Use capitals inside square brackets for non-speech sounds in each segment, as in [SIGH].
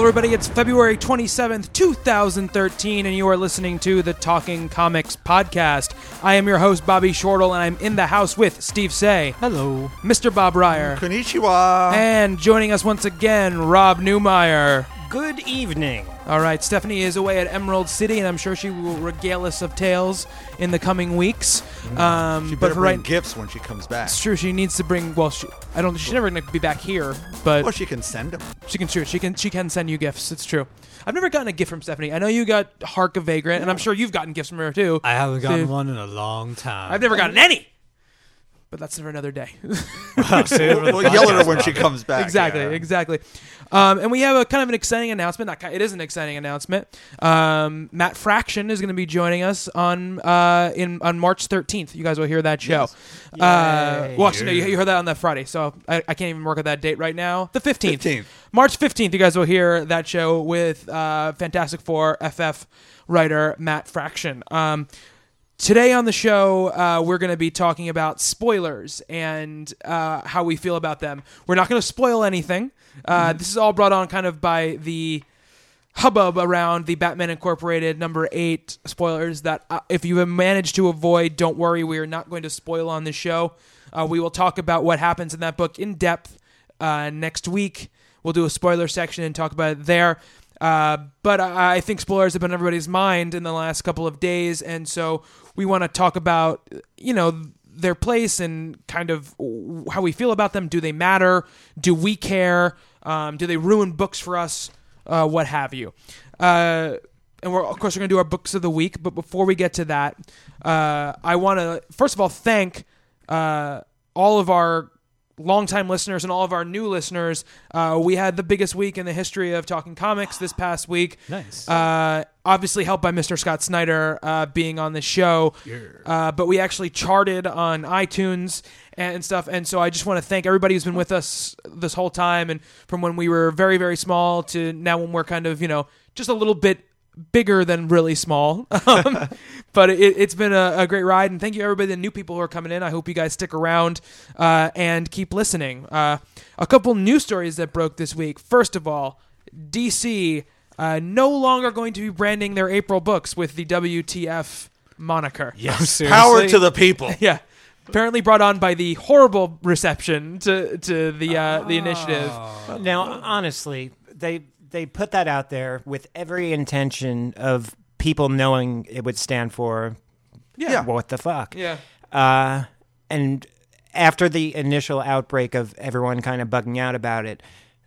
Hello, everybody. It's February 27th, 2013, and you are listening to the Talking Comics podcast. I am your host, Bobby Shortle, and I'm in the house with Steve Say. Hello. Mr. Bob Reyer. Konnichiwa. And joining us once again, Rob Newmire. Good evening. All right, Stephanie is away at Emerald City, and I'm sure she will regale us of tales in the coming weeks. Um, She but better for bring right, gifts when she comes back. it's true. She needs to bring. Well, she, I don't. She's never going to be back here, but Well, she can send them. She can sure she can she can send you gifts. It's true. I've never gotten a gift from Stephanie. I know you got Hark! A Vagrant, and I'm sure you've gotten gifts from her too. I haven't gotten Dude. one in a long time. I've never gotten any. But that's for another day. I'll save it for the We'll yell at her when she comes back. exactly, yeah. exactly. Um, and we have a kind of an exciting announcement. Not ki- it is an exciting announcement. Um, Matt Fraction is going to be joining us on uh, in on March 13th. You guys will hear that show. Uh, well, actually, no, you, you heard that on that Friday, so I, I can't even work at that date right now. The 15th. 15th. March 15th, you guys will hear that show with uh, Fantastic Four FF writer Matt Fraction. Um, today on the show, uh, we're going to be talking about spoilers and uh, how we feel about them. We're not going to spoil anything. Uh, This is all brought on kind of by the hubbub around the Batman Incorporated number eight spoilers that uh, if you have managed to avoid, don't worry, we are not going to spoil on the show. Uh, we will talk about what happens in that book in depth uh, next week. We'll do a spoiler section and talk about it there. Uh, but I, I think spoilers have been on everybody's mind in the last couple of days, and so we want to talk about, you know, their place and kind of how we feel about them. Do they matter? Do we care? Um, do they ruin books for us? Uh, what have you? Uh, and we're of course we're gonna do our books of the week. But before we get to that, uh, I want to first of all thank uh, all of our longtime listeners and all of our new listeners. Uh, we had the biggest week in the history of talking comics this past week. Nice. Uh, obviously helped by Mr. Scott Snyder uh, being on the show. Uh, but we actually charted on iTunes and stuff. And so I just want to thank everybody who's been with us this whole time and from when we were very, very small to now when we're kind of, you know, just a little bit bigger than really small. [LAUGHS] Um, [LAUGHS] but it, it's been a, a great ride. And thank you, everybody, the new people who are coming in. I hope you guys stick around uh, and keep listening. Uh, a couple news stories that broke this week. First of all, DC uh, no longer going to be branding their April books with the WTF moniker. Yes. Power to the people. [LAUGHS] Yeah. Apparently brought on by the horrible reception to, to the uh, the initiative. Now, honestly, they they put that out there with every intention of people knowing it would stand for Yeah. what the fuck. Yeah. Uh, and after the initial outbreak of everyone kind of bugging out about it,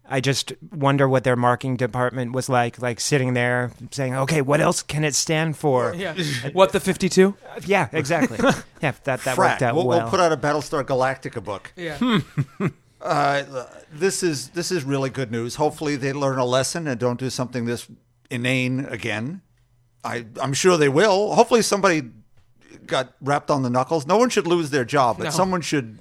I just wonder what their marketing department was like, like sitting there saying, "Okay, what else can it stand for?" Yeah. [LAUGHS] what the 52? Yeah, exactly. [LAUGHS] yeah, that that Frack. worked out we'll, well. we'll put out a Battlestar Galactica book. Yeah. [LAUGHS] Uh, this is this is really good news. Hopefully, they learn a lesson and don't do something this inane again. I I'm sure they will. Hopefully, somebody got wrapped on the knuckles. No one should lose their job, but No. someone should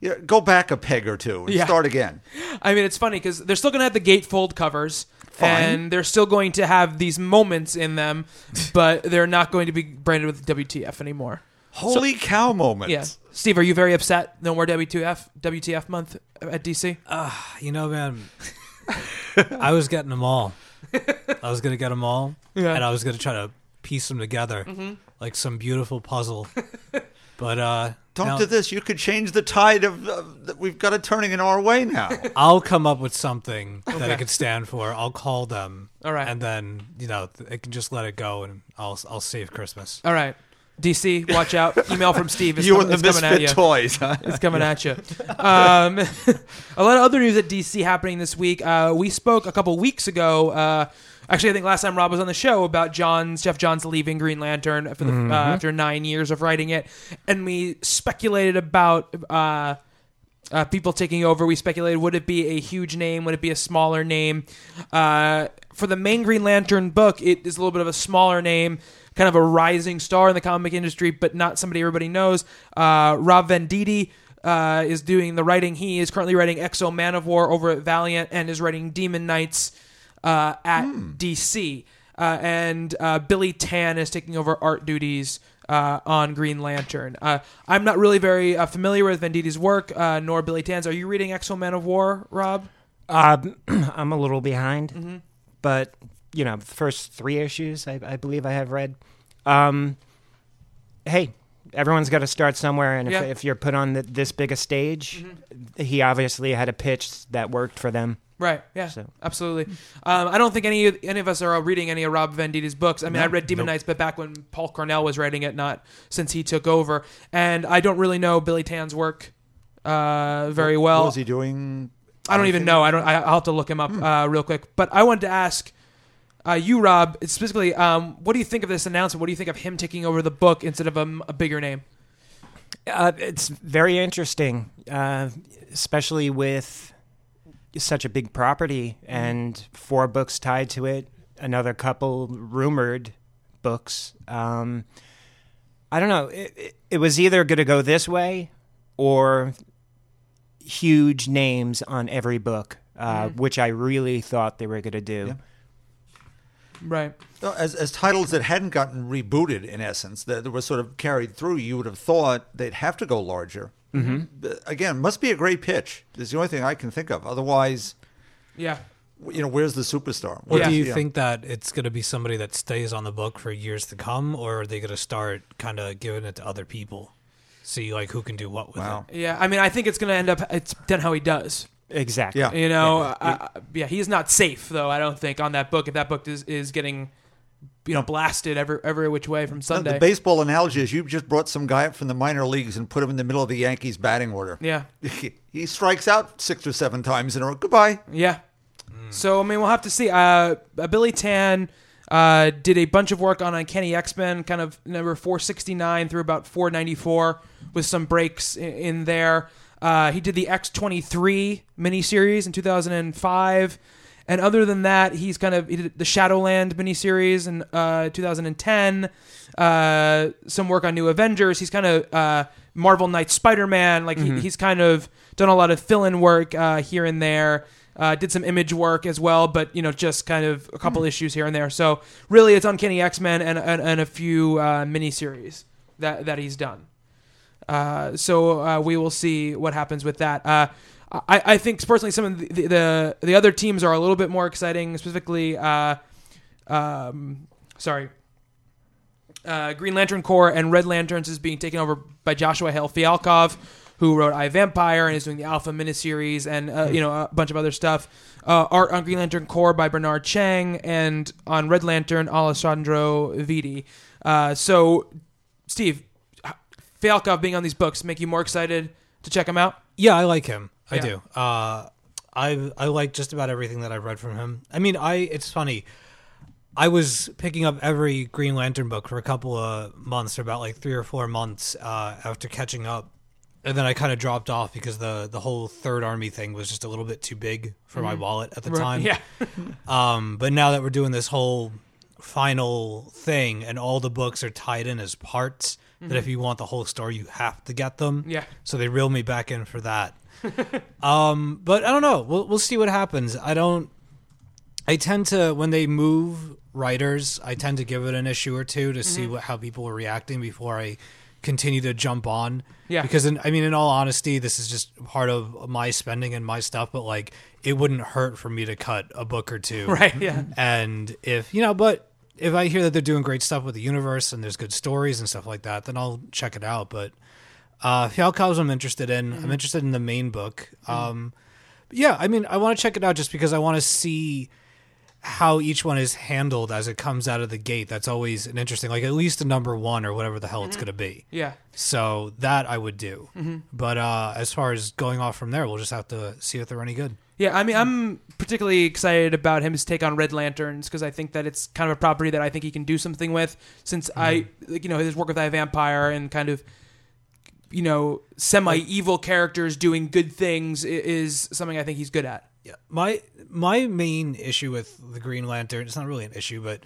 yeah, go back a peg or two and Yeah. start again. [LAUGHS] I mean, it's funny because they're still going to have the gatefold covers, Fine. and they're still going to have these moments in them, [LAUGHS] but they're not going to be branded with WTF anymore. Holy cow! Moment. Yeah, Steve, are you very upset? No more WTF WTF month at DC. You know, man, I was getting them all. I was gonna get them all, Yeah. and I was gonna try to piece them together like some beautiful puzzle. But uh, Don't now- do this. You could change the tide of. Uh, that we've got it turning in our way now. I'll come up with something that it could stand for. I'll call them. All right. and then you know they can just let it go, and I'll I'll save Christmas. All right. DC, watch out. Email from Steve. It's you com- and the it's coming at misfit you. toys. Huh? It's coming at you. Um, [LAUGHS] a lot of other news at DC happening this week. Uh, we spoke a couple weeks ago. Uh, actually, I think last time Rob was on the show about John's Geoff Johns leaving Green Lantern for the, uh, after nine years of writing it, and we speculated about. Uh, uh, people taking over. We speculated would it be a huge name? Would it be a smaller name? Uh, for the main Green Lantern book, it is a little bit of a smaller name, kind of a rising star in the comic industry, but not somebody everybody knows. Uh, Rob Venditti uh, is doing the writing. He is currently writing X-O Manowar over at Valiant and is writing Demon Knights uh, at DC. Uh, and uh, Billy Tan is taking over art duties uh, on Green Lantern. Uh, I'm not really very uh, familiar with Venditti's work, uh, nor Billy Tan's. Are you reading X-O Manowar, Rob? Um, [CLEARS THROAT] I'm a little behind, Mm-hmm. but you know, the first three issues I, I believe I have read. Um, hey, everyone's got to start somewhere, and if, Yeah. Mm-hmm. if you're put on the, this big a stage, he obviously had a pitch that worked for them. Right. Yeah. So- Absolutely. Um, I don't think any of, any of us are reading any of Rob Venditti's books. I mean, I read Demon Knights, but back when Paul Cornell was writing it, not since he took over. And I don't really know Billy Tan's work uh, very well. What was he doing? I don't even know. I don't. I, I'll have to look him up uh, real quick. But I wanted to ask uh, you, Rob, specifically, um, what do you think of this announcement? What do you think of him taking over the book instead of a, a bigger name? Uh, it's very interesting, uh, especially with such a big property and four books tied to it, another couple rumored books. Um, I don't know. It, it, it was either going to go this way or huge names on every book, uh, which I really thought they were going to do. Right. No, As, as titles that hadn't gotten rebooted, in essence, that, that were sort of carried through, you would have thought they'd have to go larger. Mm-hmm. Again, must be a great pitch. Is the only thing I can think of. Otherwise, Yeah. you know, where's the superstar? Or Yeah. do you Yeah. think that it's going to be somebody that stays on the book for years to come, or are they going to start kind of giving it to other people? See, like who can do what with Wow. it? Yeah. I mean, I think it's going to end up. It's done how he does. Exactly. Yeah. You know. I, I, yeah. He's not safe though. I don't think on that book. If that book is is getting, you know, blasted every every which way from No, Sunday. The baseball analogy is you just brought some guy up from the minor leagues and put him in the middle of the Yankees batting order. yeah. [LAUGHS] he strikes out six or seven times in a row. Goodbye. Yeah. So I mean, we'll have to see. Uh, uh, Billy Tan uh, did a bunch of work on Uncanny X Men, kind of number four sixty nine through about four ninety four, with some breaks in, in there. Uh, he did the X twenty three miniseries in two thousand and five. And other than that, he's kind of he did the Shadowland miniseries in uh, 2010. Uh, some work on New Avengers. He's kind of uh, Marvel Knight Spider Man. Like he, he's kind of done a lot of fill in work uh, here and there. Uh, did some image work as well, but you know, just kind of a couple issues here and there. So really, it's Uncanny X Men and, and and a few uh, miniseries that that he's done. Uh, so uh, we will see what happens with that. Uh, I, I think personally, some of the, the the other teams are a little bit more exciting. Specifically, uh, um, sorry, uh, Green Lantern Corps and Red Lanterns is being taken over by Joshua Hale Fialkov, who wrote I Vampire and is doing the Alpha miniseries and uh, you know a bunch of other stuff. Uh, art on Green Lantern Corps by Bernard Chang and on Red Lantern Alessandro Vitti. Uh, so, Steve, Fialkov being on these books make you more excited to check them out? Yeah, I like him. I Yeah. do. Uh, I I like just about everything that I've read from him. I mean, I it's funny. I was picking up every Green Lantern book for a couple of months, or about like three or four months uh, after catching up, and then I kind of dropped off because the the whole Third Army thing was just a little bit too big for my wallet at the time. Yeah. [LAUGHS] Um, but now that we're doing this whole final thing and all the books are tied in as parts, that if you want the whole story, you have to get them. Mm-hmm. Yeah. So they reel me back in for that. [LAUGHS] um, but I don't know. We'll we'll see what happens. I don't. I tend to when they move writers, I tend to give it an issue or two to Mm-hmm. see what how people are reacting before I continue to jump on. Yeah. Because in, I mean, in all honesty, this is just part of my spending and my stuff. But like, it wouldn't hurt for me to cut a book or two. [LAUGHS] Right, yeah. And if you know, but if I hear that they're doing great stuff with the universe and there's good stories and stuff like that, then I'll check it out. But uh, Fialkov's I'm interested in. Mm-hmm. I'm interested in the main book. Um, yeah, I mean, I want to check it out just because I want to see how each one is handled as it comes out of the gate. That's always an interesting, like at least a number one or whatever the hell it's going to be. Yeah. So that I would do. But uh, as far as going off from there, we'll just have to see if they're any good. Yeah, I mean, I'm particularly excited about his take on Red Lanterns because I think that it's kind of a property that I think he can do something with. Since I, mm-hmm. like, you know, his work with I Vampire and kind of, you know, semi-evil characters doing good things is something I think he's good at. Yeah, my my main issue with the Green Lantern, it's not really an issue, but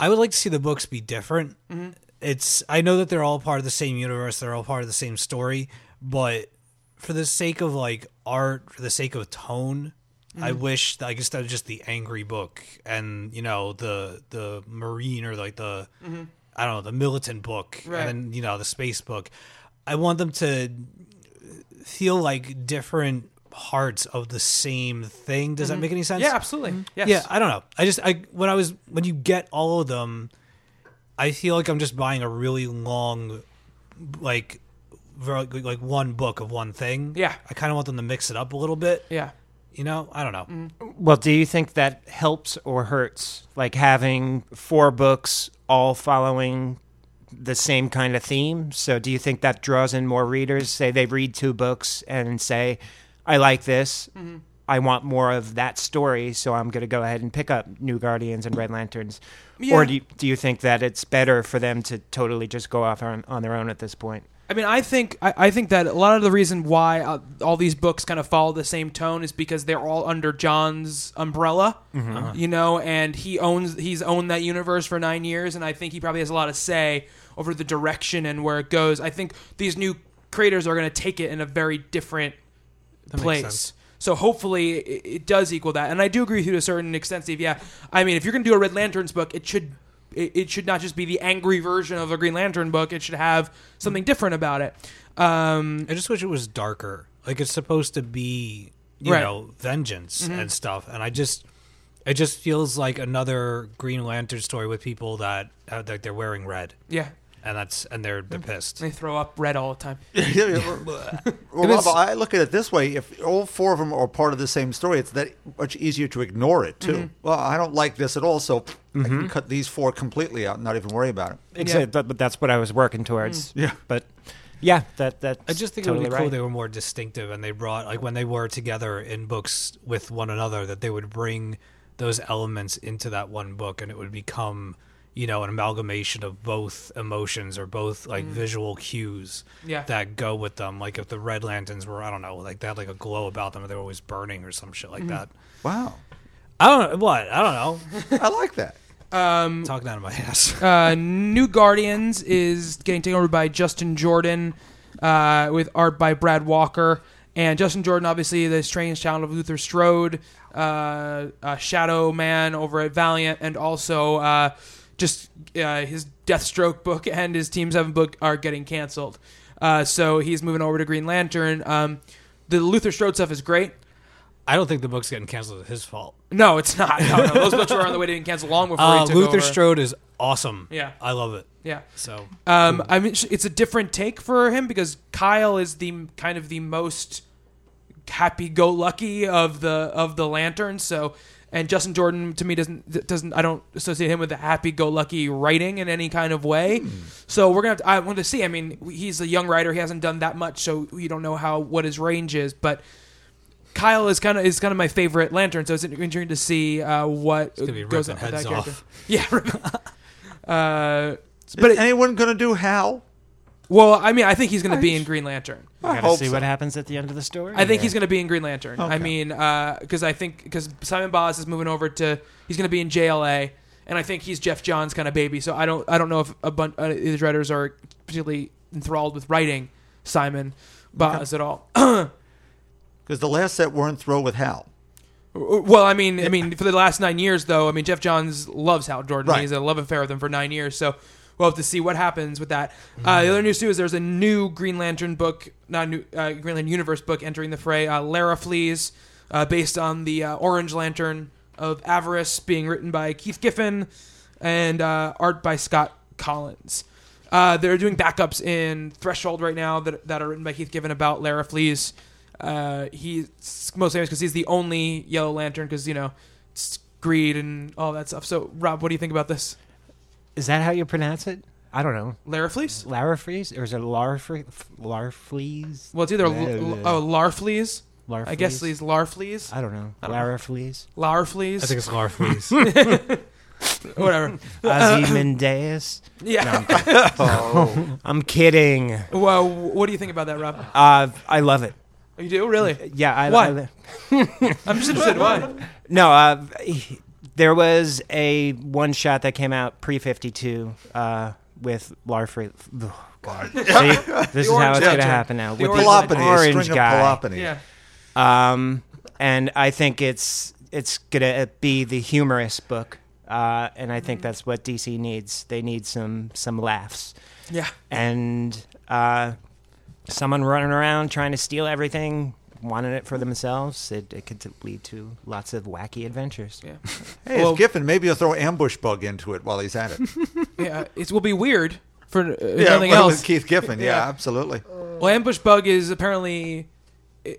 I would like to see the books be different. Mm-hmm. It's I know that they're all part of the same universe, they're all part of the same story, but for the sake of like art, for the sake of tone, I mm-hmm. wish like instead of just the angry book and you know the the marine or like the mm-hmm. I don't know the militant book Right. and then you know the space book, I want them to feel like different parts of the same thing. Does that mm-hmm. make any sense? Yeah, absolutely. Yes. Yeah, I don't know. I just I when I was when you get all of them, I feel like I'm just buying a really long, like, like one book of one thing. Yeah. I kind of want them to mix it up a little bit. yeah. You know, I don't know. Mm. Well, do you think that helps or hurts? Like having four books all following the same kind of theme? So, do you think that draws in more readers? Say they read two books and say, I like this. Mm-hmm. I want more of that story, so I'm going to go ahead and pick up New Guardians and Red Lanterns. Yeah. Or do you, do you think that it's better for them to totally just go off on, on their own at this point? I mean, I think I, I think that a lot of the reason why uh, all these books kind of follow the same tone is because they're all under Johns' umbrella, you know, and he owns he's owned that universe for nine years, and I think he probably has a lot of say over the direction and where it goes. I think these new creators are going to take it in a very different makes place. So hopefully it, it does equal that, and I do agree with you to a certain extent, Steve. Yeah, I mean, if you're going to do a Red Lanterns book, it should it, it should not just be the angry version of a Green Lantern book. It should have something different about it. Um, I just wish it was darker. Like it's supposed to be, you Right. know, vengeance and stuff. And I just, it just feels like another Green Lantern story with people that uh, like they're wearing red, yeah, and that's and they're they're pissed. they throw up red all the time. [LAUGHS] [LAUGHS] well, Rob, I look at it this way: if all four of them are part of the same story, it's that much easier to ignore it too. Mm-hmm. Well, I don't like this at all, so I can mm-hmm. cut these four completely out and not even worry about it. Exactly, but, but that's what I was working towards. Mm. Yeah. But yeah, that that I just think totally it would be cool right. they were more distinctive and they brought like when they were together in books with one another that they would bring those elements into that one book and it would become you know an amalgamation of both emotions or both like visual cues Yeah. that go with them. Like if the red lanterns were i don't know like they had like a glow about them or they were always burning or some shit like that. Wow, i don't know what? I don't know. [LAUGHS] I like that. um, talking out of my [LAUGHS] ass. Uh, New Guardians is getting taken over by Justin Jordan, uh, with art by Brad Walker. And Justin Jordan, obviously, the strange talent of Luther Strode, uh, uh, Shadow Man over at Valiant, and also uh, just uh, his Deathstroke book and his Team 7 book are getting canceled. Uh, so he's moving over to Green Lantern. Um, the Luther Strode stuff is great. i don't think the book's getting canceled is his fault [LAUGHS] No, it's not. No, no. Those books were on the way to getting canceled long before uh, he took luther over. strode is awesome Yeah. i love it Yeah. so Um, I mean, it's a different take for him because Kyle is the kind of the most happy-go-lucky of the of the lanterns. So, and Justin Jordan to me doesn't doesn't I don't associate him with the happy-go-lucky writing in any kind of way. So we're gonna have to, I want to see. I mean, he's a young writer; he hasn't done that much, so we don't know how what his range is, but. Kyle is kind of is kind of my favorite lantern, so it's interesting to see uh, what gonna be goes ripping on with that character. off. [LAUGHS] Yeah, [LAUGHS] uh, But but is it, anyone going to do Hal? Well, I mean, I think he's going to be in Green Lantern. I Gotta hope see so. what happens at the end of the story. I think or- he's going to be in Green Lantern. I Okay. mean, uh, because I think because Simon Baz is moving over to he's going to be in JLA, and I think he's Geoff Johns' kind of baby. So I don't I don't know if a bunch uh, these writers are particularly enthralled with writing Simon Baz at all. [CLEARS THROAT] Because the last set weren't throw with Hal. Uh, uh, well, I mean, I mean, for the last nine years though, I mean, Geoff Johns loves Hal Jordan. Right. He's a love affair with him for nine years. So. We'll have to see what happens with that. Uh, the other news too is there's a new Green Lantern book, not a new uh, Green Lantern universe book entering the fray. Uh, Larfleeze, uh, based on the uh, Orange Lantern of Avarice, being written by Keith Giffen and uh, art by Scott Kolins. Uh, they're doing backups in Threshold right now that, that are written by Keith Giffen about Larfleeze. Uh, he's most famous because he's the only Yellow Lantern because you know it's greed and all that stuff. So, Rob, what do you think about this? Is that how you pronounce it? I don't know. Larafleeze? Larafleeze? Or is it Larfre- Larfleeze? Well, it's either l- oh Larfleeze. Larfleeze? I guess these Larfleeze, I don't know. I don't know. Larafleeze? I think it's Larfleeze. [LAUGHS] whatever. Ozymandias? [LAUGHS] Yeah. Oh, [LAUGHS] I'm kidding. well, what do you think about that, Rob? Uh, I love it. You do really? Yeah, I, Why? I- I'm just interested. Why? No, uh, there was a one shot that came out pre 52 uh, with Larfleeze. Oh, God. See, [LAUGHS] this is how it's going to happen now. The with the orange Palopany, a orange guy. of Palopany. Yeah. Um, and I think it's it's gonna be the humorous book, uh, and I think that's what DC needs. They need some some laughs Yeah. and uh, someone running around trying to steal everything, wanting it for themselves. It, it could lead to lots of wacky adventures. Yeah. [LAUGHS] Hey, Well- it's Giffen. Maybe you'll throw ambush bug into it while he's at it. [LAUGHS] Yeah. It will be weird for uh, yeah, nothing well, else. Keith Giffen. [LAUGHS] Yeah, Yeah. absolutely. Well, Ambush Bug is apparently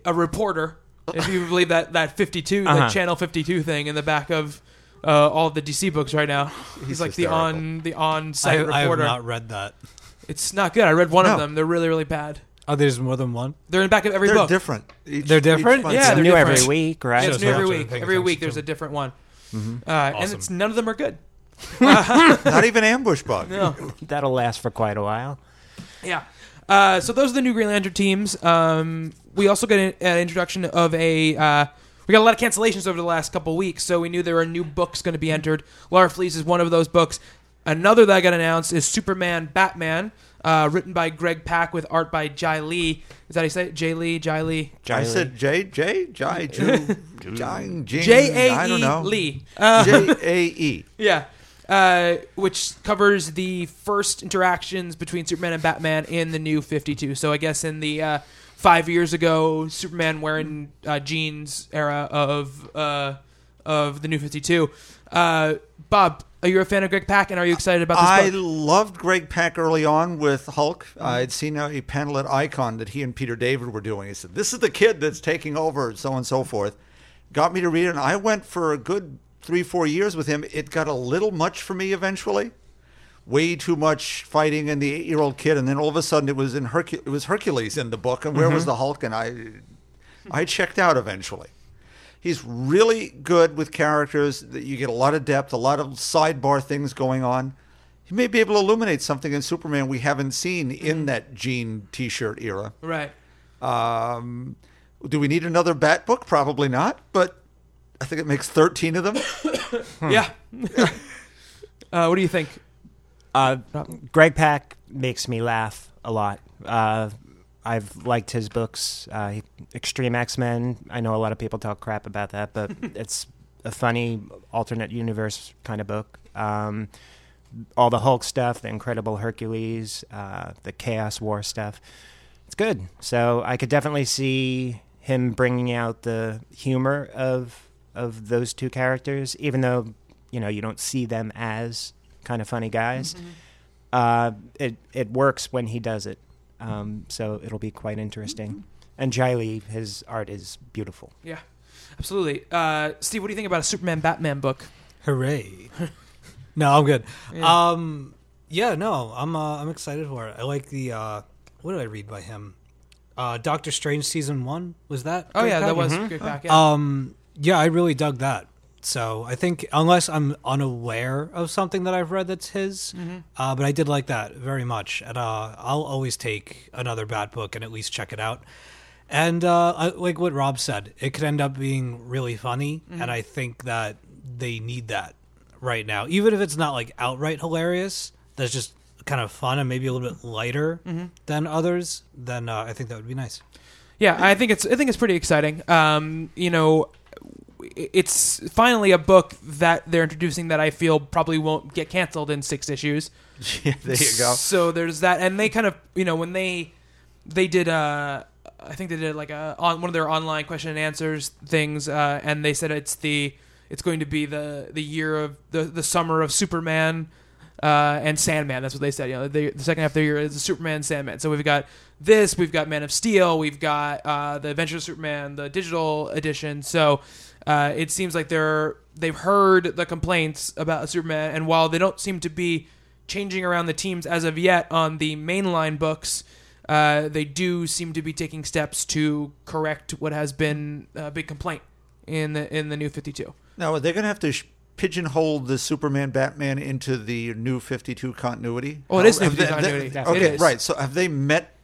a reporter. If you believe that that 52, Uh-huh. that Channel 52 thing in the back of uh, all the DC books right now. He's, He's like the on the on I, site I have not read that. It's not good. I read one of them. They're really really bad. Oh, there's more than one. They're in the back of every They're book. different. Each- They're different? each month. Yeah, they're new different. every week, Yeah, right? it's new every week. Every week there's a different one, Mm-hmm. uh, and it's none of them are good. [LAUGHS] [LAUGHS] Not even ambush bug. No. [LAUGHS] That'll last for quite a while. Yeah. Uh, so those are the new Green Lantern teams. Um, we also got an, an introduction of a. Uh, we got a lot of cancellations over the last couple of weeks, so we knew there were new books going to be entered. Larfleeze is one of those books. Another that got announced is Superman Batman, uh, written by Greg Pak with art by Jae Lee. Is that how you say it? Jay Lee? Jae Lee? I said J J J Ju Jing Jing. J I A don't E know. Lee. Uh, J A E. [LAUGHS] Yeah. Uh, which covers the first interactions between Superman and Batman in the new 52. So I guess in the uh, five years ago, Superman wearing uh, jeans era of uh, of the new 52. Uh, Bob, are you a fan of Greg Pak, and are you excited about this I book? loved Greg Pak early on with Hulk. I'd seen a, a panel at Icon that he and Peter David were doing. He said, "This is the kid that's taking over," so on and so forth. Got me to read it, and I went for a good three, four years with him. It got a little much for me eventually. Way too much fighting and the eight-year-old kid, and then all of a sudden it was in Hercu- it was Hercules in the book, and where was mm-hmm. the Hulk? And I, I checked out eventually. He's really good with characters that you get a lot of depth, a lot of sidebar things going on. He may be able to illuminate something in Superman we haven't seen in that jean T-shirt era. right. Um, do we need another Bat book? Probably not, but I think it makes thirteen of them. [COUGHS] Yeah. [LAUGHS] uh, what do you think? Uh, Greg Pak makes me laugh a lot. Uh, I've liked his books. Uh, X-Treme X-Men. I know a lot of people talk crap about that, but [LAUGHS] it's a funny alternate universe kind of book. Um, all the Hulk stuff, the Incredible Hercules, uh, the Chaos War stuff. It's good. So I could definitely see him bringing out the humor of of those two characters, even though you know you don't see them as kind of funny guys. Uh, it it works when he does it. Um, so it'll be quite interesting. And Jae Lee, his art is beautiful. Yeah. Absolutely. Uh, Steve, what do you think about a Superman Batman book? Hooray! [LAUGHS] no, I'm good. Yeah. Um, yeah, no, I'm uh, I'm excited for it. I like the uh, what did I read by him? Uh, Doctor Strange season one was that? Oh, yeah, Pak? that was Greg Pak. Yeah. Um, yeah, I really dug that. So I think unless I'm unaware of something that I've read that's his, uh, but I did like that very much, and uh, I'll always take another Bat book and at least check it out. And uh, I, like what Rob said, it could end up being really funny, and I think that they need that right now, even if it's not like outright hilarious. That's just kind of fun and maybe a little bit lighter than others. Then uh, I think that would be nice. Yeah, I think it's I think it's pretty exciting. Um, you know, it's finally a book that they're introducing that I feel probably won't get canceled in six issues. [LAUGHS] yeah, there you go. So there's that, and they kind of you know when they they did uh I think they did like a on one of their online question and answers things, uh, and they said it's the it's going to be the the year of the the summer of Superman. uh, and Sandman. That's what they said. You know, the, the second half of the year is the Superman, Sandman. So we've got this, we've got Man of Steel, we've got uh, the Adventures of Superman, the digital edition. So uh, it seems like they're they've heard the complaints about Superman, and while they don't seem to be changing around the teams as of yet on the mainline books. Uh, they do seem to be taking steps to correct what has been a big complaint in the in the new 52. Now, they're going to have to sh- pigeonhole the Superman Batman into the new 52 continuity? Oh, it is How- new have they- 52 continuity. they- It Okay, is. right. So have they met?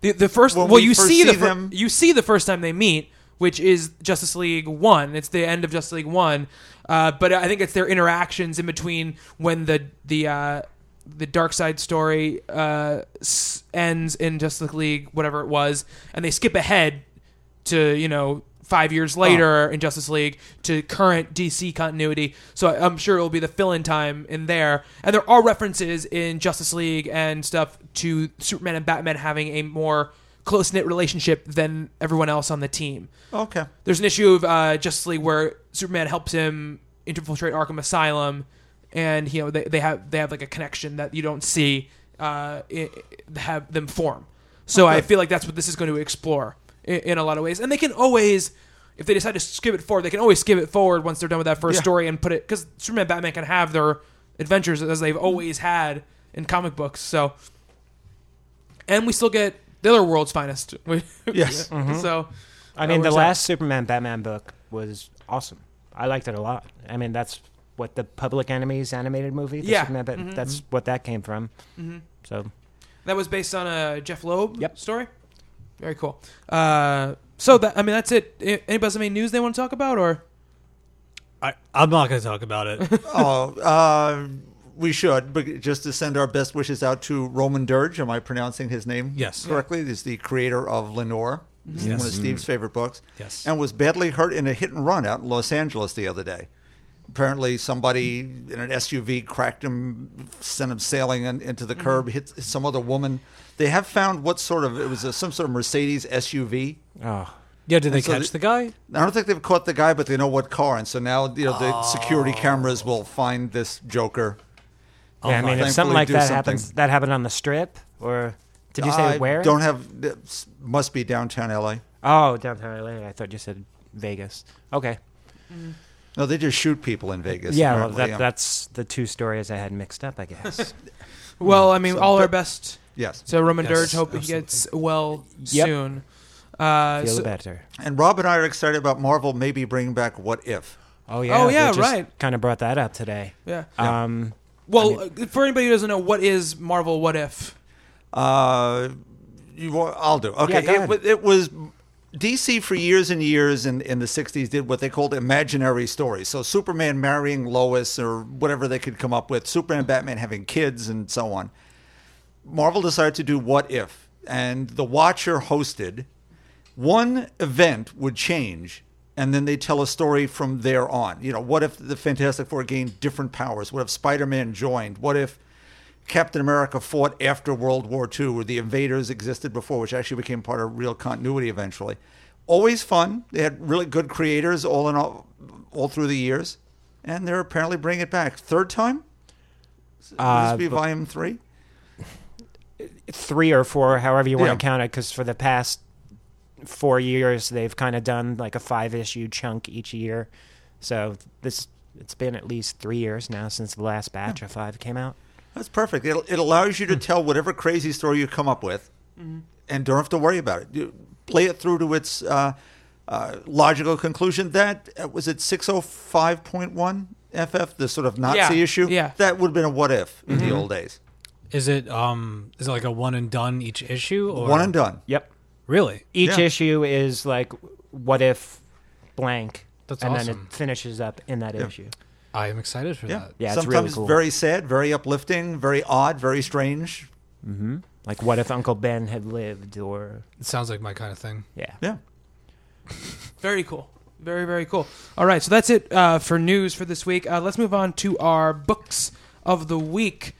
The the first When well, we you see the fir- you see the first time they meet, which is Justice League One. It's the end of Justice League One, uh, but I think it's their interactions in between when the the uh, the Darkseid story uh, s- ends in Justice League whatever it was, and they skip ahead to you know five years later in Justice League to current DC continuity. So I- I'm sure it will be the fill-in time in there. And there are references in Justice League and stuff to Superman and Batman having a more close-knit relationship than everyone else on the team. Okay. There's an issue of uh, Justice League where Superman helps him infiltrate Arkham Asylum, and you know they, they have they have like a connection that you don't see uh, i i- have them form. So I feel like that's what this is going to explore in, in a lot of ways, and they can always. If they decide to skip it forward, they can always skip it forward once they're done with that first Yeah. story and put it because Superman, and Batman can have their adventures as they've always had in comic books. So, and we still get the other world's finest. [LAUGHS] Yes. So, I Uh, mean, the where's that? last Superman Batman book was awesome. I liked it a lot. I mean, that's what the Public Enemies animated movie. The Yeah. Superman Bat- Mhm. that's what that came from. So That was based on a Jeph Loeb Yep. story. Very cool. Uh, so that I mean, that's it. A- Anybody have any news they want to talk about, or I, I'm not going to talk about it. [LAUGHS] oh, uh, we should, but just to send our best wishes out to Roman Dirge. Am I pronouncing his name Yes. correctly? He's the creator of Lenore, yes. one of Steve's favorite books. Yes. And was badly hurt in a hit and run out in Los Angeles the other day. Apparently, somebody in an SUV cracked him, sent him sailing in, into the curb, mm-hmm. hit some other woman. They have found what sort of it was a, some sort of Mercedes SUV. oh, ah. yeah, did they so catch the- the guy? I don't think they've caught the guy, but they know what car, and so now you know the security oh. cameras will find this Joker. Yeah. I mean, if something like that something. happens, that happened on the Strip, or did you say I where? Don't have. Must be downtown LA. Oh, downtown LA. I thought you said Vegas. Okay. No, they just shoot people in Vegas. yeah, well, apparently. that, that's the two stories I had mixed up. I guess. [LAUGHS] [LAUGHS] well, I mean, So, all our best yes. So Roman Yes, Dirge. Hope he gets well Yep. soon. Uh, Feel so- better. And Rob and I are excited about Marvel maybe bringing back What If. Oh yeah. Oh, yeah, just right. Kind of brought that up today. yeah. Um, Well, uh, for anybody who doesn't know, what is Marvel? What if? Uh, you want? I'll do. Okay, Yeah, go it, ahead. wa- it was DC for years and years in in the '60s did what they called imaginary stories. So Superman marrying Lois or whatever they could come up with. Superman and Batman having kids and so on. Marvel decided to do What If, and The Watcher hosted. One event would change, and then they tell a story from there on. You know, what if the Fantastic Four gained different powers? What if Spider Man joined? What if Captain America fought after World War II, where the invaders existed before, which actually became part of real continuity eventually. Always fun. They had really good creators all in all, all through the years, and they're apparently bringing it back. Third time? Will Uh, this be but- volume three? three or four, however you want Yeah. to count it, because for the past four years they've kind of done like a five issue chunk each year. So this it's been at least three years now since the last batch of five came out. That's perfect. It, it allows you to tell whatever crazy story you come up with, and don't have to worry about it. You play it through to its uh, uh, logical conclusion. That uh, was it. Six hundred five point one FF, the sort of Nazi Yeah, issue. yeah. that would have been a what if in the old days. Is it um is it like a one and done each issue or One and done. Yep. Really? Each Yeah. issue is like what if blank, That's and then awesome. it finishes up in that Yeah. issue. I am excited for Yeah, that. Yeah, it's Sometimes really cool. very sad, very uplifting, very odd, very strange. Like what if Uncle Ben had lived, or It sounds like my kind of thing. yeah. Yeah. [LAUGHS] Very cool. Very very cool. All right, so that's it uh, for news for this week. Uh, let's move on to our books of the week.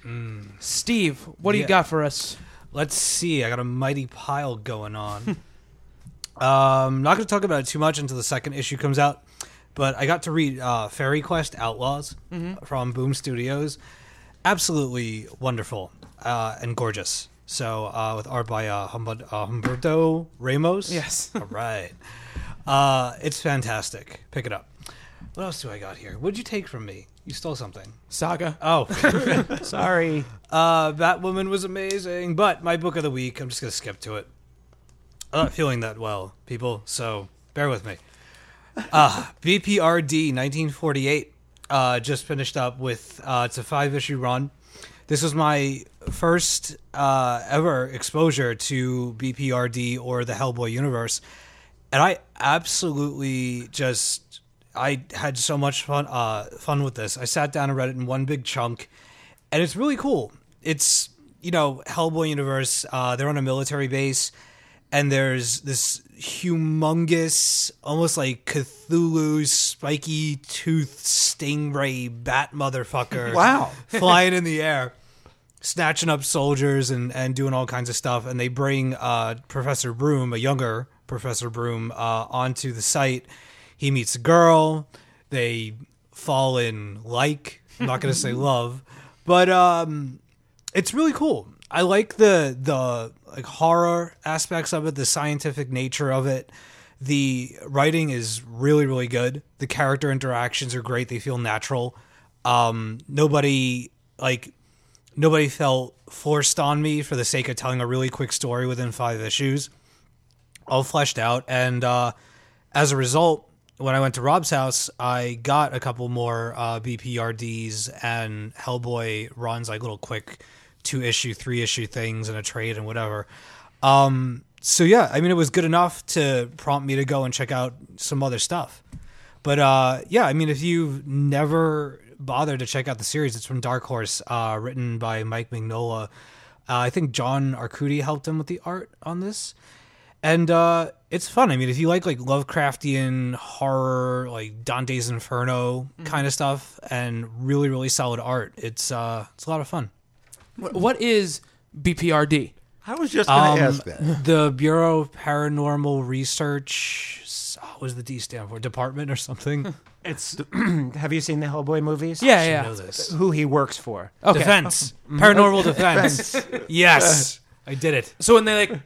Steve, what do you Yeah. got for us? Let's see. I got a mighty pile going on. [LAUGHS] um, not going to talk about it too much until the second issue comes out, but I got to read uh, Fairy Quest Outlaws from Boom Studios, absolutely wonderful uh, and gorgeous. So uh, with art by uh, Humber- uh, Humberto Ramos. Yes. [LAUGHS] All right. Uh, it's fantastic. Pick it up. What else do I got here? What'd you take from me? You stole something. Saga. Oh, [LAUGHS] Sorry. uh, Batwoman was amazing. But my book of the week, I'm just gonna skip to it. I'm not feeling that well, people. So bear with me. Uh, BPRD 1948 uh, just finished up with uh, it's a five issue run. This was my first uh, ever exposure to BPRD or the Hellboy universe, and I absolutely just I had so much fun uh, fun with this. I sat down and read it in one big chunk, and it's really cool. It's you know Hellboy universe. Uh, they're on a military base, and there's this humongous, almost like Cthulhu, spiky tooth stingray bat motherfucker. [LAUGHS] Wow. [LAUGHS] flying in the air, snatching up soldiers and and doing all kinds of stuff. And they bring uh, Professor Broom, a younger Professor Broom, uh, onto the site. He meets a girl. They fall in like. I'm not gonna say [LAUGHS] love, but um, it's really cool. I like the the like horror aspects of it, the scientific nature of it. The writing is really really good. The character interactions are great. They feel natural. Um, nobody like nobody felt forced on me for the sake of telling a really quick story within five issues. All fleshed out, and uh, as a result, when I went to Rob's house, I got a couple more uh, BPRDs and Hellboy runs, like little quick two issue, three issue things and a trade and whatever. Um, so yeah, I mean, it was good enough to prompt me to go and check out some other stuff. But uh, yeah, I mean, if you've never bothered to check out the series, it's from Dark Horse, uh, written by Mike Mignola. Uh, I think John Arcudi helped him with the art on this, and uh, it's fun. I mean, if you like like Lovecraftian horror, like Dante's Inferno kind of stuff, and really really solid art, it's uh, it's a lot of fun. What- What is BPRD? I was just going to Um, ask that. The Bureau of Paranormal Research, s- what does the D stand for? Department or something? [LAUGHS] It's. [CLEARS THROAT] have you seen the Hellboy movies? Yeah, yeah. know this. Who he works for? Okay. Defense, paranormal [LAUGHS] defense. yes, [LAUGHS] I did it. So when they like, the,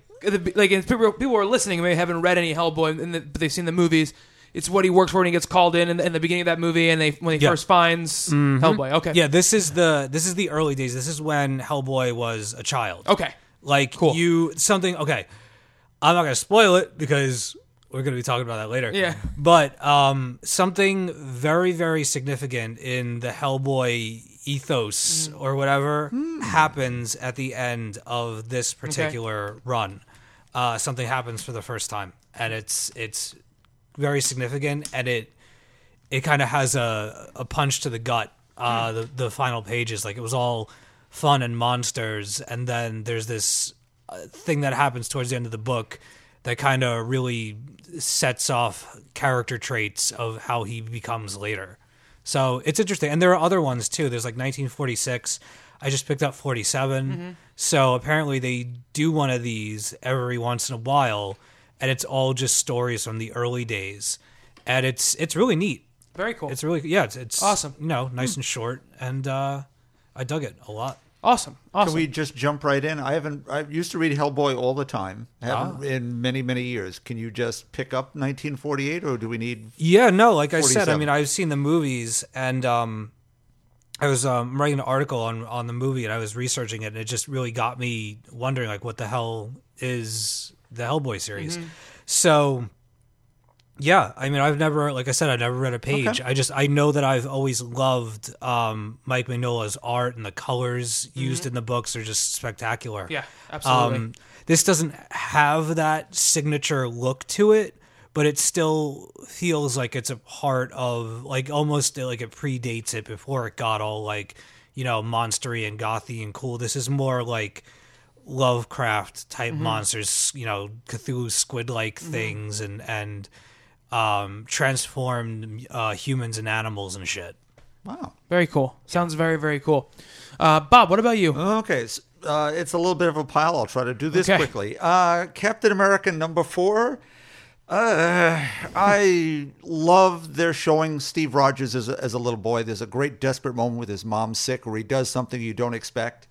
like people people are listening Maybe haven't read any Hellboy, and the, but they've seen the movies. It's what he works for, and he gets called in in the, in the beginning of that movie, and they when he Yeah. first finds Hellboy. Okay. Yeah, this is the this is the early days. This is when Hellboy was a child. Okay. Like Cool. you something okay. I'm not gonna spoil it because we're gonna be talking about that later. Yeah. But um something very, very significant in the Hellboy ethos Mm. or whatever happens at the end of this particular run. Uh something happens for the first time. And it's it's very significant and it it kind of has a, a punch to the gut. Uh, the the final pages, like it was all fun and monsters, and then there's this uh, thing that happens towards the end of the book that kind of really sets off character traits of how he becomes later. So it's interesting, and there are other ones too. There's like 1946. I just picked up 47. So apparently they do one of these every once in a while, and it's all just stories from the early days, and it's it's really neat. Very cool. It's really yeah, it's, it's Awesome. You know, nice and short, and uh, I dug it a lot. awesome. Awesome. Can we just jump right in? I haven't. I used to read Hellboy all the time. Haven't Ah. in many many years. Can you just pick up 1948, or do we need? Yeah, no, like I said, I mean, I've seen the movies, and um, I was um, writing an article on on the movie, and I was researching it, and it just really got me wondering, like, what the hell is the Hellboy series? So, yeah, I mean, I've never, like I said, I've never read a page. I just, I know that I've always loved um, Mike Mignola's art, and the colors used in the books are just spectacular. Yeah, absolutely. Um, this doesn't have that signature look to it, but it still feels like it's a part of like almost like it predates it before it got all like you know monstery and gothy and cool. This is more like Lovecraft type monsters, you know, Cthulhu squid like things and and um transformed uh humans and animals and shit. Wow. very cool. Sounds very very cool. Uh, Bob, what about you? Okay, s uh, it's a little bit of a pile. I'll try to do this Okay. quickly. Uh, Captain America number four. Uh, I love their showing Steve Rogers as a, as a little boy. There's a great desperate moment with his mom sick where he does something you don't expect,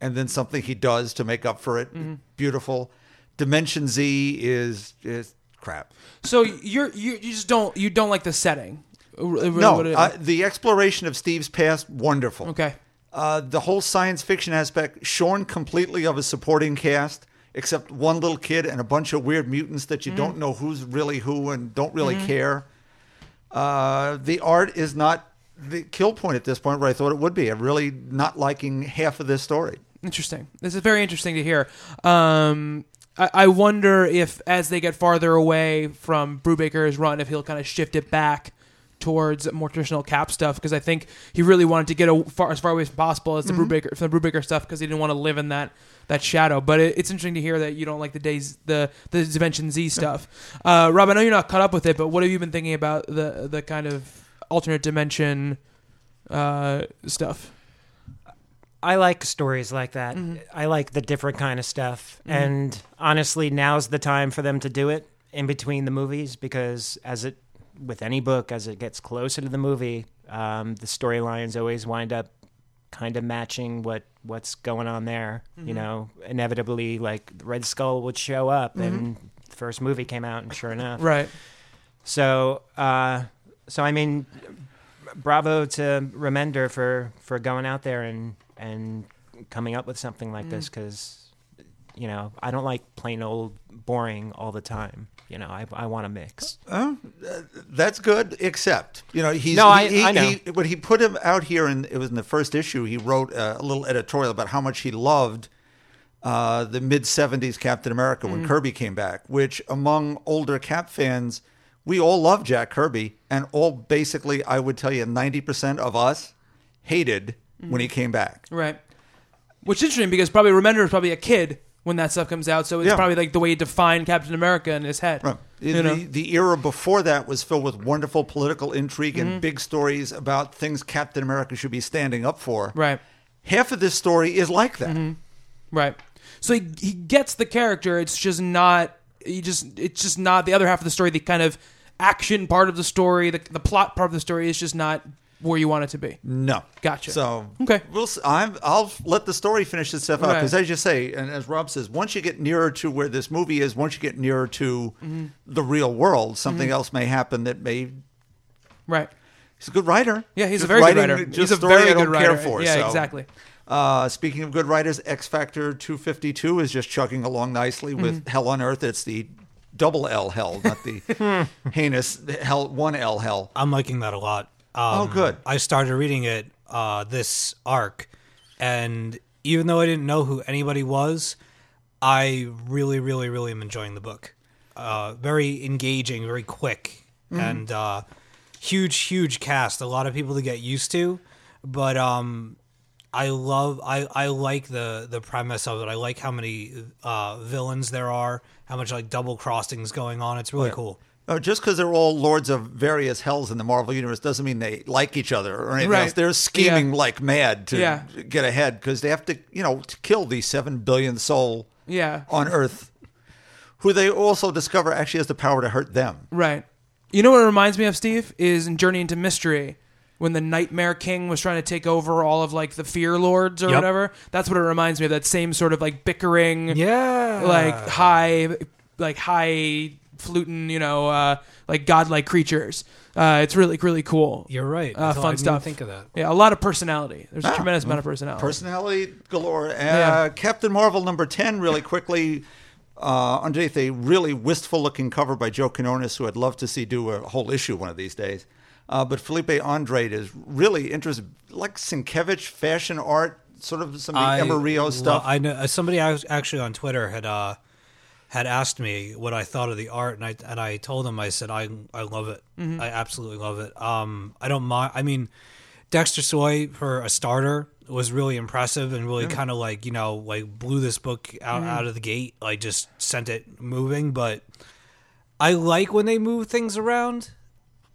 and then something he does to make up for it. Beautiful. Dimension Z is is crap. So you're you, you just don't you don't like the setting. No, uh, the exploration of Steve's past wonderful. okay. Uh, the whole science fiction aspect shorn completely of a supporting cast, except one little kid and a bunch of weird mutants that you Mm-hmm. don't know who's really who and don't really care. Uh, the art is not the kill point at this point where I thought it would be. I'm really not liking half of this story. Interesting. This is very interesting to hear. Um, I, I wonder if, as they get farther away from Brubaker's run, if he'll kind of shift it back towards more traditional Cap stuff because I think he really wanted to get a, far, as far away as possible as the Brubaker from the Brubaker stuff because he didn't want to live in that that shadow. But it, it's interesting to hear that you don't like the days the the Dimension Z stuff. Uh, Rob, I know you're not caught up with it, but what have you been thinking about the the kind of alternate dimension uh, stuff? I like stories like that. Mm-hmm. I like the different kind of stuff. And honestly, now's the time for them to do it in between the movies because as it with any book, as it gets closer to the movie, um, the storylines always wind up kind of matching what what's going on there. Mm-hmm. You know, inevitably, like Red Skull would show up, and the first movie came out, and sure enough, Right. so, uh, so I mean, bravo to Remender for for going out there and and coming up with something like this because you know I don't like plain old boring all the time. You know, I I want to mix. That's good, except you know he's No, I- he, I know. He, when he put him out here, and it was in the first issue, he wrote a, little editorial about how much he loved uh, the mid '70s Captain America Mm. when Kirby came back. Which among older Cap fans, we all love Jack Kirby, and all basically, I would tell you, 90 percent of us hated when he came back. Right. Which is interesting because probably Remender is probably a kid when that stuff comes out, so it's Yeah. probably like the way he defined Captain America in his head. Right. You know? the, the era before that was filled with wonderful political intrigue Mm-hmm. and big stories about things Captain America should be standing up for. Right. Half of this story is like that. Right. So he, he gets the character. It's just not. He just. It's just not the other half of the story. The kind of action part of the story, the the plot part of the story, is just not where you want it to be. No, Gotcha. So Okay. we'll. s- I'm. I'll let the story finish itself out Right. because, as you say, and as Rob says, once you get nearer to where this movie is, once you get nearer to Mm-hmm. the real world, something else may happen that may. Right. He's a good writer. Yeah, he's a Just very good writer. just He's a story very I good don't writer. Care for, yeah, so. exactly. Uh, speaking of good writers, X Factor 252 is just chugging along nicely with Mm-hmm. Hell on Earth. It's the double L hell, not the [LAUGHS] heinous hell one L hell. I'm liking that a lot. Um, Oh, good. I started reading it uh, this arc, and even though I didn't know who anybody was, I really, really, really am enjoying the book. Uh, very engaging, very quick, Mm-hmm. and uh, huge, huge cast. A lot of people to get used to, but um, I love. I, I like the the premise of it. I like how many uh, villains there are. How much like double crossings going on. It's really cool. Oh, just because they're all lords of various hells in the Marvel universe doesn't mean they like each other or anything Right. else. They're scheming Yeah. like mad to Yeah. get ahead because they have to, you know, to kill the seven billion soul Yeah. on Earth, who they also discover actually has the power to hurt them. Right. You know what it reminds me of, Steve? Is in Journey into Mystery when the Nightmare King was trying to take over all of like the Fear Lords or Yep. whatever. That's what it reminds me of. That same sort of like bickering, Yeah, like high, like high fluting, you know, uh, like godlike creatures. Uh, it's really really cool. You're right. Uh, I thought- I fun didn't stuff. Think of that. Yeah, a lot of personality. There's a Ah, tremendous amount of personality. Personality galore. Uh, Yeah. Captain Marvel number 10, really quickly, uh, underneath a really wistful looking cover by Joe Quinones, who I'd love to see do a whole issue one of these days. Uh, but Felipe Andrade is really interested, like Sienkiewicz fashion art, sort of some I Emerio lo- stuff. I know uh, somebody I was actually on Twitter had uh had asked me what I thought of the art, and I and I told him I said I I love it. Mm-hmm. I absolutely love it. Um, I don't mind. I mean, Dexter Soy for a starter was really impressive and really kind of like you know like blew this book out Mm-hmm. out of the gate. Like just sent it moving, but. I like when they move things around.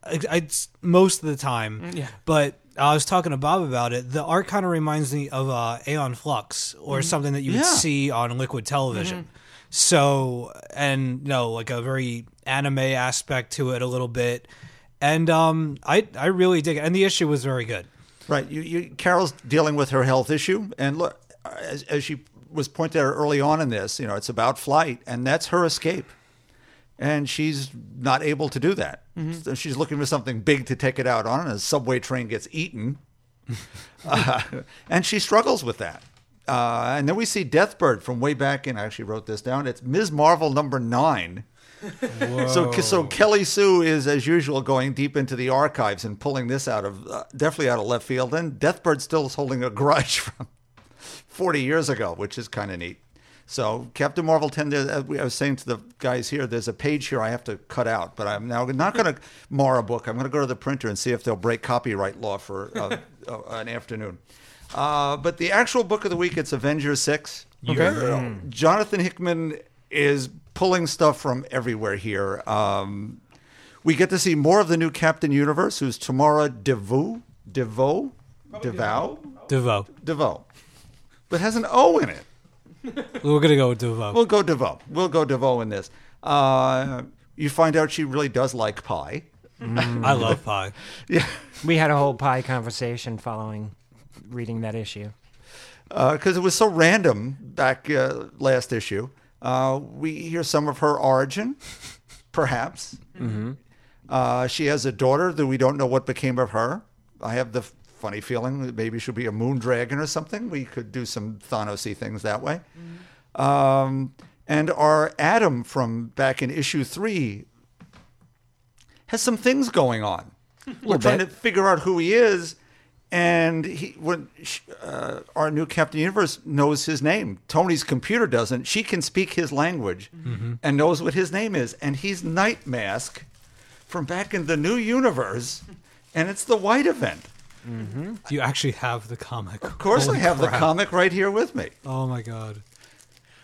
I, I most of the time. yeah. But I was talking to Bob about it. The art kind of reminds me of uh, Aeon Flux or something that you would Yeah. see on Liquid Television. So and you know, like a very anime aspect to it a little bit. And um I I really dig it. And the issue was very good. Right. You, you, Carol's dealing with her health issue, and look, as, as she was pointed out early on in this, you know, it's about flight, and that's her escape, and she's not able to do that. So she's looking for something big to take it out on, and a subway train gets eaten, [LAUGHS] uh, and she struggles with that. Uh, and then we see Deathbird from way back in. I actually wrote this down. It's Ms. Marvel number nine. [LAUGHS] So, so Kelly Sue is, as usual, going deep into the archives and pulling this out of uh, definitely out of left field. And Deathbird still is holding a grudge [LAUGHS] from 40 years ago, which is kind of neat. So Captain Marvel 10, there- as we- I was saying to the guys here, there's a page here I have to cut out, but I'm now not going to mar a book. I'm going to go to the printer and see if they'll break copyright law for uh, [LAUGHS] uh, an afternoon. Uh, but the actual book of the week, it's Avengers 6. Okay. Jonathan Hickman is pulling stuff from everywhere here. Um, we get to see more of the new Captain Universe, who's Tamara DeVoe. DeVoe? DeVoe? Devo. DeVoe. But has an O in it. [LAUGHS] We're gonna go with Devo. We'll go DeVoe. We'll go DeVoe in this. Uh, you find out she really does like pie. I love pie. [LAUGHS] Yeah. We had a whole pie conversation following reading that issue. because it was so random back uh, last issue. Uh, we hear some of her origin, perhaps. Uh, she has a daughter that we don't know what became of her. I have the funny feeling that maybe she'll be a moon dragon or something. We could do some Thanosy things that way. Um, and our Adam from back in issue three has some things going on. [LAUGHS] We're trying bit. to figure out who he is, and he when sh- uh, our new Captain Universe knows his name. Tony's computer doesn't. She can speak his language mm-hmm. and knows what his name is, and he's Night Mask from back in the new universe, and it's the White event. Mm-hmm. You actually have the comic. Of course, I have the comic right here with me. Oh my god.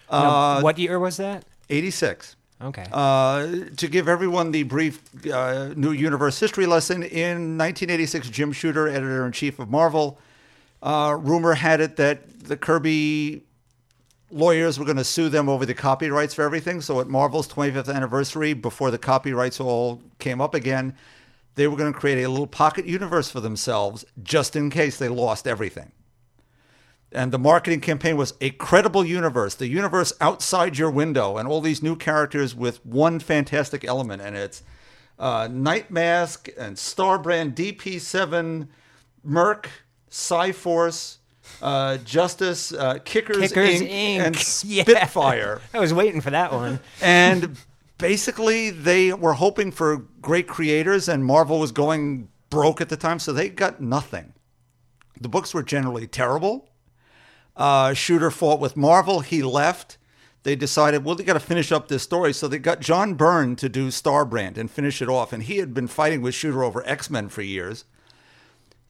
Uh, now, what year was that? Eighty-six. Okay. Uh, to give everyone the brief uh, new universe history lesson, in 1986, Jim Shooter, editor in chief of Marvel, uh, rumor had it that the Kirby lawyers were going to sue them over the copyrights for everything. So at Marvel's 25th anniversary, before the copyrights all came up again, they were going to create a little pocket universe for themselves just in case they lost everything. And the marketing campaign was a credible universe, the universe outside your window, and all these new characters with one fantastic element. And it's uh, Night Mask and Starbrand, DP7, Merc, Psi-Force, uh, Justice, uh, Kickers, Kickers Inc., Inc. and [LAUGHS] Yeah. Spitfire. [LAUGHS] I was waiting for that one. and basically, they were hoping for great creators, and Marvel was going broke at the time, so they got nothing. The books were generally terrible. Uh, Shooter fought with Marvel. He left. They decided, well, they got to finish up this story. So they got John Byrne to do Starbrand and finish it off. And he had been fighting with Shooter over X Men for years.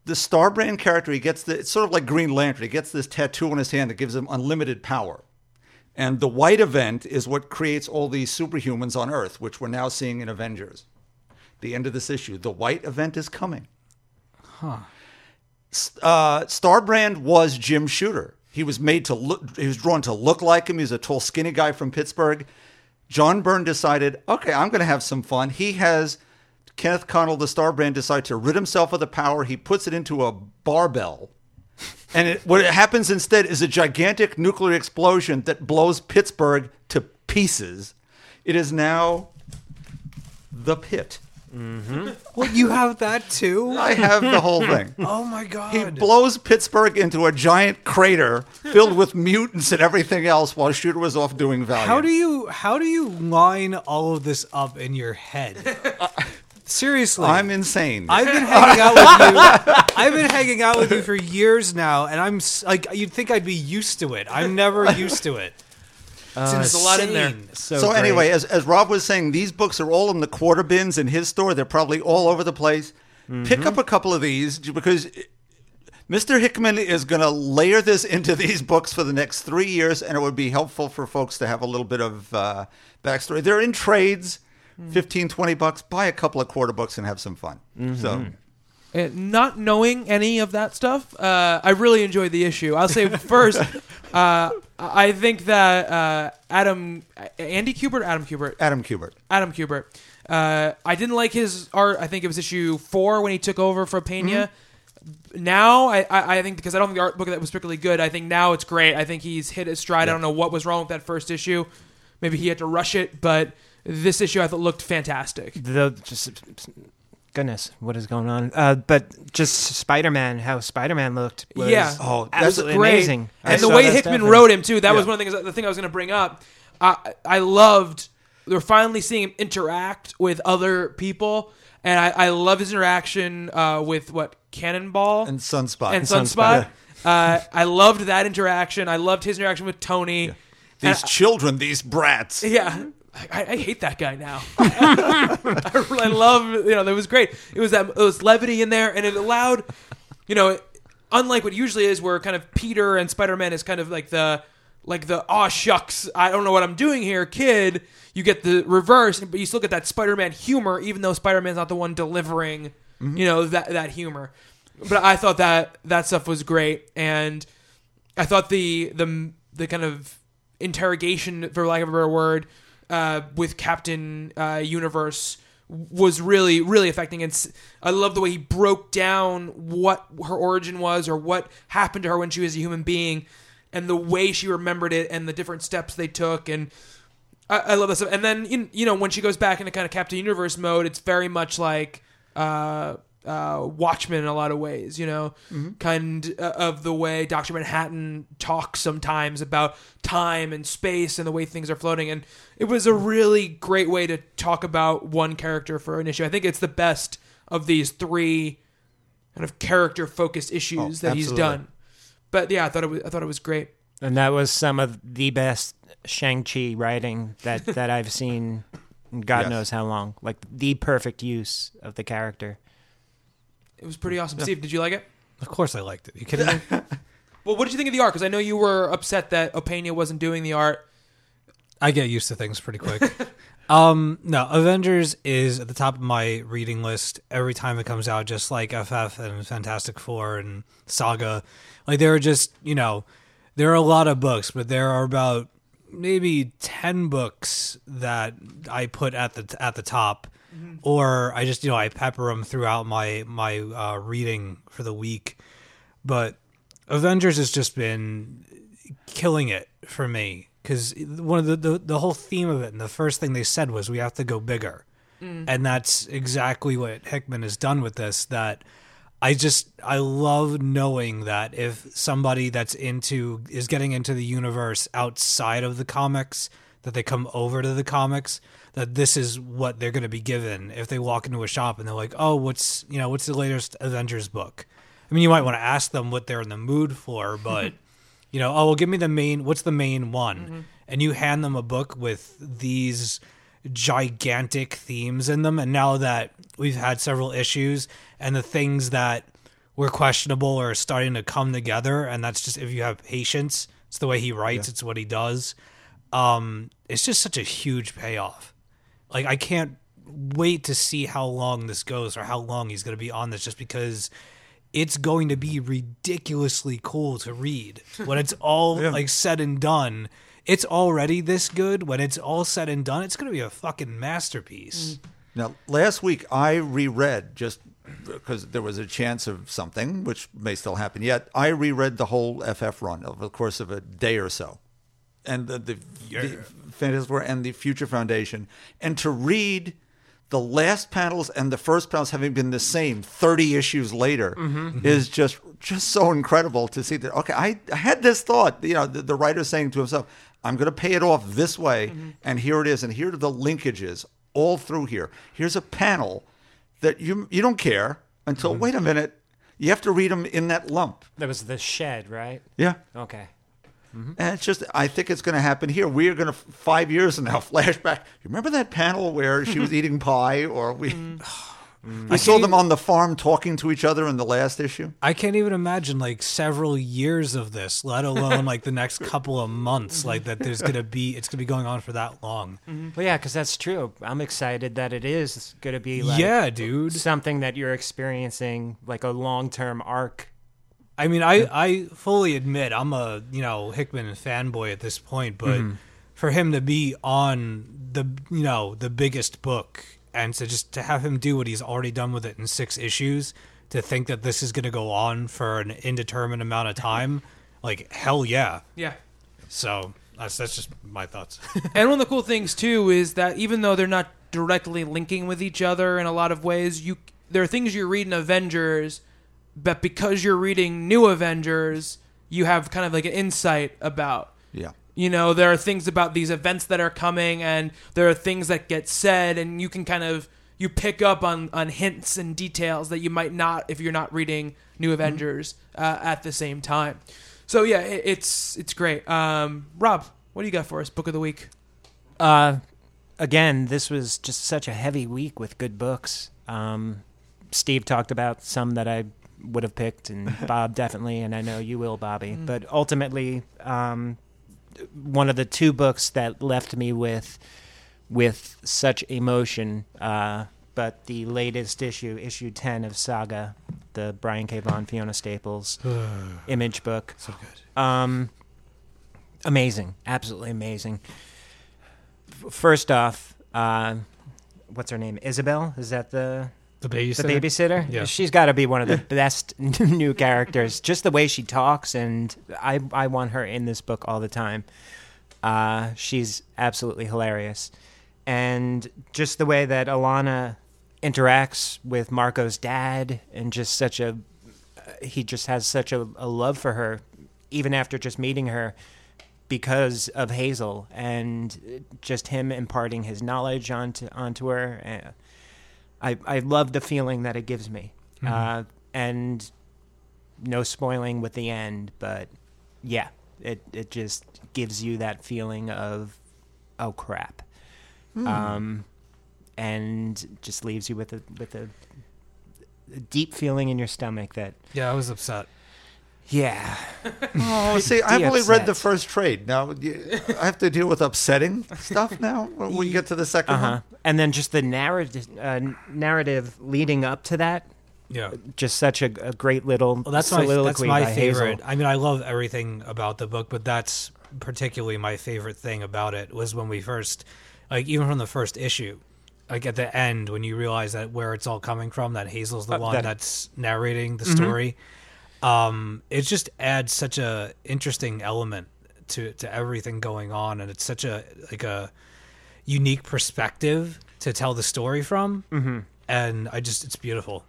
The Starbrand character, he gets the, it's sort of like Green Lantern. He gets this tattoo on his hand that gives him unlimited power. And the white event is what creates all these superhumans on Earth, which we're now seeing in Avengers. The end of this issue. The white event is coming. Huh. Uh, Starbrand was Jim Shooter. He was made to look, he was drawn to look like him. He was a tall, skinny guy from Pittsburgh. John Byrne decided, okay, I'm going to have some fun. He has Kenneth Connell, the star brand, decide to rid himself of the power. He puts it into a barbell. And it, what happens instead is a gigantic nuclear explosion that blows Pittsburgh to pieces. It is now the pit. Mm-hmm. What you have that too? I have the whole [LAUGHS] thing. Oh my god. He blows Pittsburgh into a giant crater filled with mutants and everything else while Shooter was off doing Valiant. How do you how do you line all of this up in your head? Seriously. I'm insane. I've been [LAUGHS] hanging out with you. I've been hanging out with you for years now, and I'm s- like, you'd think I'd be used to it. I'm never used to it. There's a lot in there. Insane. So, so anyway, as, as Rob was saying, these books are all in the quarter bins in his store. They're probably all over the place. Pick mm-hmm. up a couple of these because Mr. Hickman is going to layer this into these books for the next three years, and it would be helpful for folks to have a little bit of uh, backstory. They're in trades, hmm. 15, 20 bucks. Buy a couple of quarter books and have some fun. Mm-hmm. So Uh, not knowing any of that stuff, uh, I really enjoyed the issue. I'll say [LAUGHS] first, uh, I think that uh, Adam, Andy Kubert, Adam Kubert, Adam Kubert. Adam Kubert. Uh, I didn't like his art. I think it was issue four when he took over for Pena. Now, I, I, I think because I don't think the art book that was particularly good. I think now it's great. I think he's hit his stride. I don't know what was wrong with that first issue. Maybe he had to rush it, but this issue I thought looked fantastic. the just goodness, what is going on? Uh, but just Spider Man, how Spider Man looked was Yeah. Oh, that's absolutely Great. amazing. I And the way Hickman stuff wrote him too. That was one of the things. The thing I was going to bring up. I I loved. We're finally seeing him interact with other people, and I, I love his interaction uh, with what Cannonball And Sunspot. and Sunspot. Uh, I loved that interaction. I loved his interaction with Tony. These And- children, these brats. Yeah. I, I hate that guy now. [LAUGHS] I, really love, you know, that was great. It was that it was levity in there, and it allowed, you know, unlike what usually is, where kind of Peter and Spider Man is kind of like the, like the aw shucks, I don't know what I'm doing here, kid. You get the reverse, but you still get that Spider Man humor, even though Spider Man's not the one delivering, mm-hmm. you know, that that humor. But I thought that that stuff was great, and I thought the the the kind of interrogation, for lack of a better word, uh, with Captain uh, Universe was really really affecting. And i love the way he broke down what her origin was or what happened to her when she was a human being, and the way she remembered it and the different steps they took and. I, I love that stuff. And then you know when she goes back into kind of Captain Universe mode, it's very much like uh, uh, Watchmen in a lot of ways. You know, kind uh, of the way Doctor Manhattan talks sometimes about time and space and the way things are floating. And it was a really great way to talk about one character for an issue. I think it's the best of these three kind of character focused issues Oh, that he's done. But yeah, I thought it was I thought it was great. And that was some of the best Shang-Chi writing that, that [LAUGHS] I've seen in God Yes. knows how long. Like the perfect use of the character. It was pretty awesome. Steve, did you like it? Of course, I liked it. You kidding me? [LAUGHS] Well, what did you think of the art? Because I know you were upset that Opena wasn't doing the art. I get used to things pretty quick. [LAUGHS] um, no, Avengers is at the top of my reading list every time it comes out, just like FF and Fantastic Four and Saga. Like there are just you know, there are a lot of books, but there are about maybe ten books that I put at the at the top, or I just you know I pepper them throughout my my uh, reading for the week. But Avengers has just been killing it for me because one of the, the the whole theme of it and the first thing they said was we have to go bigger. And that's exactly what hickman has done with this that i just i love knowing that if somebody that's into is getting into the universe outside of the comics that they come over to the comics that this is what they're going to be given if they walk into a shop and they're like oh what's you know what's the latest avengers book i mean you might want to ask them what they're in the mood for [LAUGHS] but you know, oh, well, give me the main. What's the main one? And you hand them a book with these gigantic themes in them. And now that we've had several issues, and the things that were questionable are starting to come together, and that's just if you have patience. It's the way he writes. It's what he does. Um, it's just such a huge payoff. Like I can't wait to see how long this goes or how long he's going to be on this, just because it's going to be ridiculously cool to read [LAUGHS] when it's all like said and done. It's already this good. When it's all said and done, it's going to be a fucking masterpiece. Mm. Now, last week I reread just because there was a chance of something, which may still happen yet. I reread the whole FF run over the course of a day or so, and the, the, the Fantastic Four and the Future Foundation, and to read the last panels and the first panels having been the same 30 issues later mm-hmm. Mm-hmm. is just just so incredible to see that okay I, I had this thought you know the, the writer saying to himself i'm going to pay it off this way mm-hmm. and here it is and here are the linkages all through here. Here's a panel that you you don't care until wait a minute you have to read them in that lump. That was the shed, right? yeah. Okay. Mm-hmm. and it's just, I think it's going to happen here. We are going to, five years from now, [LAUGHS] flashback. You remember that panel where she was [LAUGHS] eating pie or we. Mm. [SIGHS] Mm. I saw them on the farm talking to each other in the last issue. I can't even imagine like several years of this, let alone like the next [LAUGHS] couple of months. Like that, there's gonna be it's gonna be going on for that long. Mm-hmm. Well, yeah, because that's true. I'm excited that it is going to be like yeah, dude. something that you're experiencing, like a long term arc. I mean, I I fully admit I'm a you know Hickman fanboy at this point, but mm-hmm. for him to be on the you know the biggest book and to just to have him do what he's already done with it in six issues, to think that this is going to go on for an indeterminate amount of time, [LAUGHS] like hell yeah. Yeah. So that's that's just my thoughts. [LAUGHS] And one of the cool things too is that even though they're not directly linking with each other in a lot of ways, you there are things you read in Avengers, but because you're reading New Avengers, you have kind of like an insight about. Yeah. You know, there are things about these events that are coming, and there are things that get said, and you can kind of you pick up on on hints and details that you might not if you're not reading New Avengers uh, at the same time. So yeah, it, it's it's great. Um, Rob, what do you got for us? Book of the week. Uh, again, this was just such a heavy week with good books. Um, Steve talked about some that I would have picked, and [LAUGHS] Bob definitely, and I know you will, Bobby. But ultimately, um, one of the two books that left me with with such emotion. Uh, but the latest issue, issue ten of Saga, the Brian K. Vaughan, Fiona Staples [SIGHS] image book. So good. Um, amazing, absolutely amazing. F- First off, uh, what's her name? Isabel? Is that the The babysitter. the babysitter? Yeah. She's got to be one of the best [LAUGHS] new characters. Just the way she talks, and I I want her in this book all the time. Uh, she's absolutely hilarious, and just the way that Alana interacts with Marco's dad, and just such a he just has such a, a love for her, even after just meeting her because of Hazel and just him imparting his knowledge onto onto her. I I love the feeling that it gives me, uh, and no spoiling with the end, but yeah, it it just gives you that feeling of oh crap, um, and just leaves you with a with a, a deep feeling in your stomach that Yeah, I was upset. Yeah Oh, see, I've Be only read the first trade. Now I have to deal with upsetting stuff now when we get to the 2nd uh huh, one. and then just the narrative uh, narrative leading up to that Yeah. just such a, a great little Well, that's my that's my by Hazel. favorite. I mean, I love everything about the book, but that's particularly my favorite thing about it was when we first, like, even from the first issue, like at the end when you realize that where it's all coming from, that Hazel's the Uh, one that- that's narrating the story. Um, it just adds such a interesting element to to everything going on, and it's such a like a unique perspective to tell the story from. Mm-hmm. And I just, it's beautiful.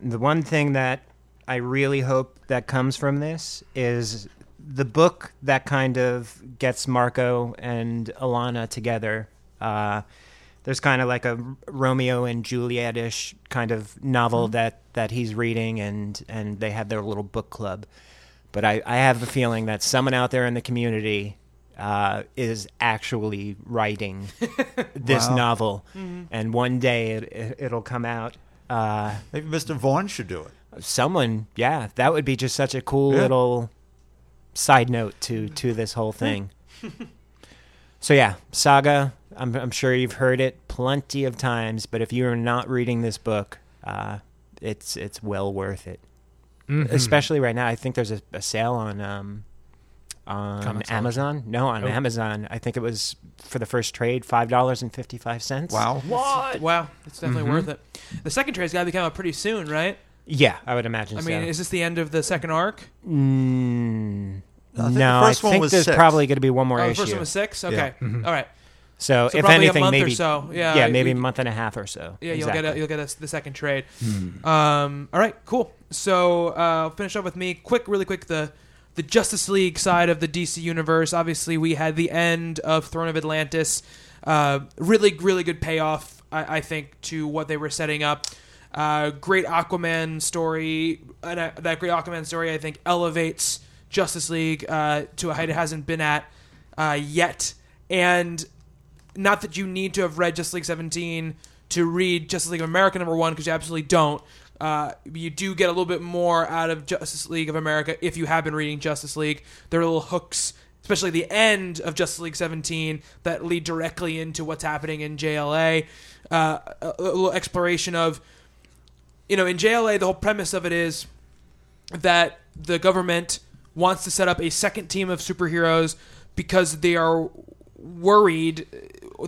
The one thing that I really hope that comes from this is the book that kind of gets Marco and Alana together. Uh, there's kind of like a Romeo and Juliet ish kind of novel that, that he's reading, and, and they have their little book club. But I, I have a feeling that someone out there in the community uh, is actually writing [LAUGHS] this Wow. novel, and one day it, it, it'll come out. Uh, Maybe Mr. Vaughan should do it. someone yeah that would be just such a cool Yeah. little side note to to this whole thing [LAUGHS] so yeah saga I'm, I'm sure you've heard it plenty of times but if you're not reading this book uh, it's it's well worth it Mm-hmm. especially right now i think there's a, a sale on um on Comixology. amazon no on Oh. amazon i think it was for the first trade five dollars and 55 cents Wow. What? Wow, it's definitely Mm-hmm. worth it. The second trade's got to be coming out pretty soon, right? yeah i would imagine I mean, is this the end of the second arc? Mm, I think the no, first I one think was there's six. probably going to be one more Oh, the issue. first one was six. Okay, Yeah. all right. So, So if anything, a month maybe or so. Yeah, yeah, maybe you- a month and a half or so. Yeah, you'll get a, you'll get a, the second trade. Um, all right, cool. So uh, I'll finish up with me. Quick, really quick. The the Justice League side of the DC universe. Obviously, we had the end of Throne of Atlantis. Uh, really, really good payoff. I, I think to what they were setting up. Uh, great Aquaman story. And uh, that great Aquaman story, I think, elevates Justice League uh, to a height it hasn't been at uh, yet. And not that you need to have read Justice League 17 to read Justice League of America number one because you absolutely don't. Uh, you do get a little bit more out of Justice League of America if you have been reading Justice League. There are little hooks, especially the end of Justice League 17, that lead directly into what's happening in JLA. Uh, a, a little exploration of, you know, in JLA, the whole premise of it is that the government wants to set up a second team of superheroes because they are worried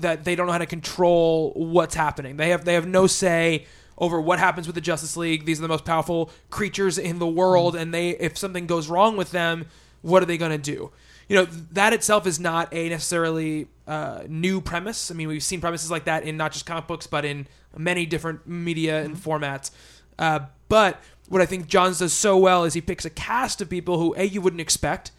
that they don't know how to control what's happening. They have they have no say over what happens with the Justice League. These are the most powerful creatures in the world, and they if something goes wrong with them, what are they going to do? You know that itself is not a necessarily uh, new premise. I mean, we've seen premises like that in not just comic books, but in many different media and formats. Uh, but what I think Johns does so well is he picks a cast of people who a you wouldn't expect,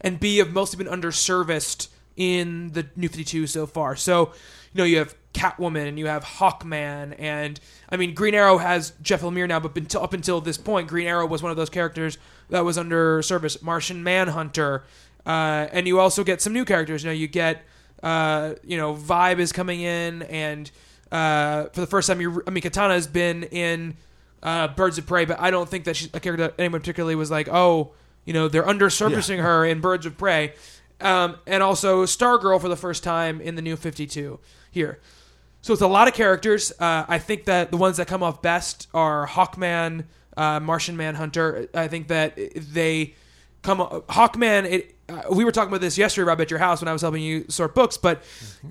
and b have mostly been underserviced in the New Fifty Two so far. So you know you have Catwoman and you have Hawkman, and I mean Green Arrow has Jeff Lemire now, but until, up until this point, Green Arrow was one of those characters that was under service. Martian Manhunter, uh, and you also get some new characters. You know you get uh, you know Vibe is coming in, and uh, for the first time, you I mean Katana has been in uh, Birds of Prey, but I don't think that she's a character that anyone particularly was like, oh, you know, they're undersurfacing her in Birds of Prey. Um, and also Stargirl for the first time in the new 52 here. So it's a lot of characters. Uh, I think that the ones that come off best are Hawkman, uh, Martian Manhunter. I think that they come. Hawkman. It. Uh, we were talking about this yesterday, Rob, at your house when I was helping you sort books, but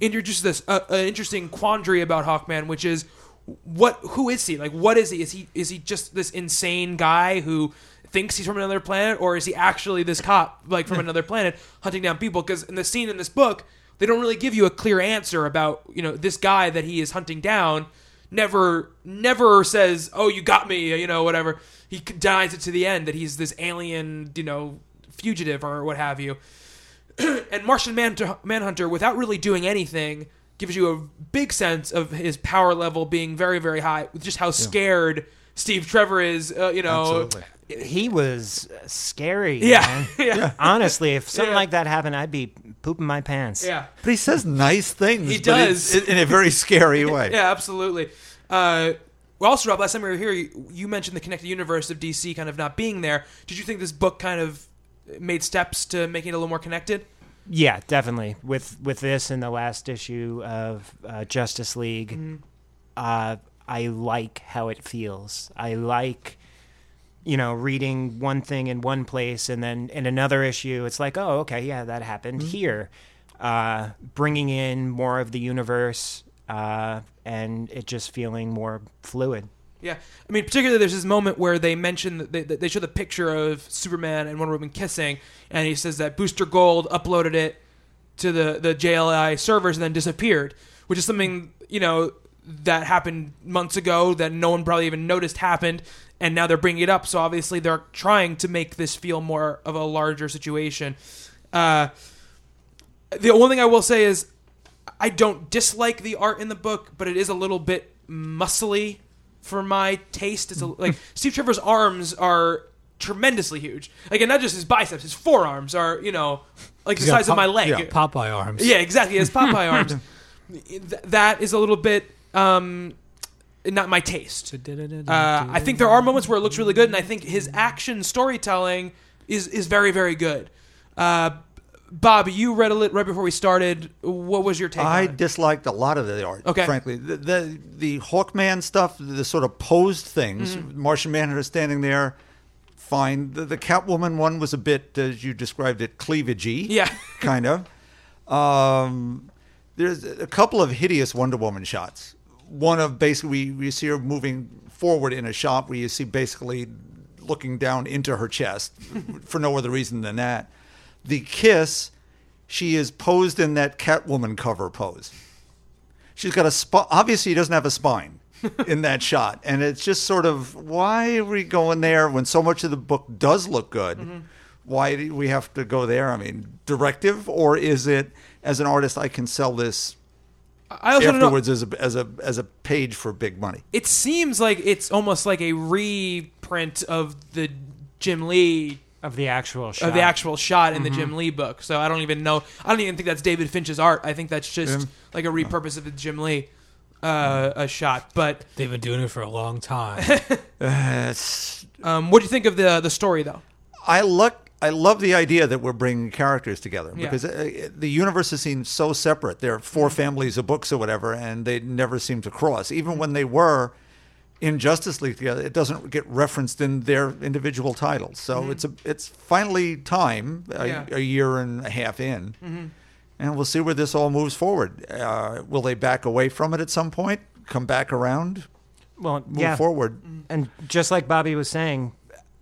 introduced this uh, an interesting quandary about Hawkman, which is what who is he like what is he is he is he just this insane guy who thinks he's from another planet or is he actually this cop like from another planet hunting down people because in the scene in this book they don't really give you a clear answer about you know this guy that he is hunting down never never says oh you got me you know whatever he denies it to the end that he's this alien you know fugitive or what have you [CLEARS THROAT] and Martian Man- Manhunter, without really doing anything, gives you a big sense of his power level being very, very high. With just how scared Steve Trevor is, uh, you know. Absolutely. He was scary. Yeah, [LAUGHS] yeah, Honestly, if something Yeah. like that happened, I'd be pooping my pants. yeah, But he says nice things. He does. it's- in a very scary [LAUGHS] way. yeah, absolutely. Uh, well, also, Rob, last time we were here, you, you mentioned the connected universe of DC kind of not being there. Did you think this book kind of made steps to making it a little more connected? Yeah, definitely. With with this and the last issue of uh, Justice League, uh, I like how it feels. I like, you know, reading one thing in one place and then in another issue, it's like, oh, okay, yeah, that happened here. Uh, bringing in more of the universe uh, and it just feeling more fluid. Yeah, I mean, particularly there's this moment where they mention that they, they show the picture of Superman and Wonder Woman kissing, and he says that Booster Gold uploaded it to the the JLI servers and then disappeared, which is something you know that happened months ago that no one probably even noticed happened, and now they're bringing it up. So obviously they're trying to make this feel more of a larger situation. Uh, the one thing I will say is I don't dislike the art in the book, but it is a little bit muscly for my taste. It's a, [LAUGHS] like Steve Trevor's arms are tremendously huge. Like, and not just his biceps, his forearms are you know like the size of my leg. yeah. Popeye arms. Yeah, exactly. He has Popeye [LAUGHS] arms. Th- that is a little bit um, not my taste. Uh, I think there are moments where it looks really good, and I think his action storytelling is is very very good. Uh, Bob, you read a lit right before we started. What was your take? I on it? disliked a lot of the art. Okay. frankly, the the, the Hawkman stuff, the sort of posed things. Mm-hmm. Martian Manhunter standing there, fine. The, the Catwoman one was a bit, as you described it, cleavagey. Yeah. kind of. Um, there's a couple of hideous Wonder Woman shots. One of basically we, we see her moving forward in a shot where you see basically looking down into her chest [LAUGHS] for no other reason than that. The kiss, she is posed in that Catwoman cover pose. She's got a spine. Obviously, he doesn't have a spine [LAUGHS] in that shot, and it's just sort of why are we going there when so much of the book does look good? Mm-hmm. Why do we have to go there? I mean, directive, or is it as an artist I can sell this I also don't know. afterwards as a as a as a page for big money? It seems like it's almost like a reprint of the Jim Lee Of the actual shot. of the actual shot in the Mm-hmm. Jim Lee book. So I don't even know. I don't even think that's David Finch's art. I think that's just like a repurpose of the Jim Lee. uh, a shot. But They've been doing it for a long time. It's- [LAUGHS] [LAUGHS] um, what do you think of the the story though? I look. I love the idea that we're bringing characters together Yeah. because uh, uh the universes seem so separate. There are four mm-hmm. families of books or whatever, and they never seem to cross. Even when they were in Justice League together, it doesn't get referenced in their individual titles. So mm-hmm. it's a it's finally time a, Yeah. a year and a half in, mm-hmm. and we'll see where this all moves forward. Uh, will they back away from it at some point? Come back around? Well, Move yeah. forward? And just like Bobby was saying,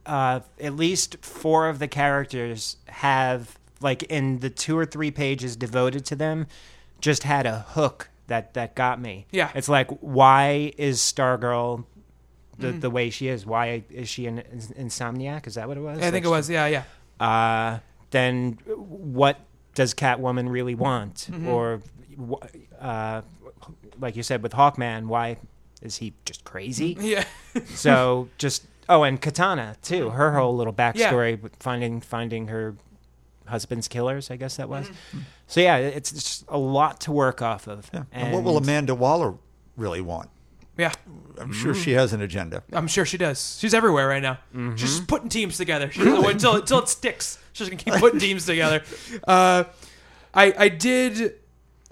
uh, at least four of the characters have, like, in the two or three pages devoted to them, just had a hook that that got me. Yeah. it's like, why is Stargirl the the way she is? Why is she an insomniac? Is that what it was? I think it was yeah yeah. uh, then what does Catwoman really want? Mm-hmm. Or, uh, like you said with Hawkman, why is he just crazy? [LAUGHS] Yeah. so just oh, and Katana too. Her whole little backstory with finding finding her husband's killers. I guess that was. Mm-hmm. So yeah, it's just a lot to work off of. Yeah. And, what will Amanda Waller really want? Yeah. I'm sure she has an agenda. I'm sure she does. She's everywhere right now. She's just putting teams together. She doesn't wait until until it sticks. She's gonna keep putting teams together. [LAUGHS] Uh, I I did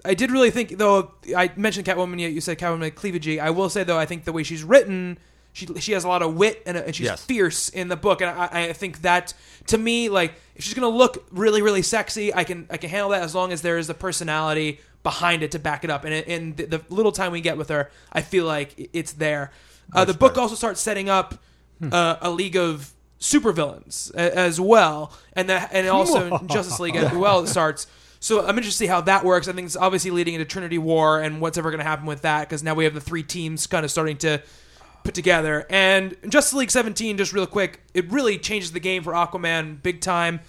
I did really think though I mentioned Catwoman. You you said Catwoman had cleavagey. I will say though I think the way she's written. She, she has a lot of wit and, and she's Yes. fierce in the book and I, I think that to me like if she's gonna look really really sexy I can I can handle that as long as there is a personality behind it to back it up and in the, the little time we get with her I feel like it's there uh, the book also starts setting up uh, a league of supervillains a- as well, and that and also [LAUGHS] Justice League as well it starts. So I'm interested to see how that works. I think it's obviously leading into Trinity War and what's ever going to happen with that because now we have the three teams kind of starting to put together. And Justice League 17, just real quick, it really changes the game for Aquaman big time,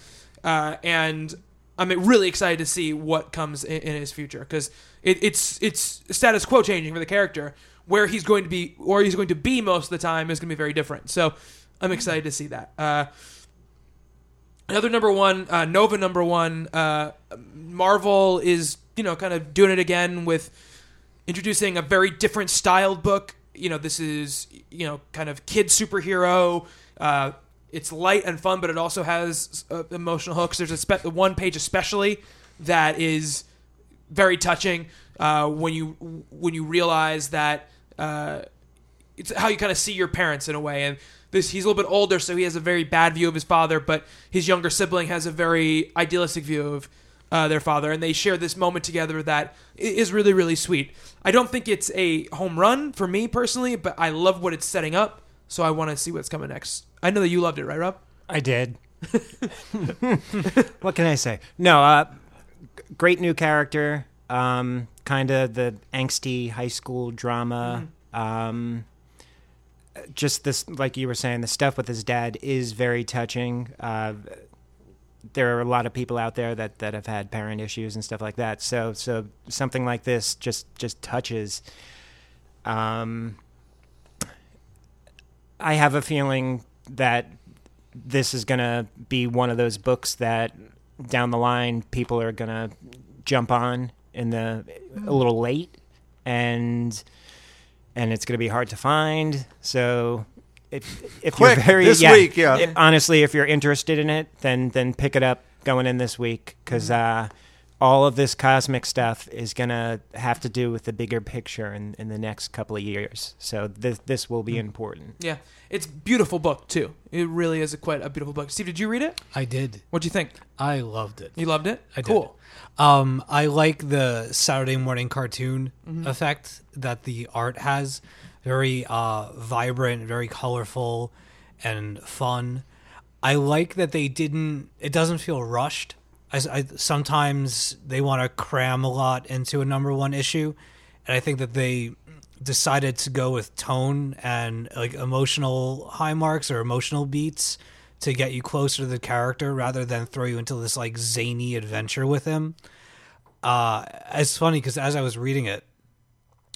uh, and I'm really excited to see what comes in, in his future because it, it's it's status quo changing for the character. Where he's going to be, or he's going to be most of the time, is going to be very different. So I'm excited to see that. Uh, another number one, uh, Nova number one. Uh, Marvel is you know kind of doing it again with introducing a very different styled book. You know, this is you know kind of kid superhero. Uh, it's light and fun, but it also has uh, emotional hooks. There's a spe- the one page especially that is very touching uh, when you when you realize that uh, it's how you kind of see your parents in a way. And this he's a little bit older, so he has a very bad view of his father, but his younger sibling has a very idealistic view of uh, their father, and they share this moment together that is really really sweet. I don't think it's a home run for me personally, but I love what it's setting up, so I want to see what's coming next. I know that you loved it, right, Rob? I did. [LAUGHS] what can I say? No, uh, g- great new character. Um, kind of the angsty high school drama. Um, just this, like you were saying, the stuff with his dad is very touching. Uh, there are a lot of people out there that, that have had parent issues and stuff like that. So, so something like this just just touches. Um, I have a feeling that this is going to be one of those books that down the line people are going to jump on in the a little late and and it's going to be hard to find so if if Quick, you're very this yeah, week, yeah. i- honestly if you're interested in it then then pick it up going in this week cuz uh all of this cosmic stuff is going to have to do with the bigger picture in, in the next couple of years. So this this will be important. Yeah, it's beautiful book too. It really is a quite a beautiful book. Steve, did you read it? I did. What'd you think? I loved it. You loved it? I did. cool. Um, I like the Saturday morning cartoon effect that the art has. Very uh, vibrant, very colorful, and fun. I like that they didn't. It doesn't feel rushed. I, I- sometimes they want to cram a lot into a number one issue, and I think that they decided to go with tone and like emotional high marks or emotional beats to get you closer to the character rather than throw you into this like zany adventure with him. Uh, it's funny because as I was reading it,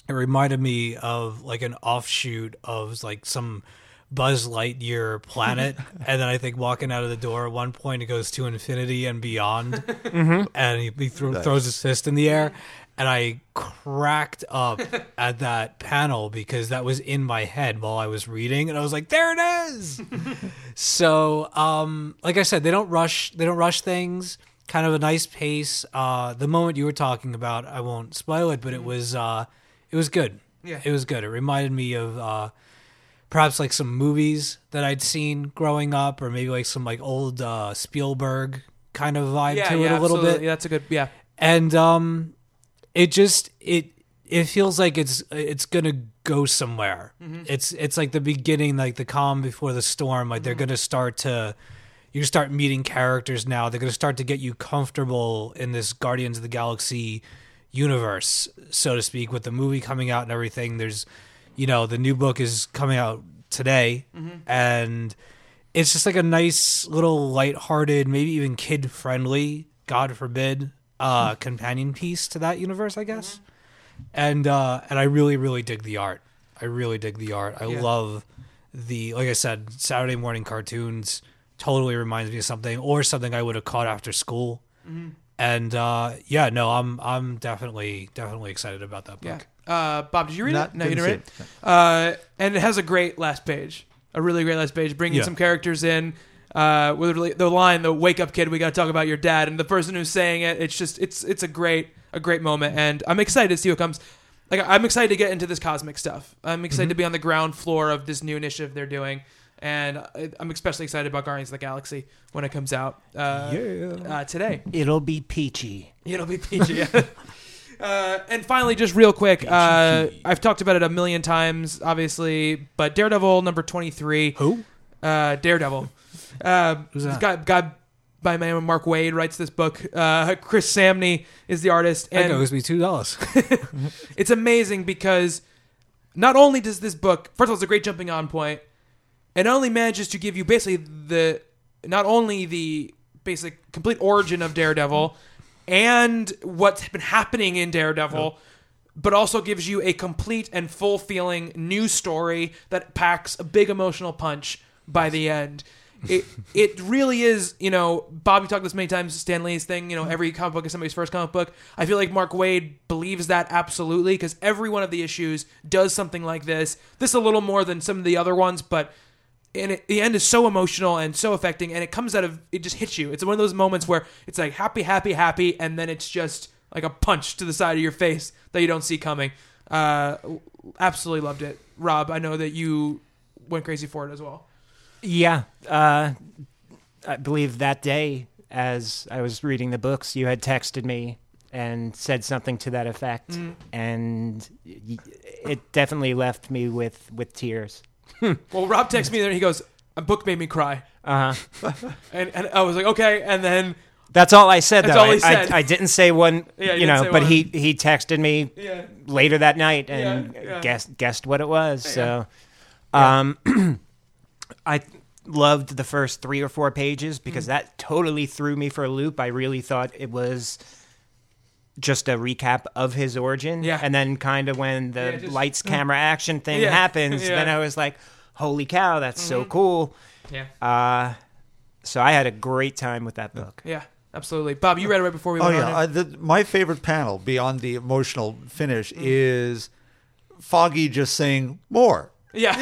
it reminded me of like an offshoot of like some Buzz Lightyear planet, [LAUGHS] and then I think walking out of the door at one point it goes to infinity and beyond, [LAUGHS] and he, he thro- throws his fist in the air, and I cracked up [LAUGHS] at that panel because that was in my head while I was reading, and I was like, "There it is." so, um, like I said, they don't rush. They don't rush things. Kind of a nice pace. Uh, the moment you were talking about, I won't spoil it, but it was uh, it was good. Yeah. it was good. It reminded me of uh, perhaps like some movies that I'd seen growing up, or maybe like some like old uh, Spielberg kind of vibe Yeah, to yeah, it a little absolutely. bit Yeah, That's a good. Yeah, and um it just it it feels like it's it's gonna go somewhere it's it's like the beginning like the calm before the storm like they're gonna start to you start meeting characters now they're gonna start to get you comfortable in this guardians of the galaxy universe so to speak with the movie coming out and everything. There's you know the new book is coming out today and it's just like a nice little light-hearted maybe even kid-friendly god forbid uh companion piece to that universe i guess. And uh and i really really dig the art. I really dig the art. I Yeah. love the like i said saturday morning cartoons totally reminds me of something or something i would have caught after school. Mm-hmm. And uh yeah no i'm i'm definitely definitely excited about that book yeah. Uh, Bob, did you read Not- it? No, you didn't didn't read see it. Uh, and it has a great last page, a really great last page, bringing Yeah. some characters in. Uh, with really- the line, "The wake up, kid, we got to talk about your dad," and the person who's saying it, it's just, it's, it's a great, a great moment, and I'm excited to see what comes. Like, I'm excited to get into this cosmic stuff. I'm excited Mm-hmm. to be on the ground floor of this new initiative they're doing, and I- I'm especially excited about Guardians of the Galaxy when it comes out uh, uh, today. It'll be peachy. It'll be PG. [LAUGHS] uh, and finally, just real quick, uh, I've talked about it a million times, obviously, but Daredevil number 23. who Uh, Daredevil. Uh, Who's this that? guy, guy by my name Mark Waid writes this book. Uh, Chris Samnee is the artist. that And owes me two dollars [LAUGHS] [LAUGHS] it's amazing because not only does this book, first of all, it's a great jumping on point. Not only manages to give you basically the, not only the basic complete origin of Daredevil and what's been happening in Daredevil, but also gives you a complete and full feeling new story that packs a big emotional punch by the end. It [LAUGHS] it really is, you know, Bobby talked this many times, Stan Lee's thing, you know, every comic book is somebody's first comic book. I feel like Mark Waid believes that absolutely because every one of the issues does something like this. This a little more than some of the other ones, but and it, the end is so emotional and so affecting and it comes out of it just hits you it's one of those moments where it's like happy happy happy and then it's just like a punch to the side of your face that you don't see coming uh absolutely loved it rob i know that you went crazy for it as well Yeah. Uh, I believe that day, as I was reading the books, you had texted me and said something to that effect, Mm-hmm. and it definitely left me with with tears. [LAUGHS] well rob texts me there and he goes a book made me cry Uh huh. [LAUGHS] and, and i was like okay and then That's all I said. That's though. all he I, said. I, I didn't say one. [LAUGHS] Yeah, you you didn't know, say but one. he he texted me yeah later that night and Yeah, yeah. guessed guessed what it was. So, um, [CLEARS THROAT] I loved the first three or four pages because that totally threw me for a loop. I really thought it was just a recap of his origin. Yeah. and then kind of when the Yeah, just- lights, [LAUGHS] camera, action thing Yeah, happens, yeah. Mm-hmm. then I was like, "Holy cow, that's so cool!" yeah Uh, so I had a great time with that book. yeah absolutely bob you read it right before we Oh went yeah, on I, the, my favorite panel beyond the emotional finish Mm. is Foggy just saying more. yeah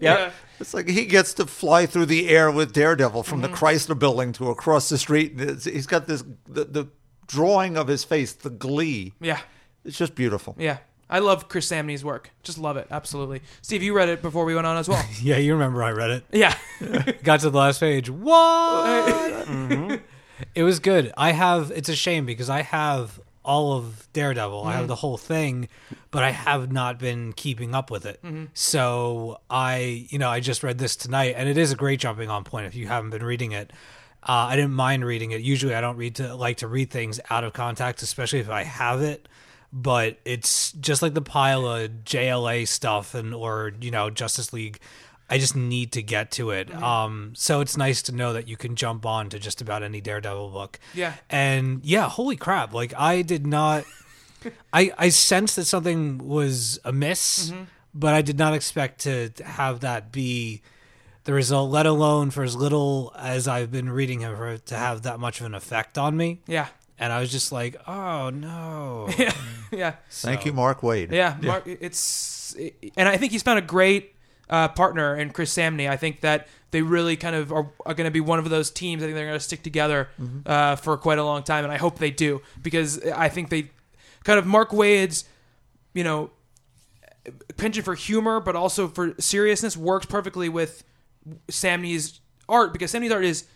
Yeah. [LAUGHS] [LAUGHS] It's like he gets to fly through the air with Daredevil from Mm-hmm. the Chrysler Building to across the street. He's got this the, the drawing of his face, the glee. yeah It's just beautiful. yeah I love Chris Samnee's work. Just love it. Absolutely. Steve, you read it before we went on as well. [LAUGHS] yeah you remember i read it yeah. [LAUGHS] got to the last page. What? [LAUGHS] Mm-hmm. It was good. I have. It's a shame because I have all of Daredevil. I have mm-hmm. the whole thing, but I have not been keeping up with it. Mm-hmm. So I, you know, I just read this tonight, and it is a great jumping on point. If you haven't been reading it, uh, I didn't mind reading it. Usually, I don't read to like to read things out of context, especially if I have it. But it's just like the pile of JLA stuff and or you know Justice League. I just need to get to it. Um, so it's nice to know that you can jump on to just about any Daredevil book. Yeah. And yeah, holy crap! Like I did not. [LAUGHS] I I sensed that something was amiss, but I did not expect to have that be the result. Let alone for as little as I've been reading him for it to have that much of an effect on me. Yeah. and I was just like, oh no. [LAUGHS] yeah. Thank you, Mark Waid. Yeah, Mark, it's and I think he's found a great uh, partner in Chris Samnee. I think that they really kind of are, are going to be one of those teams. I think they're going to stick together uh, for quite a long time, and I hope they do because I think they kind of Mark Waid's, you know, penchant for humor, but also for seriousness works perfectly with Samnee's art because Samnee's art is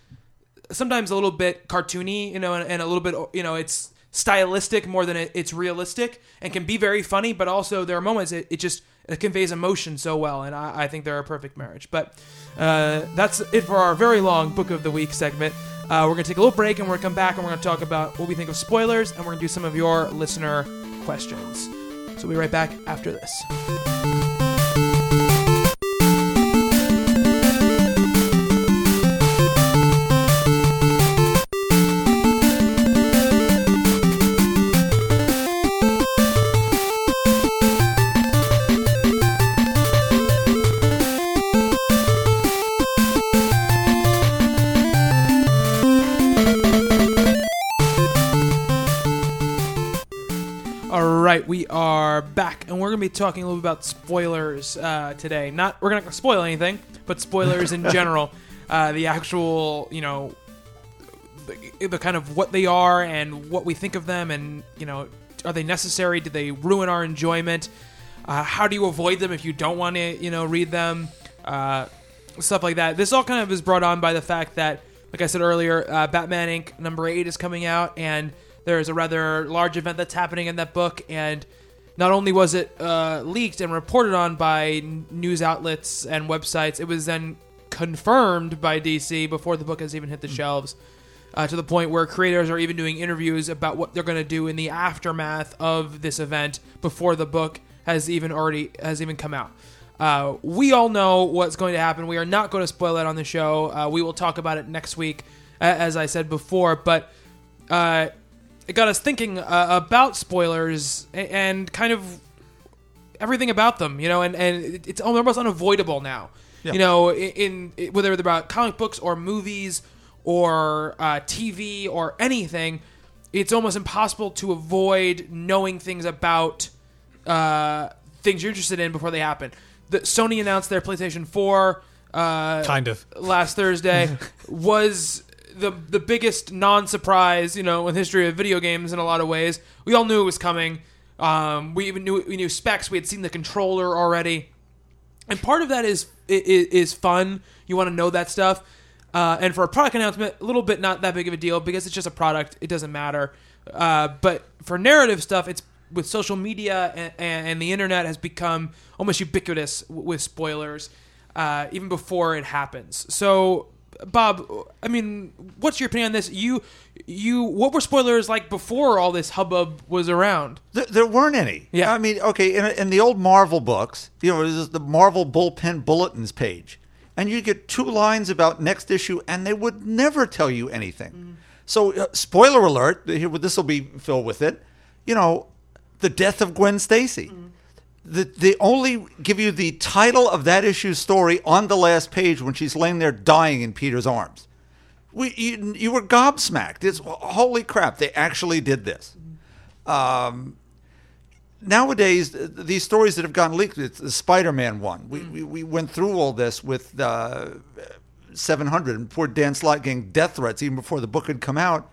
sometimes a little bit cartoony, you know, and, and a little bit, you know, it's stylistic more than it, it's realistic and can be very funny, but also there are moments it, it just it conveys emotion so well, and I, I think they're a perfect marriage. But uh, that's it for our very long Book of the Week segment. Uh, we're going to take a little break and we're going to come back and we're going to talk about what we think of spoilers and we're going to do some of your listener questions. So we'll be right back after this. Right, we are back, and we're going to be talking a little bit about spoilers uh, today. Not we're not going to spoil anything, but spoilers in [LAUGHS] general. Uh, the actual, you know, the, the kind of what they are and what we think of them, and you know, are they necessary? Do they ruin our enjoyment? Uh, how do you avoid them if you don't want to, you know, read them? Uh, stuff like that. This all kind of is brought on by the fact that, like I said earlier, uh, Batman Inc. number eight is coming out, and there is a rather large event that's happening in that book. And not only was it uh, leaked and reported on by news outlets and websites, it was then confirmed by DC before the book has even hit the shelves. Uh, to the point where creators are even doing interviews about what they're going to do in the aftermath of this event before the book has even already has even come out. Uh, we all know what's going to happen. We are not going to spoil that on the show. Uh, we will talk about it next week, as I said before. But uh, it got us thinking uh, about spoilers and kind of everything about them, you know, and, and it's almost unavoidable now. You know, in, in whether it's about comic books or movies or uh, TV or anything, it's almost impossible to avoid knowing things about uh, things you're interested in before they happen. The, Sony announced their PlayStation 4 uh, kind of. last Thursday [LAUGHS] was the the biggest non-surprise, you know, in the history of video games in a lot of ways. We all knew it was coming. Um, we even knew we knew specs. We had seen the controller already, and part of that is is, is fun. You want to know that stuff. Uh, and for a product announcement, a little bit not that big of a deal because it's just a product. It doesn't matter. Uh, but for narrative stuff, it's with social media and, and the internet has become almost ubiquitous with spoilers, uh, even before it happens. So, Bob, I mean, what's your opinion on this? You, you, what were spoilers like before all this hubbub was around? There, there weren't any. Yeah. I mean, okay, in, in the old Marvel books, you know, there's the Marvel bullpen bulletins page, and you get two lines about next issue, and they would never tell you anything. So, uh, spoiler alert, this will be filled with it. You know, the death of Gwen Stacy. The, they only give you the title of that issue's story on the last page when she's laying there dying in Peter's arms. We, you, you were gobsmacked. It's holy crap! They actually did this nowadays these stories that have gotten leaked it's the spider-man one we, we, we went through all this with uh, 700 and poor dan slott getting death threats even before the book had come out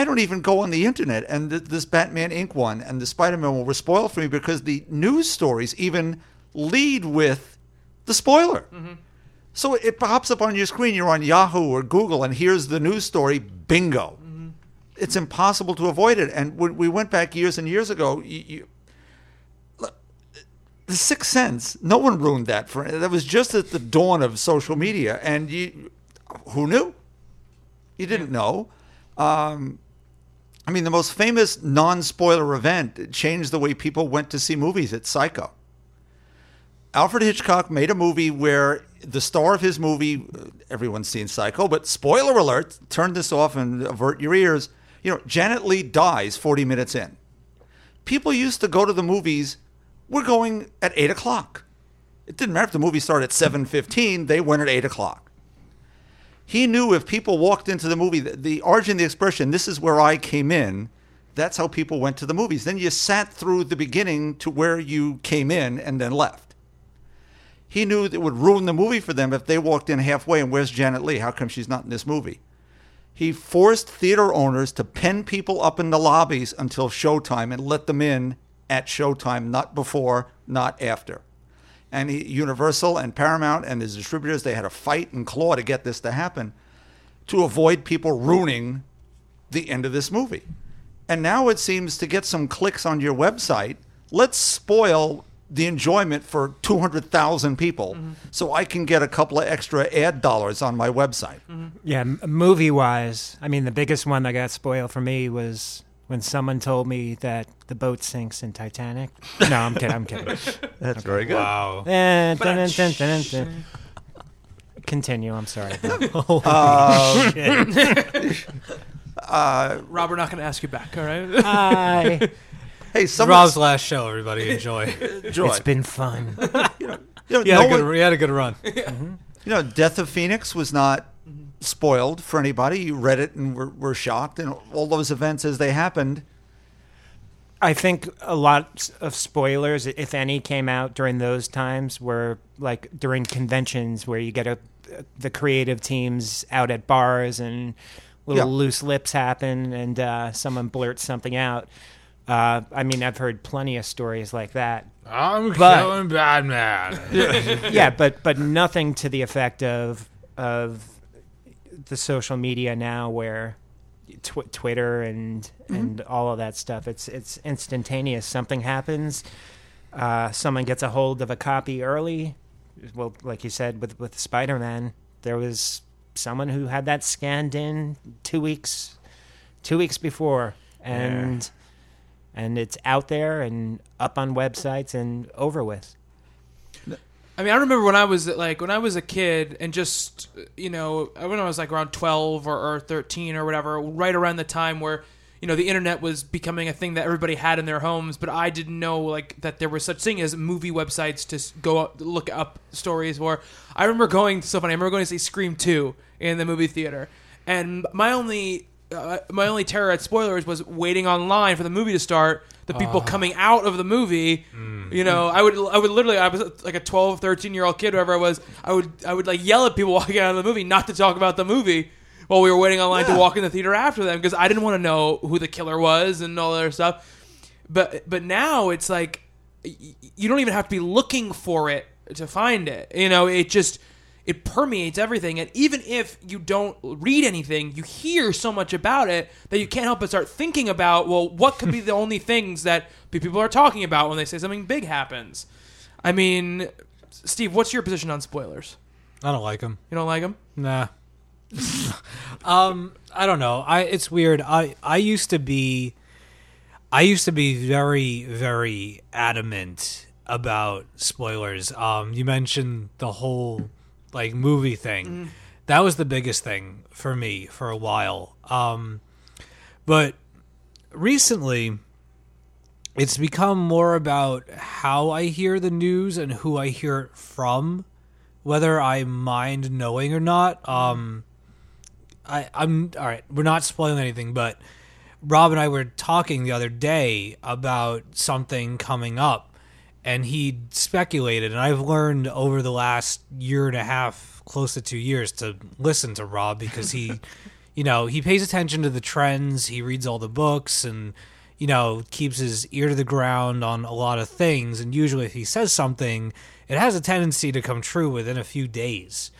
I- don't even go on the internet and th- this batman inc one and the spider-man one were spoiled for me because the news stories even lead with the spoiler so it pops up on your screen you're on yahoo or google and here's the news story bingo it's impossible to avoid it. And when we went back years and years ago, you, you, the Sixth Sense, no one ruined that for that was just at the dawn of social media, and you, who knew? You didn't know. Um, I mean, the most famous non-spoiler event changed the way people went to see movies. It's Psycho. Alfred Hitchcock made a movie where the star of his movie, uh, everyone's seen Psycho, but spoiler alert, turn this off and avert your ears. You know, Janet Leigh dies 40 minutes in. People used to go to the movies, we're going at 8 o'clock. It didn't matter if the movie started at 7.15, they went at 8 o'clock. He knew if people walked into the movie, the, the origin, the expression, "This is where I came in." That's how people went to the movies. Then you sat through the beginning to where you came in and then left. He knew that it would ruin the movie for them if they walked in halfway and where's Janet Leigh? How come she's not in this movie? He forced theater owners to pen people up in the lobbies until showtime and let them in at showtime, not before, not after. And he, Universal and Paramount and his distributors, they had to fight and claw to get this to happen to avoid people ruining the end of this movie. And now it seems to get some clicks on your website, let's spoil the enjoyment for 200,000 people mm-hmm. so I can get a couple of extra ad dollars on my website. Mm-hmm. Yeah, movie wise, I mean, the biggest one that got spoiled for me was when someone told me that the boat sinks in Titanic. [LAUGHS] No, I'm kidding. I'm kidding. That's very good. Wow. Eh, dun, dun, dun, dun, dun. Continue. I'm sorry. [LAUGHS] Um, [LAUGHS] uh, Rob, we're not going to ask you back. All right. Hi. Hey, some Rob's last show, everybody. Enjoy. joy. It's been fun. you know, he, had no a good, one- he had a good run. Mm-hmm. you know, Death of Phoenix was not spoiled for anybody. You read it and were, were shocked, and all those events as they happened. I think a lot of spoilers, if any, came out during those times were like during conventions where you get a, the creative teams out at bars and little Yeah. loose lips happen and uh, someone blurts something out. Uh, I mean, I've heard plenty of stories like that. I'm But- killing Batman. [LAUGHS] yeah, but but nothing to the effect of of the social media now, where tw- Twitter and and all of that stuff. It's it's instantaneous. Something happens, uh, someone gets a hold of a copy early. Well, like you said with with Spider Man, there was someone who had that scanned in two weeks two weeks before, and and it's out there and up on websites and over with. I mean, I remember when I was like when I was a kid and just you know when I was like around twelve or, or thirteen or whatever, right around the time where you know the internet was becoming a thing that everybody had in their homes, but I didn't know like that there was such thing as movie websites to go up, look up stories. Or I remember going so funny. I remember going to see Scream two in the movie theater, and my only uh, my only terror at spoilers was waiting online for the movie to start. The people ah. coming out of the movie, mm. you know, I would, I would literally, I was like a 12, 13 year old kid, whatever I was. I would, I would like yell at people [LAUGHS] walking out of the movie not to talk about the movie while we were waiting online to walk in the theater after them because I didn't want to know who the killer was and all that other stuff. But, but now it's like y- you don't even have to be looking for it to find it. You know, it just it permeates everything. And even if you don't read anything, you hear so much about it that you can't help but start thinking about, well, what could be the [LAUGHS] only things that people are talking about when they say something big happens? I mean, Steve, what's your position on spoilers? I don't like them. You don't like them? Nah. [LAUGHS] um, I don't know. I it's weird. I I used to be I used to be very very adamant about spoilers. Um you mentioned the whole like movie thing. That was the biggest thing for me for a while. Um but recently it's become more about how I hear the news and who I hear it from whether I mind knowing or not. Um, I, I'm all right. We're not spoiling anything, but Rob and I were talking the other day about something coming up, and he speculated. And I've learned over the last year and a half, close to two years, to listen to Rob because he, [LAUGHS] you know, he pays attention to the trends. He reads all the books and. You know, keeps his ear to the ground on a lot of things, and usually, if he says something, it has a tendency to come true within a few days.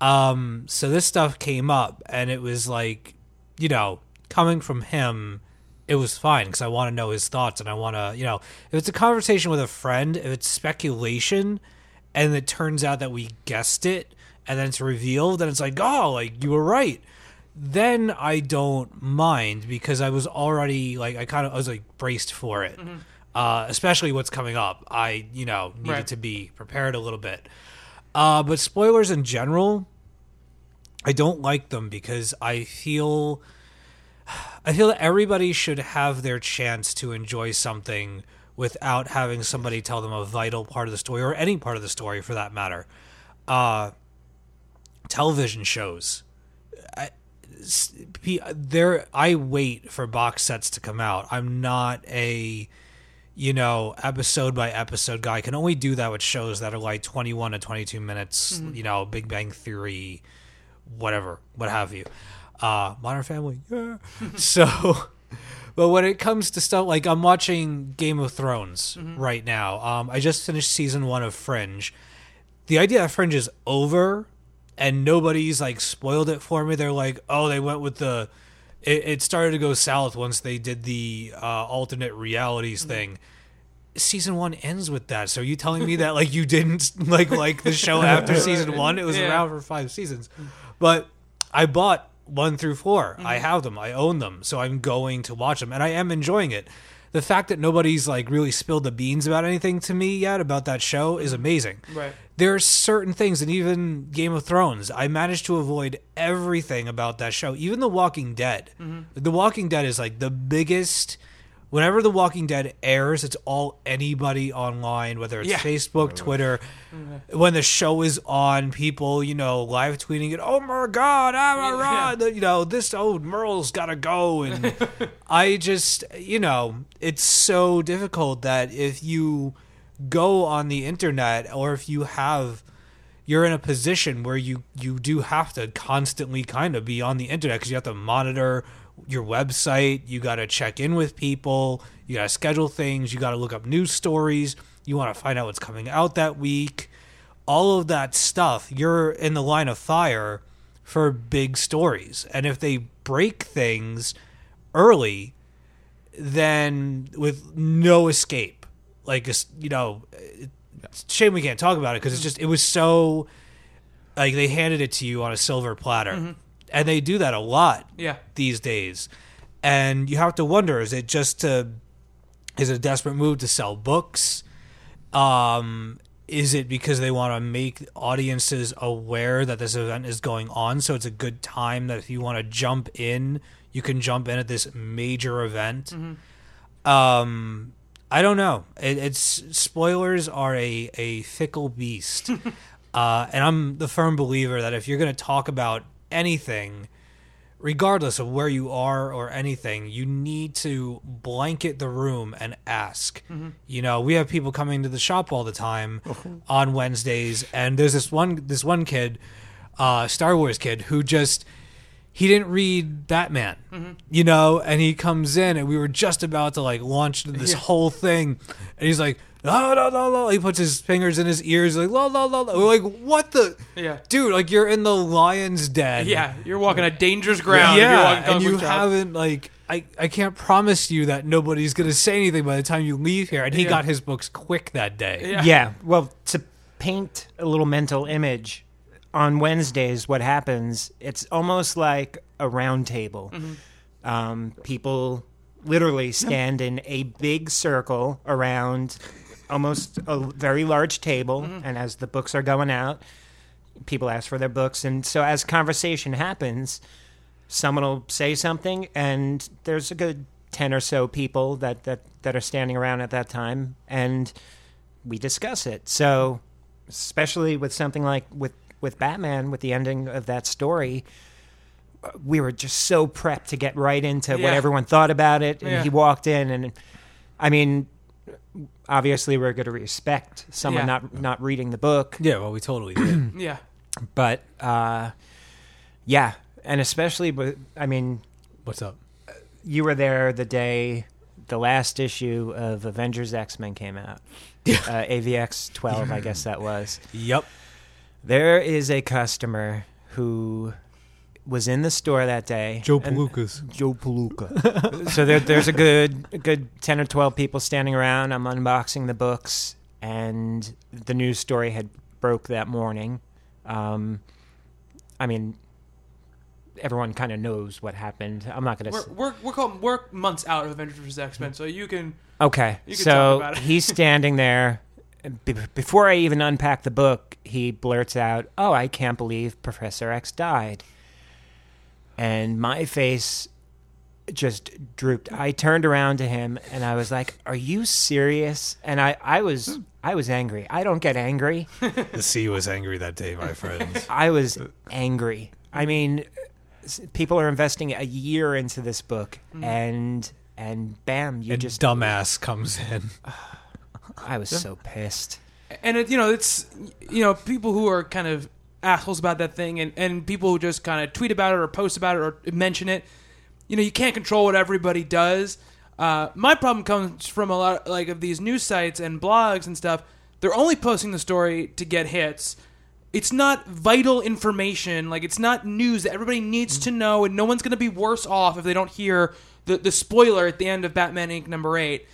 Um, so this stuff came up, and it was like, you know, coming from him, it was fine because I want to know his thoughts, and I want to, you know, if it's a conversation with a friend, if it's speculation, and it turns out that we guessed it, and then it's revealed, and it's like, oh, like you were right. Then I don't mind because I was already like I kind of I was like braced for it, uh, especially what's coming up. I you know needed Right. to be prepared a little bit. Uh, but spoilers in general, I don't like them because I feel I feel that everybody should have their chance to enjoy something without having somebody tell them a vital part of the story or any part of the story for that matter. Uh, television shows. I, there I wait for box sets to come out. I'm not a you know episode by episode guy. I can only do that with shows that are like 21 to 22 minutes. You know, Big Bang Theory, whatever, what have you. Uh, Modern Family, yeah. [LAUGHS] so. But when it comes to stuff like I'm watching Game of Thrones right now, um, I just finished season one of Fringe. The idea that Fringe is over and nobody's like spoiled it for me. They're like, oh, they went with the. It, it started to go south once they did the uh, alternate realities thing. Season one ends with that. So are you telling me that like you didn't like like the show after [LAUGHS] season one? It was Yeah. around for five seasons, but I bought one through 4 I mm-hmm. have them. I own them. So I'm going to watch them, and I am enjoying it. The fact that nobody's like really spilled the beans about anything to me yet about that show is mm-hmm. amazing. Right. There are certain things, and even Game of Thrones, I managed to avoid everything about that show. Even The Walking Dead. Mm-hmm. The Walking Dead is like the biggest. Whenever The Walking Dead airs, it's all anybody online, whether it's Yeah. Facebook, Twitter. Mm-hmm. When the show is on, people, you know, live tweeting it. Oh my God, I'm a rod. You know, this old Merle's got to go. And [LAUGHS] I just, you know, it's so difficult that if you go on the internet or if you have you're in a position where you you do have to constantly kind of be on the internet because you have to monitor your website you got to check in with people you got to schedule things you got to look up news stories you want to find out what's coming out that week. All of that stuff you're in the line of fire for big stories. And if they break things early then with no escape. Like you know shame we can't talk about it because it's just it was so like they handed it to you on a silver platter mm-hmm. And they do that a lot Yeah. these days. And you have to wonder is it just to is it a desperate move to sell books? Um is it because they want to make audiences aware that this event is going on so it's a good time that if you want to jump in you can jump in at this major event? Um i don't know. It, it's spoilers are a a fickle beast. [LAUGHS] Uh and i'm the firm believer that if you're going to talk about anything regardless of where you are or anything, you need to blanket the room and ask. You know, we have people coming to the shop all the time [LAUGHS] on Wednesdays, and there's this one this one kid, uh, Star Wars kid, who just he didn't read Batman, you know, and he comes in, and we were just about to like launch this whole thing, and he's like. La, la, la, la. He puts his fingers in his ears, like la la la. la. We're like, what the, Yeah. dude? Like you're in the lion's den Yeah, you're walking a dangerous ground. if you're yeah, walking and you haven't like I, I can't promise you that nobody's gonna say anything by the time you leave here. And he Yeah. got his books quick that day. Yeah. Yeah. Well, to paint a little mental image, on Wednesdays, what happens? It's almost like a round table. Um, people literally stand in a big circle around almost a very large table, mm-hmm. and as the books are going out, people ask for their books, and so as conversation happens, someone will say something, and there's a good ten or so people that that that are standing around at that time, and we discuss it. So, especially with something like with with Batman, with the ending of that story, we were just so prepped to get right into Yeah. what everyone thought about it. And Yeah. he walked in, and I mean, obviously, we're going to respect someone Yeah. not not reading the book, Yeah, well, we totally did. [CLEARS THROAT] Yeah. but uh, yeah, and especially with, I mean, What's up? you were there the day the last issue of Avengers X Men came out. Uh, AVX 12, I guess that was. [LAUGHS] Yep. There is a customer who was in the store that day. Joe and- Palookas. Joe Palooka. [LAUGHS] so there, there's a good, a good ten or twelve people standing around. I'm unboxing the books, and the news story had broke that morning. Um, I mean, everyone kind of knows what happened. I'm not gonna. We're s- we're we're, called, we're months out of Avengers vs X Men, so you can. Okay, You can so talk about it. he's standing there. Be- before I even unpack the book, he blurts out, "Oh, I can't believe Professor X died." And my face just drooped. I turned around to him and I was like, "Are you serious?" And I, I was, I was angry. I don't get angry. [LAUGHS] The sea was angry that day, my friends. I was angry. I mean, people are investing a year into this book, mm. and and bam, you and just dumbass comes in. [SIGHS] I was so pissed. and it, you know it's you know people who are kind of assholes about that thing and, and people who just kind of tweet about it or post about it or mention it you know you can't control what everybody does. Uh, my problem comes from a lot like of these news sites and blogs and stuff. They're only posting the story to get hits. It's not vital information. Like it's not news that everybody needs to know and no one's going to be worse off if they don't hear the, the spoiler at the end of batman inc. number 8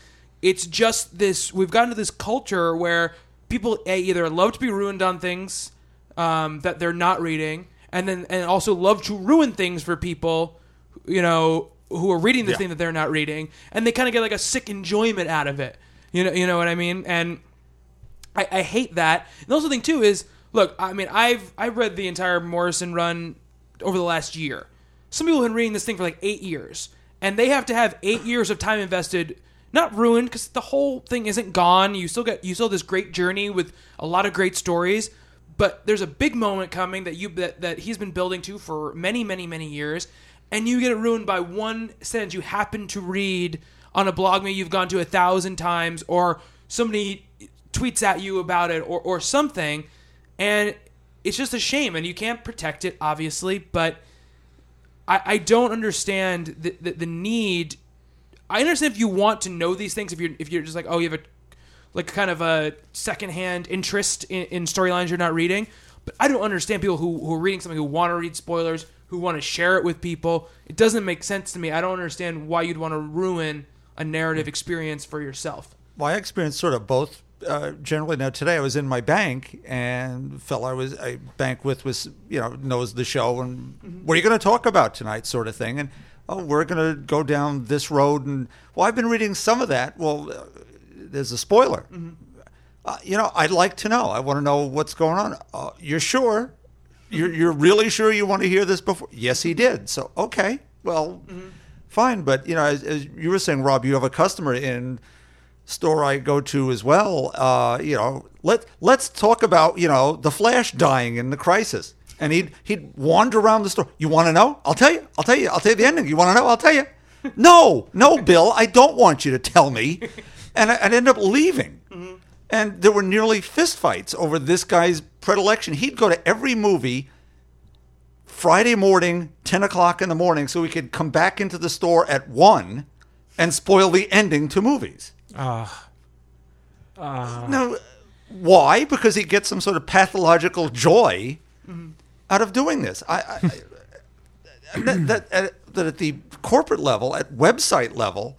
it's just this we've gotten to this culture where people a, either love to be ruined on things um, that they're not reading and then and also love to ruin things for people you know who are reading the Yeah. thing that they're not reading and they kind of get like a sick enjoyment out of it you know you know what i mean and I, I hate that. And the also thing too is, look, I mean, I've I've read the entire Morrison run over the last year. Some people have been reading this thing for like eight years, and they have to have eight years of time invested, not ruined, because the whole thing isn't gone. You still get you still have this great journey with a lot of great stories, but there's a big moment coming that you that, that he's been building to for many, many, many years, and you get it ruined by one sentence you happen to read on a blog maybe you've gone to a thousand times, or somebody tweets at you about it or, or something and it's just a shame and you can't protect it obviously but i, I don't understand the, the, the need. I understand if you want to know these things if you're if you're just like oh you have a like kind of a secondhand interest in, in storylines you're not reading. But i don't understand people who, who are reading something who want to read spoilers who want to share it with people. It doesn't make sense to me. I don't understand why you'd want to ruin a narrative experience for yourself. Well, I experienced sort of both. Uh, generally, now today I was in my bank, and the fellow I was I bank with was you know knows the show, and what are you going to talk about tonight, sort of thing, and oh, we're going to go down this road, and well, I've been reading some of that. Well, uh, there's a spoiler. Uh, you know, I'd like to know. I want to know what's going on. Uh, you're sure? You're you're really sure you want to hear this before? Yes, he did. So okay, well, fine. But you know, as, as you were saying, Rob, you have a customer in store I go to as well. Uh, you know, let let's talk about you know the Flash dying in the Crisis, and he'd he'd wander around the store. You want to know? I'll tell you. I'll tell you. I'll tell you the ending. You want to know? I'll tell you. [LAUGHS] No, no, Bill, I don't want you to tell me. [LAUGHS] And I, I'd end up leaving. Mm-hmm. And there were nearly fistfights over this guy's predilection. He'd go to every movie Friday morning, 10 o'clock in the morning, so he could come back into the store at 1 and spoil the ending to movies. Now, why? Because he gets some sort of pathological joy mm-hmm. out of doing this. I, I, I that, that, at, that at the corporate level, at website level,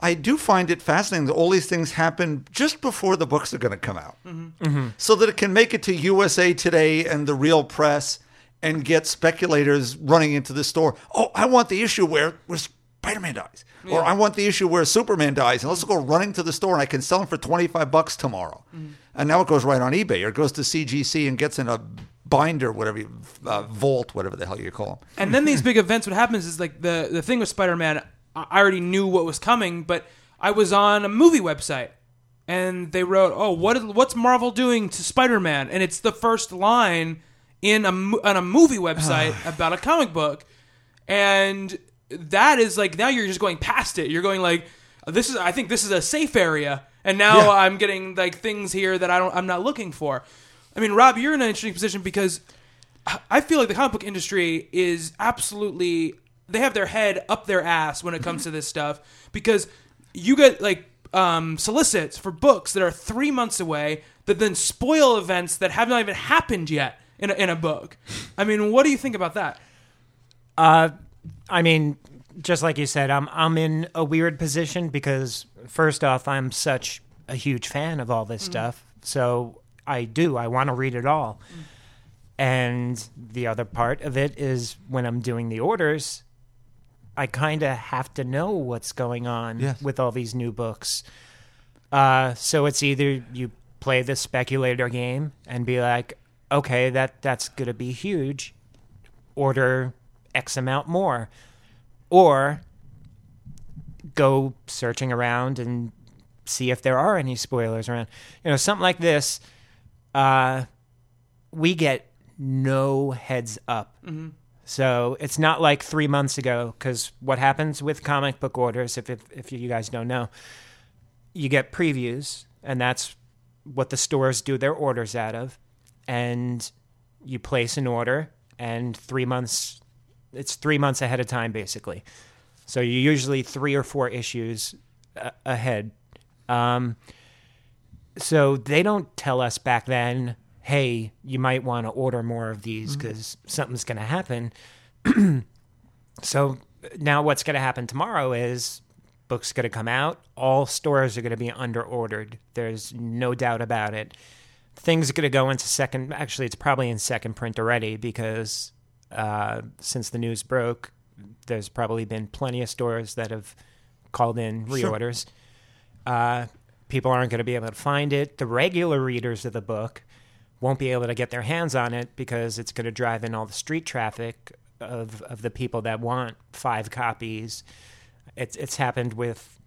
I do find it fascinating that all these things happen just before the books are going to come out, mm-hmm. Mm-hmm. so that it can make it to USA Today and the real press and get speculators running into the store. Oh, I want the issue where where Spider-Man dies, or I want the issue where Superman dies, and let's go running to the store and I can sell them for twenty five bucks tomorrow. Mm-hmm. And now it goes right on eBay or it goes to CGC and gets in a binder, whatever, you, uh, vault, whatever the hell you call them. and then these big events what happens is like the the thing with spider-man i I already knew what was coming but i was on a movie website and they wrote oh what is, what's marvel doing to spider-man? And it's the first line in a on a movie website [SIGHS] about a comic book and that is like now you're just going past it. You're going like this is i think this is a safe area and now Yeah. i'm getting like things here that i don't i'm not looking for. I mean rob you're in an interesting position because I feel like the comic book industry is absolutely they have their head up their ass when it comes to this stuff because you get like um, solicits for books that are three months away that then spoil events that have not even happened yet in a, in a book. I mean, what do you think about that? Uh, I mean, just like you said, I'm I'm in a weird position because first off, I'm such a huge fan of all this stuff, so I do I want to read it all. And the other part of it is when I'm doing the orders, I kind of have to know what's going on Yes. with all these new books. Uh, so it's either you play the speculator game and be like, okay, that that's gonna be huge, order X amount more, or go searching around and see if there are any spoilers around. You know, something like this, uh, we get no heads up So it's not like three months ago, because what happens with comic book orders, if, if, if you guys don't know, you get previews, and that's what the stores do their orders out of. And you place an order, and three months, it's three months ahead of time, basically. So you're usually three or four issues a- ahead. Um, so they don't tell us back then, hey, you might want to order more of these because something's going to happen. [CLEARS THROAT] so now what's going to happen tomorrow is books going to come out. All stores are going to be under ordered. There's no doubt about it. Things are going to go into second. Actually, it's probably in second print already because uh, since the news broke, there's probably been plenty of stores that have called in reorders. Uh, people aren't going to be able to find it. The regular readers of the book won't be able to get their hands on it because it's going to drive in all the street traffic of, of the people that want five copies. It's it's happened with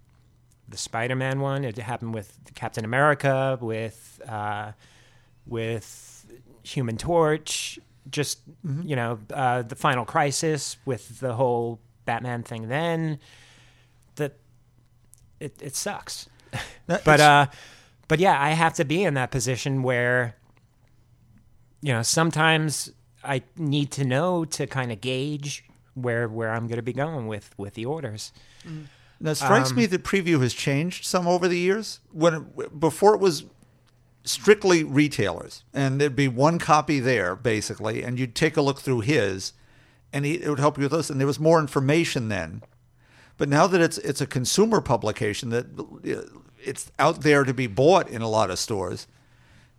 the Spider-Man one. It happened with Captain America, with uh, with Human Torch. Just you know, uh, the Final Crisis with the whole Batman thing. Then that it it sucks. [LAUGHS] But uh, but yeah, I have to be in that position where you know sometimes I need to know to kind of gauge where where I'm going to be going with with the orders. Now, it strikes Um, me that preview has changed some over the years. When it, before it was strictly retailers, and there'd be one copy there basically, and you'd take a look through his, and he, it would help you with this, and there was more information then. But now that it's it's a consumer publication that uh, it's out there to be bought in a lot of stores,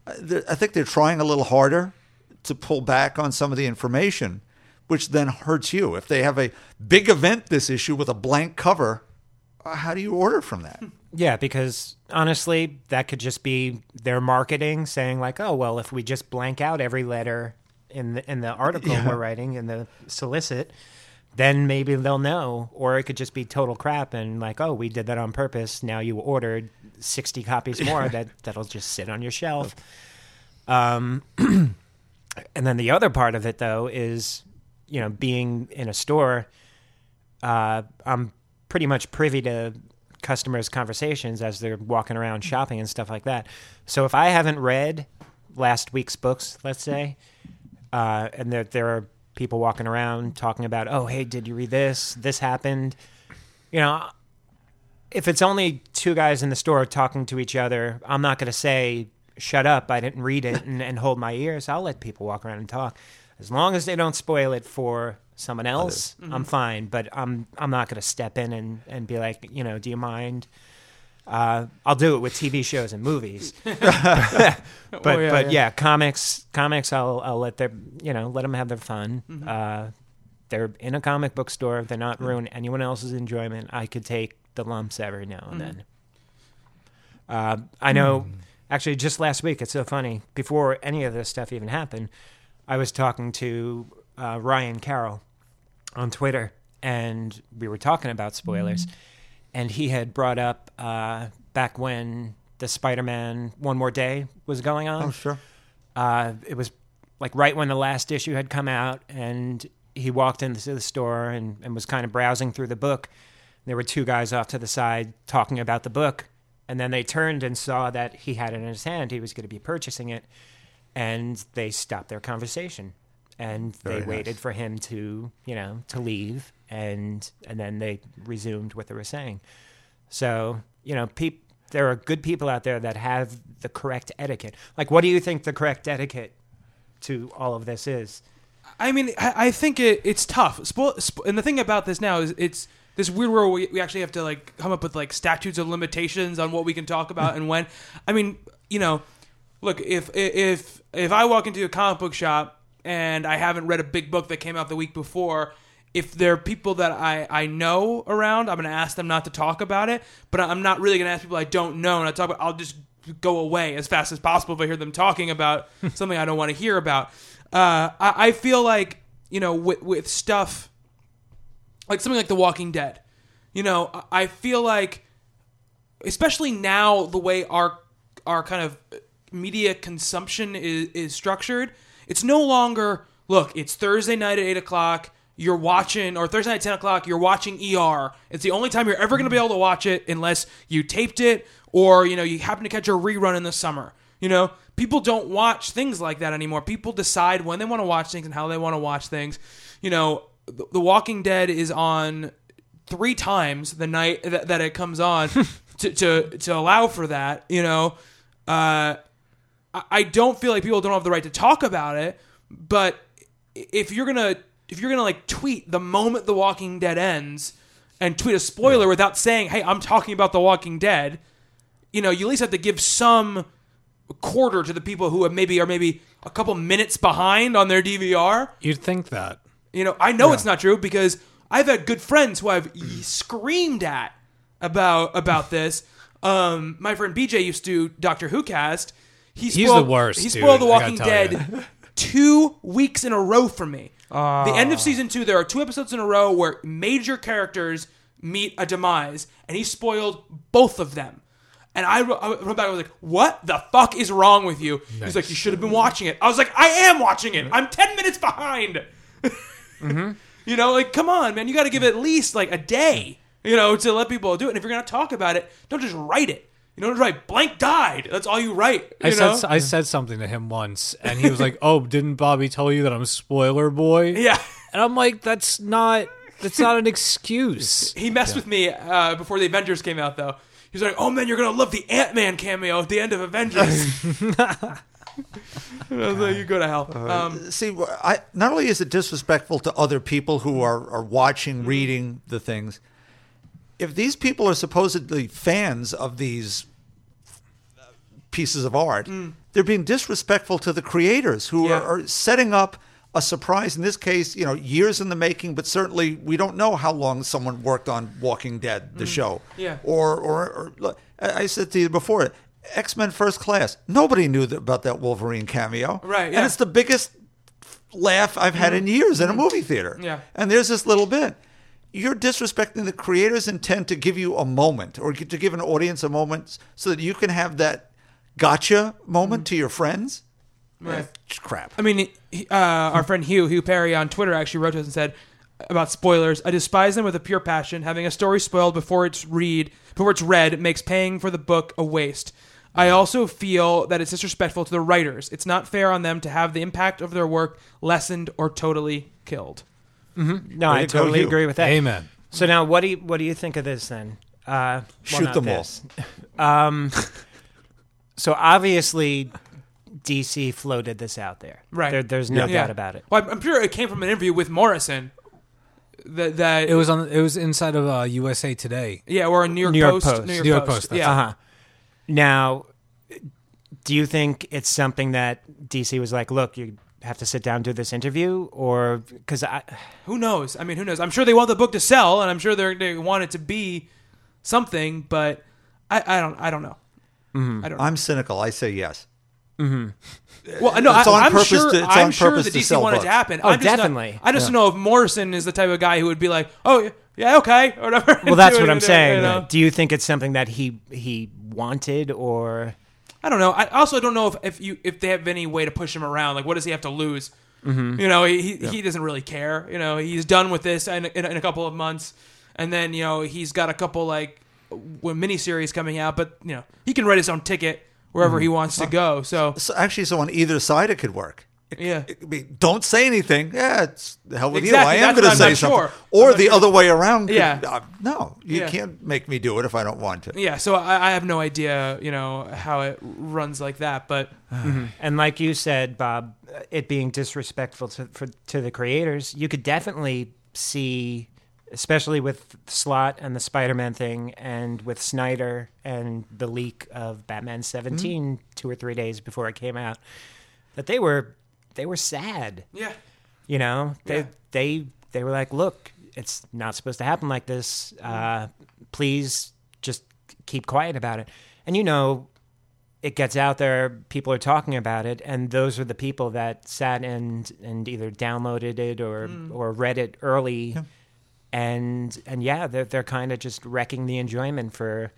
I think they're trying a little harder to pull back on some of the information, which then hurts you. If they have a big event this issue with a blank cover, uh, how do you order from that? Yeah, because honestly, that could just be their marketing saying like, "Oh, well, if we just blank out every letter in the in the article we're writing in the solicit, then maybe they'll know." Or it could just be total crap and like, "Oh, we did that on purpose. Now you ordered 60 copies more [LAUGHS] that that'll just sit on your shelf." Um [CLEARS THROAT] and then the other part of it though is, you know, being in a store uh, I'm pretty much privy to customers' conversations as they're walking around shopping and stuff like that. So if I haven't read last week's books, let's say, uh, and there there are people walking around talking about, oh, hey, did you read this? This happened. You know, if it's only two guys in the store talking to each other, I'm not going to say, shut up, I didn't read it, and, and hold my ears. I'll let people walk around and talk. As long as they don't spoil it for someone else, I'm mm-hmm. fine. But I'm I'm not going to step in and, and be like, you know, do you mind? Uh, I'll do it with TV shows and movies, [LAUGHS] [LAUGHS] but yeah, but yeah. yeah. comics comics I'll I'll let their you know let them have their fun. Uh, they're in a comic book store. They're not ruin anyone else's enjoyment. I could take the lumps every now and then. Uh, I know. Actually, just last week, it's so funny. Before any of this stuff even happened, I was talking to uh, Ryan Carroll on Twitter, and we were talking about spoilers. And he had brought up uh, back when the Spider-Man One More Day was going on. Oh, sure. Uh, it was like right when the last issue had come out, and he walked into the store and, and was kind of browsing through the book. There were two guys off to the side talking about the book, and then they turned and saw that he had it in his hand. He was going to be purchasing it, and they stopped their conversation, and they Very nice. waited for him to, you know, to leave, and and then they resumed what they were saying. So you know, peop- there are good people out there that have the correct etiquette. Like, what do you think the correct etiquette to all of this is? I mean, I, I think it, it's tough. Spo- sp- and the thing about this now is it's this weird world where we, we actually have to like come up with like statutes of limitations on what we can talk about and when. I mean, you know, look if if if I walk into a comic book shop and I haven't read a big book that came out the week before. If there are people that I, I know around, I'm going to ask them not to talk about it. But I'm not really going to ask people I don't know. And I talk about, I'll just go away as fast as possible if I hear them talking about [LAUGHS] something I don't want to hear about. Uh, I, I feel like you know with with stuff like something like The Walking Dead. You know, I- I feel like, especially now, the way our our kind of media consumption is, is structured, it's no longer look, it's Thursday night at eight o'clock. You're watching, or Thursday night at ten o'clock. You're watching ER. It's the only time you're ever going to be able to watch it unless you taped it or you know you happen to catch a rerun in the summer. You know, people don't watch things like that anymore. People decide when they want to watch things and how they want to watch things. You know, The, Walking Dead is on three times the night that, that it comes on [LAUGHS] to, to to allow for that. You know, uh, I- I don't feel like people don't have the right to talk about it, but if you're gonna if you're gonna like tweet the moment The Walking Dead ends and tweet a spoiler without saying, "Hey, I'm talking about The Walking Dead," you know, you at least have to give some quarter to the people who have maybe are maybe a couple minutes behind on their DVR. You'd think that. You know, I know it's not true because I've had good friends who I've screamed at about about this. Um, my friend BJ used to do Doctor Who cast. He He's spoiled, the worst, He spoiled dude, The Walking Dead two weeks in a row for me. The end of season two, there are two episodes in a row where major characters meet a demise, and he spoiled both of them. And I, wrote- wrote back, I was like, "What the fuck is wrong with you?" He's like, "You should have been watching it." I was like, "I am watching it. I'm ten minutes behind." Mm-hmm. [LAUGHS] You know, like, come on, man. You got to give it at least like a day, you know, to let people do it. And if you're going to talk about it, don't just write it. You don't just write blank died. That's all you write. I know? said I said something to him once, and he was like, [LAUGHS] "Oh, didn't Bobby tell you that I'm a spoiler boy?" yeah. and I'm like, "That's not that's not an excuse." [LAUGHS] He messed with me uh, before the Avengers came out, though. He's like, "Oh man, you're gonna love the Ant Man cameo at the end of Avengers." [LAUGHS] I was like, "You go to hell." Um, See, I not only is it disrespectful to other people who are, are watching, reading the things, if these people are supposedly fans of these pieces of art, mm. they're being disrespectful to the creators who Yeah. are, are setting up a surprise. In this case, you know, years in the making, but certainly we don't know how long someone worked on Walking Dead, the mm. show. Yeah. Or, or, or look, I said to you before, X Men First Class. Nobody knew about that Wolverine cameo. Right, And it's the biggest laugh I've had mm-hmm. in years in a mm-hmm. movie theater. Mm-hmm. Yeah. And there's this little bit. You're disrespecting the creator's intent to give you a moment or to give an audience a moment so that you can have that gotcha moment to your friends. Mm-hmm. Right. Crap. I mean, uh, our friend Hugh, Hugh Perry on Twitter actually wrote to us and said about spoilers. I despise them with a pure passion. Having a story spoiled before it's read before it's read makes paying for the book a waste. I also feel that it's disrespectful to the writers. It's not fair on them to have the impact of their work lessened or totally killed. No, Way I to go, totally you. agree with that. Amen. So now, what do you what do you think of this then? Uh, well, Shoot not them all. this. Um, [LAUGHS] so obviously, DC floated this out there. Right. There, there's no Yeah. doubt about it. Well, I'm- I'm sure it came from an interview with Morrison. That that It was on. It was inside of uh, USA Today. yeah, or a New York, New York Post, Post. New York, New York Post. Post, that's Yeah. Uh huh. Now, do you think it's something that DC was like, look, you have to sit down and do this interview, or because I, Who knows? I mean, who knows? I'm sure they want the book to sell, and I'm sure they they want it to be something, but I, I don't I don't know. Mm-hmm. I don't. Know. I'm cynical. I say yes. Well, no, It's I, on I'm purpose sure. to- it's I'm on sure purpose that to DC sell wanted books. to happen. Oh, I'm just not- definitely. I just don't know if Morrison is the type of guy who would be like, "Oh, yeah, okay," or whatever. well, that's [LAUGHS] what I'm saying. you know? Do you think it's something that he he wanted, or I don't know. I also don't know if, if you if they have any way to push him around. Like, what does he have to lose? Mm-hmm. You know, he he he doesn't really care. You know, he's done with this in, in, in a couple of months, and then you know he's got a couple like w- miniseries coming out. But you know, he can write his own ticket wherever Mm-hmm. he wants to go. So So actually, so on either side, it could work. It- Yeah. it could be, don't say anything. Yeah, it's the hell with Exactly, you. I am going to say not something. sure. Or the sure. other way around. could- Yeah. uh, no, you Yeah. can't make me do it if I don't want to. yeah, so I, I have no idea. You know how it runs like that, but [SIGHS] And like you said, Bob, uh, it being disrespectful to for, to the creators, you could definitely see, especially with Slott and the Spider-Man thing, and with Snyder and the leak of Batman 17 two or three days before it came out, that they were they were sad. yeah, You know, they Yeah. they they were like, look, it's not supposed to happen like this. Uh, please just keep quiet about it. And you know, it gets out there, people are talking about it, and those are the people that sat and and either downloaded it or or read it early, and and yeah, they're they're kind of just wrecking the enjoyment for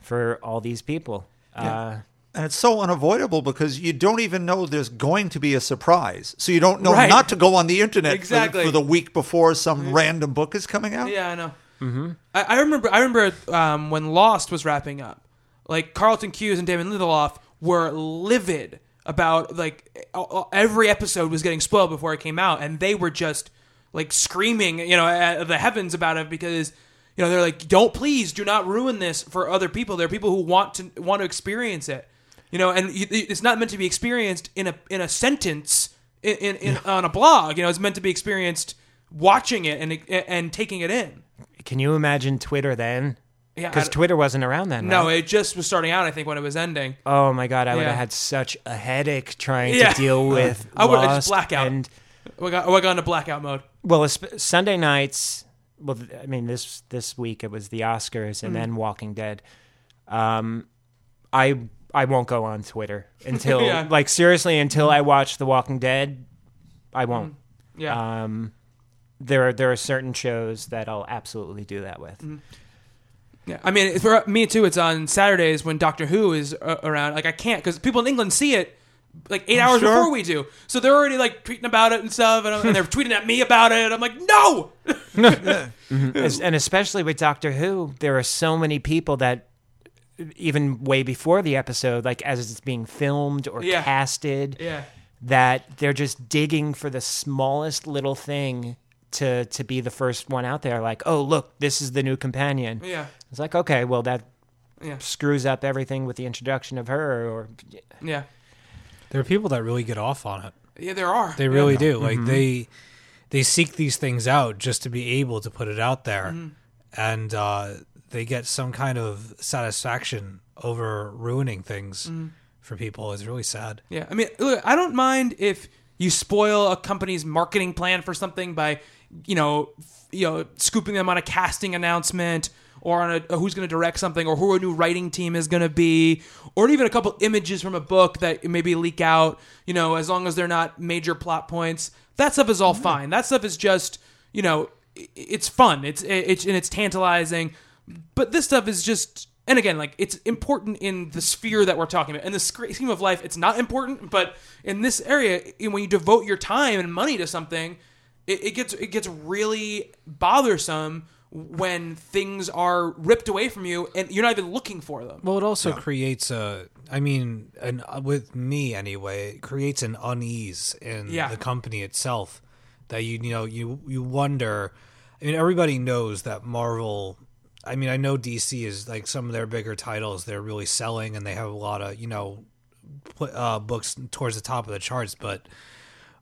for all these people. Uh, And it's so unavoidable because you don't even know there's going to be a surprise. So you don't know Right. not to go on the internet for- Exactly. for, the week before some random book is coming out. Yeah, I know. Mm-hmm. I, I remember. I remember um, when Lost was wrapping up. Like Carlton Cuse and Damon Lindelof were livid about like a- a- every episode was getting spoiled before it came out, and they were just like screaming, you know, at the heavens about it because you know they're like, "Don't please do not ruin this for other people." There are people who want to want to experience it, you know, and it's not meant to be experienced in a in a sentence in, in, in on a blog. You know, it's meant to be experienced watching it and and taking it in. Can you imagine Twitter then? Yeah, Because Twitter wasn't around then. No, right? it just was starting out. I think when it was ending. Oh my god, I would have had such a headache trying Yeah. to deal [LAUGHS] with. I would have just blackout. And we got we got into blackout mode. well, Sunday nights. Well, I mean this this week it was the Oscars and Mm. then Walking Dead. Um, I I won't go on Twitter [LAUGHS] until Yeah. like seriously until I watch The Walking Dead. I won't. Yeah, Um, there are there are certain shows that I'll absolutely do that with. Mm. yeah. I mean, for me too. It's on Saturdays when Doctor Who is uh, around. Like I can't because people in England see it like eight hours Sure. before we do. So they're already like tweeting about it and stuff, and, and they're [LAUGHS] tweeting at me about it. I'm like, no. [LAUGHS] As- and especially with Doctor Who, there are so many people that even way before the episode, like as it's being filmed or Yeah. casted, Yeah. that they're just digging for the smallest little thing to to be the first one out there. Like, oh look, this is the new companion. Yeah. It's like, okay, well that Yeah. screws up everything with the introduction of her. Or Yeah. There are people that really get off on it. Yeah. There are. They really Yeah. do. Like they they seek these things out just to be able to put it out there, Mm-hmm. and uh, they get some kind of satisfaction over ruining things Mm-hmm. for people. It's really sad. Yeah, I mean, look, I don't mind if you spoil a company's marketing plan for something by, you know, you know, scooping them on a casting announcement or on a, who's going to direct something or who a new writing team is going to be or even a couple images from a book that maybe leak out. You know, as long as they're not major plot points, that stuff is all fine. That stuff is just, you know, it's fun. It's it's and it's tantalizing. But this stuff is just, and again, like it's important in the sphere that we're talking about. In the sc- scheme of life, it's not important, but in this area, when you devote your time and money to something, it, it gets it gets really bothersome when things are ripped away from you and you're not even looking for them. Well, it also creates a. I mean, an, uh, with me anyway, it creates an unease in Yeah. the company itself that you you know you you wonder. I mean, everybody knows that Marvel. I mean, I know DC is like some of their bigger titles. They're really selling, and they have a lot of you know put, uh, books towards the top of the charts. But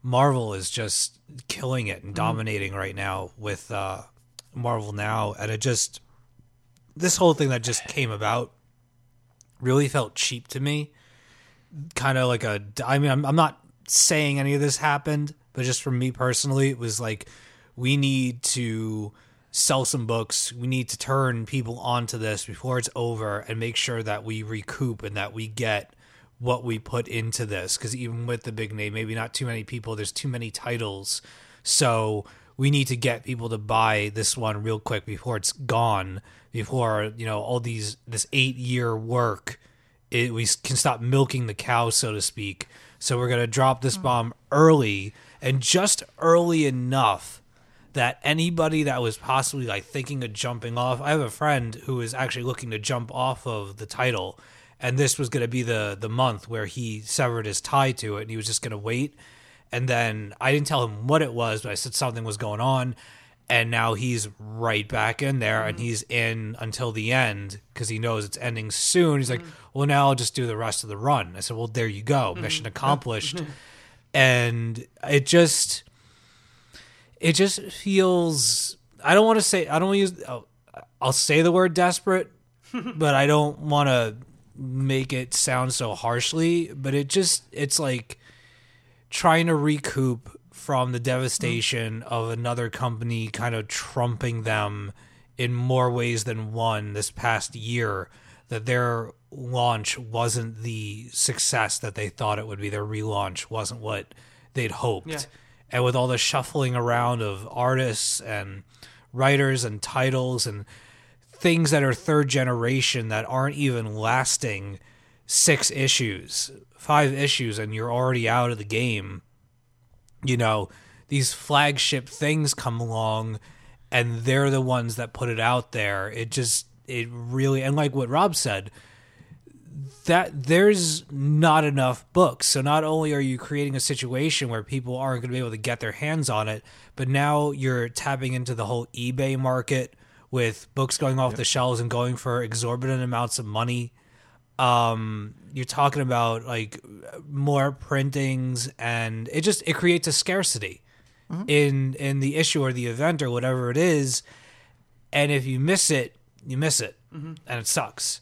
Marvel is just killing it and dominating right now with uh, Marvel now, and it just this whole thing that just came about really felt cheap to me. Kind of like a. I mean, I'm, I'm not saying any of this happened, but just for me personally, it was like we need to sell some books. We need to turn people onto this before it's over and make sure that we recoup and that we get what we put into this. Because even with the big name, maybe not too many people, there's too many titles. So we need to get people to buy this one real quick before it's gone, before, you know, all these, this eight year work it, we can stop milking the cow, so to speak. So we're going to drop this hmm. bomb early and just early enough that anybody that was possibly like thinking of jumping off. I have a friend who is actually looking to jump off of the title, and this was going to be the the month where he severed his tie to it, and he was just going to wait. And then I didn't tell him what it was, but I said something was going on. And now he's right back in there and mm-hmm. he's in until the end because he knows it's ending soon. He's like, mm-hmm. well, now I'll just do the rest of the run. I said, well, there you go. Mission mm-hmm. accomplished. [LAUGHS] and it just, it just feels, I don't want to say, I don't use I'll, I'll say the word desperate, [LAUGHS] but I don't want to make it sound so harshly. But it just, it's like, trying to recoup from the devastation of another company kind of trumping them in more ways than one this past year that their launch wasn't the success that they thought it would be their relaunch wasn't what they'd hoped Yeah. And with all the shuffling around of artists and writers and titles and things that are third generation that aren't even lasting six issues, five issues, and you're already out of the game. You know, these flagship things come along, and they're the ones that put it out there. It just, it really, and like what Rob said, that there's not enough books. So not only are you creating a situation where people aren't going to be able to get their hands on it, but now you're tapping into the whole eBay market with books going off the shelves and going for exorbitant amounts of money. Um, you're talking about like more printings, and it just it creates a scarcity in in the issue or the event or whatever it is. And if you miss it, you miss it, and it sucks.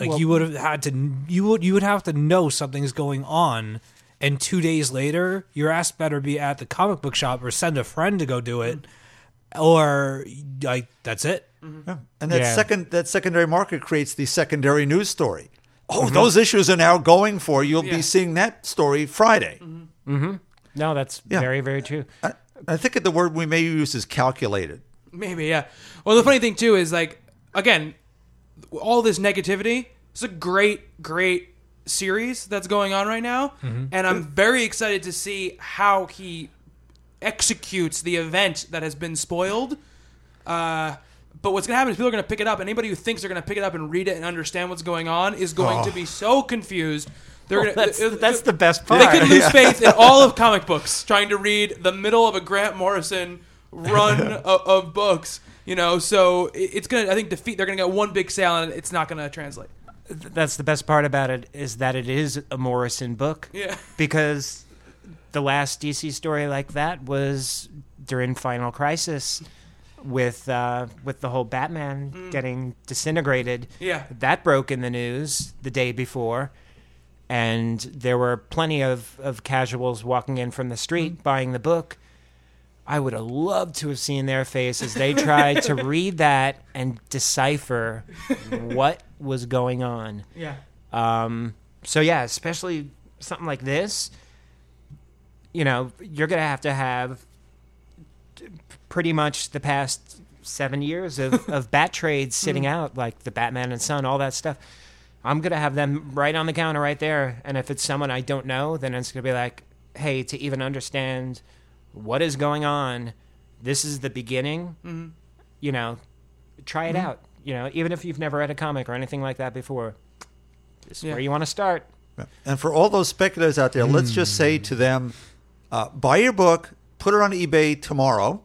Like you would have had to you would you would have to know something's going on, and two days later, your ass better be at the comic book shop or send a friend to go do it, or like that's it. Mm-hmm. Yeah. And that Yeah. second that secondary market creates the secondary news story. Oh, mm-hmm. those issues are now going for. You'll Yeah. be seeing that story Friday. Mm-hmm. mm-hmm No, that's Yeah. very, very true. I, I think the word we may use is calculated. Maybe, yeah. Well, the funny thing too is like again, all this negativity. It's a great, great series that's going on right now, mm-hmm. and I'm very excited to see how he executes the event that has been spoiled. Uh, but what's going to happen is people are going to pick it up. Anybody who thinks they're going to pick it up and read it and understand what's going on is going to oh. be so confused. They're Well, gonna, that's, uh, uh, that's the best part. they could lose faith in all of [LAUGHS] comic books trying to read the middle of a Grant Morrison run [LAUGHS] of, of books. You know, so it's gonna. I think defeat. They're gonna get one big sale, and it's not gonna translate. that's the best part about it is that it is a Morrison book. Yeah. [LAUGHS] Because the last DC story like that was during Final Crisis with uh, with the whole Batman getting disintegrated. Yeah. That broke in the news the day before. And there were plenty of, of casuals walking in from the street buying the book. I would have loved to have seen their face as they tried to [LAUGHS] read that and decipher what was going on. Yeah. Um, so yeah, especially something like this, you know, you're gonna have to have pretty much the past seven years of, [LAUGHS] of bat trades sitting out, like the Batman and Son, all that stuff. I'm gonna have them right on the counter right there, and if it's someone I don't know, then it's gonna be like, hey, to even understand what is going on, this is the beginning. Mm-hmm. You know, try it mm-hmm. out. You know, even if you've never read a comic or anything like that before, this is Yeah. where you want to start. And for all those speculators out there, let's just say mm. to them, uh, buy your book, put it on eBay tomorrow,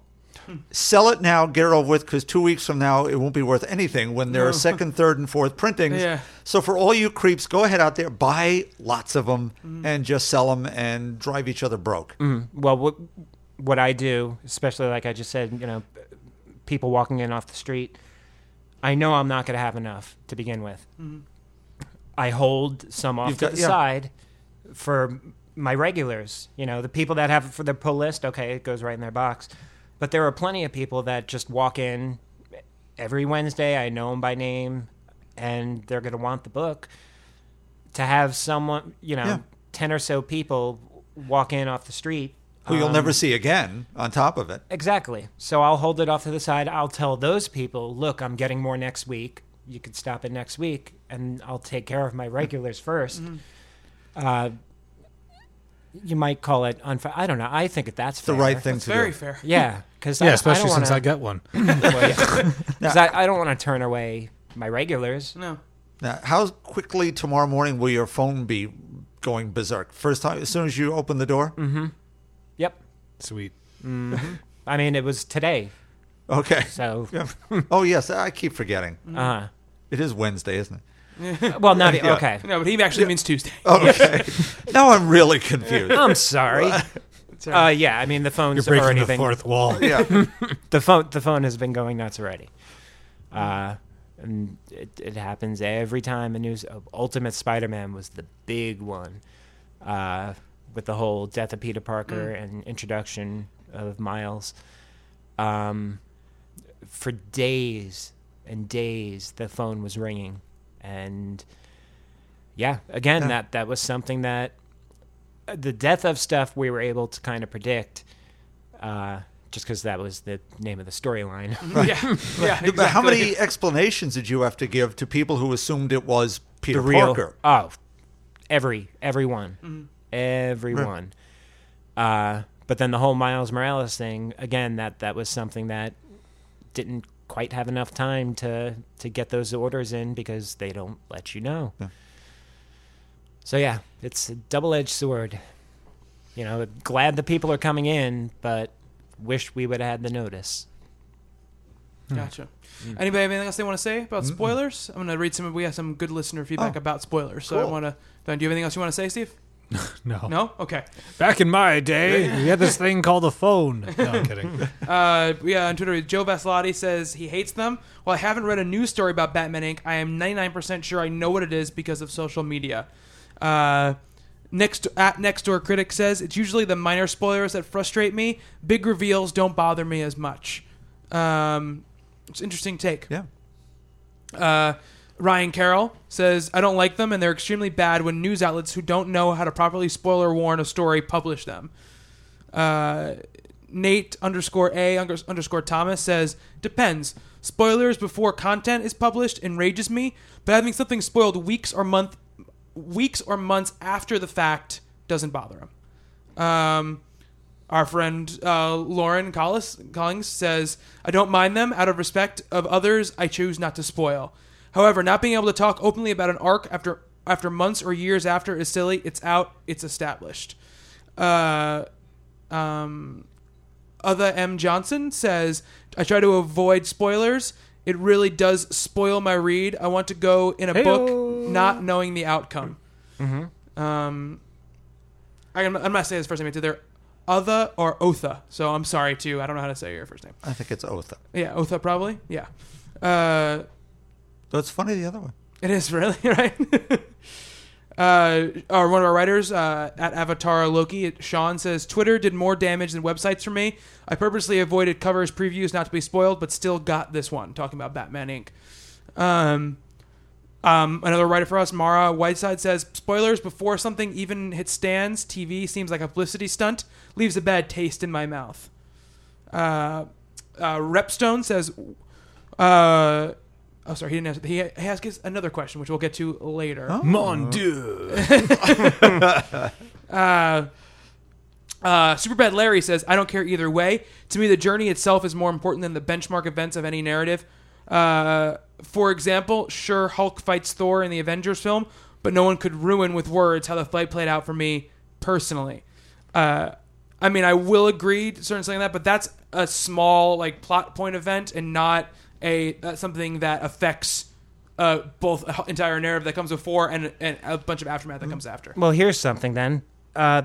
sell it now, get it over with, because two weeks from now it won't be worth anything when there are second, third, and fourth printings. Yeah. So for all you creeps, go ahead out there, buy lots of them, mm-hmm. and just sell them and drive each other broke. Well, what I do, especially like I just said, you know, people walking in off the street, I know I'm not going to have enough to begin with. Mm-hmm. I hold some off You've to got- the yeah. side for my regulars. You know, the people that have it for their pull list, okay, it goes right in their box. But there are plenty of people that just walk in every Wednesday. I know them by name, and they're going to want the book. To have someone, you know, Yeah. ten or so people walk in off the street Who you'll um, never see again on top of it. Exactly. So I'll hold it off to the side. I'll tell those people, look, I'm getting more next week. You could stop it next week, and I'll take care of my regulars [LAUGHS] 1st Uh, you might call it unfair. I don't know. I think that that's It's the fair. right thing That's to very do. fair. Yeah, because Yeah, I, especially I don't since wanna, I get one. [LAUGHS] Because [LAUGHS] I, I don't want to turn away my regulars. No. Now, how quickly tomorrow morning will your phone be going berserk? First time, as soon as you open the door? Yep. Sweet. I mean, it was today. Okay. So, Yeah. [LAUGHS] oh, yes, I keep forgetting. uh, It is Wednesday, isn't it? [LAUGHS] well, not [LAUGHS] Yeah. okay. No, but he actually means Tuesday. Oh, okay. now I'm really confused. I'm sorry. Uh, yeah, I mean the phone's You're breaking already the been fourth wall. Yeah. the phone the phone has been going nuts already. Uh, and it, it happens every time the news. uh, Ultimate Spider-Man was the big one, uh, with the whole death of Peter Parker and introduction of Miles. Um, for days and days, the phone was ringing, and yeah, again, Yeah. that that was something that uh, the death of stuff we were able to kind of predict, uh, just because that was the name of the storyline. [LAUGHS] yeah. [LAUGHS] Yeah. But how many explanations did you have to give to people who assumed it was Peter the real, Parker? oh, every everyone, everyone. Uh, but then the whole Miles Morales thing again. That that was something that didn't quite have enough time to to get those orders in because they don't let you know. So yeah, it's a double-edged sword. You know, glad the people are coming in, but wish we would have had the notice. Gotcha. Anybody have anything else they want to say about spoilers? I'm going to read some. We have some good listener feedback Oh. about spoilers. So I want to. Do you have anything else you want to say, Steve? [LAUGHS] No. No. Okay. Back in my day, we had this thing called a phone. [LAUGHS] No, I'm kidding. [LAUGHS] Uh, yeah, on Twitter, Joe Vasilati says he hates them. Well, I haven't read a news story about Batman Inc., I am 99% sure I know what it is because of social media. Uh, next at next door critic says it's usually the minor spoilers that frustrate me. Big reveals don't bother me as much. Um, it's an interesting take. Yeah. Uh, Ryan Carroll says, I don't like them, and they're extremely bad when news outlets who don't know how to properly spoiler warn a story publish them. Uh, Nate underscore A underscore Thomas says, Depends. Spoilers before content is published enrages me, but having something spoiled weeks or month weeks or months after the fact doesn't bother him. Um, our friend uh, Lauren Collis, Collings says, I don't mind them. Out of respect of others, I choose not to spoil. However, not being able to talk openly about an arc after after months or years after is silly. It's out. It's established. Uh, um, other M Johnson says, I try to avoid spoilers. It really does spoil my read. I want to go in a book not knowing the outcome. Um, I'm, I'm not saying this first name. It's either Otha or Otha. So I'm sorry too. I don't know how to say your first name. I think it's Otha. Yeah, Otha probably. Yeah. Uh, It's funny the other way. it is [LAUGHS] really right. uh, or one of our writers uh, at Avatar Loki, Sean says Twitter did more damage than websites for me. I purposely avoided covers previews not to be spoiled, but still got this one talking about Batman Inc. Um, um, another writer for us, Mara Whiteside says spoilers before something even hits stands. TV seems like a publicity stunt, leaves a bad taste in my mouth. Uh, uh, Repstone says, uh, oh sorry, he didn't answer. He, he asks another question, which we'll get to later. Mon Dieu. [LAUGHS] Uh, uh, Superbad Larry says, I don't care either way. To me, the journey itself is more important than the benchmark events of any narrative. Uh, for example, sure, Hulk fights Thor in the Avengers film, but no one could ruin with words how the fight played out for me personally. Uh, I mean, I will agree to certain something like that, but that's a small like plot point event and not a uh, something that affects uh, both a entire narrative that comes before and, and a bunch of aftermath that comes after. Well, here's something then. Uh,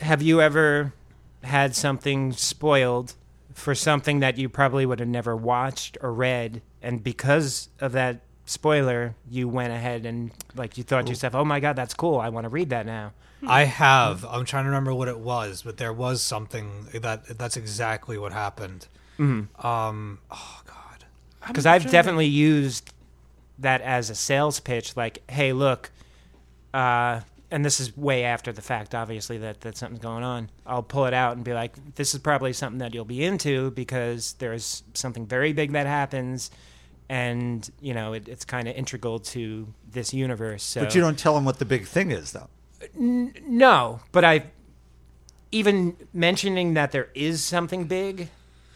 have you ever had something spoiled for something that you probably would have never watched or read, and because of that spoiler, you went ahead and like you thought to yourself, "Oh my god, that's cool! I want to read that now." I have. I'm trying to remember what it was, but there was something that that's exactly what happened. Um, oh God. Because I've definitely used that as a sales pitch. Like, hey, look, uh, and this is way after the fact, obviously, that, that something's going on. I'll pull it out and be like, this is probably something that you'll be into because there's something very big that happens. And, you know, it, it's kind of integral to this universe. So. But you don't tell them what the big thing is, though. No, but I even mentioning that there is something big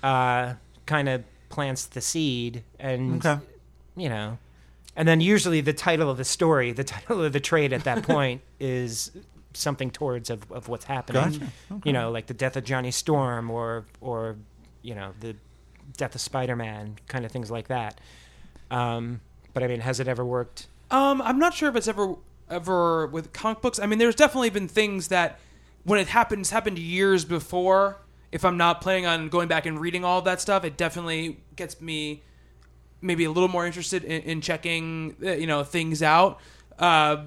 uh, kind of plants the seed, and Okay. you know, and then usually the title of the story, the [LAUGHS] title of the trade at that point is something towards of, of what's happening. Gotcha. You know, like the death of Johnny Storm, or or you know the death of Spider Man, kind of things like that. Um, but I mean, has it ever worked? Um, I'm not sure if it's ever ever with comic books. I mean, there's definitely been things that when it happens happened years before. If I'm not planning on going back and reading all of that stuff, it definitely gets me maybe a little more interested in, in checking uh, you know things out. Uh,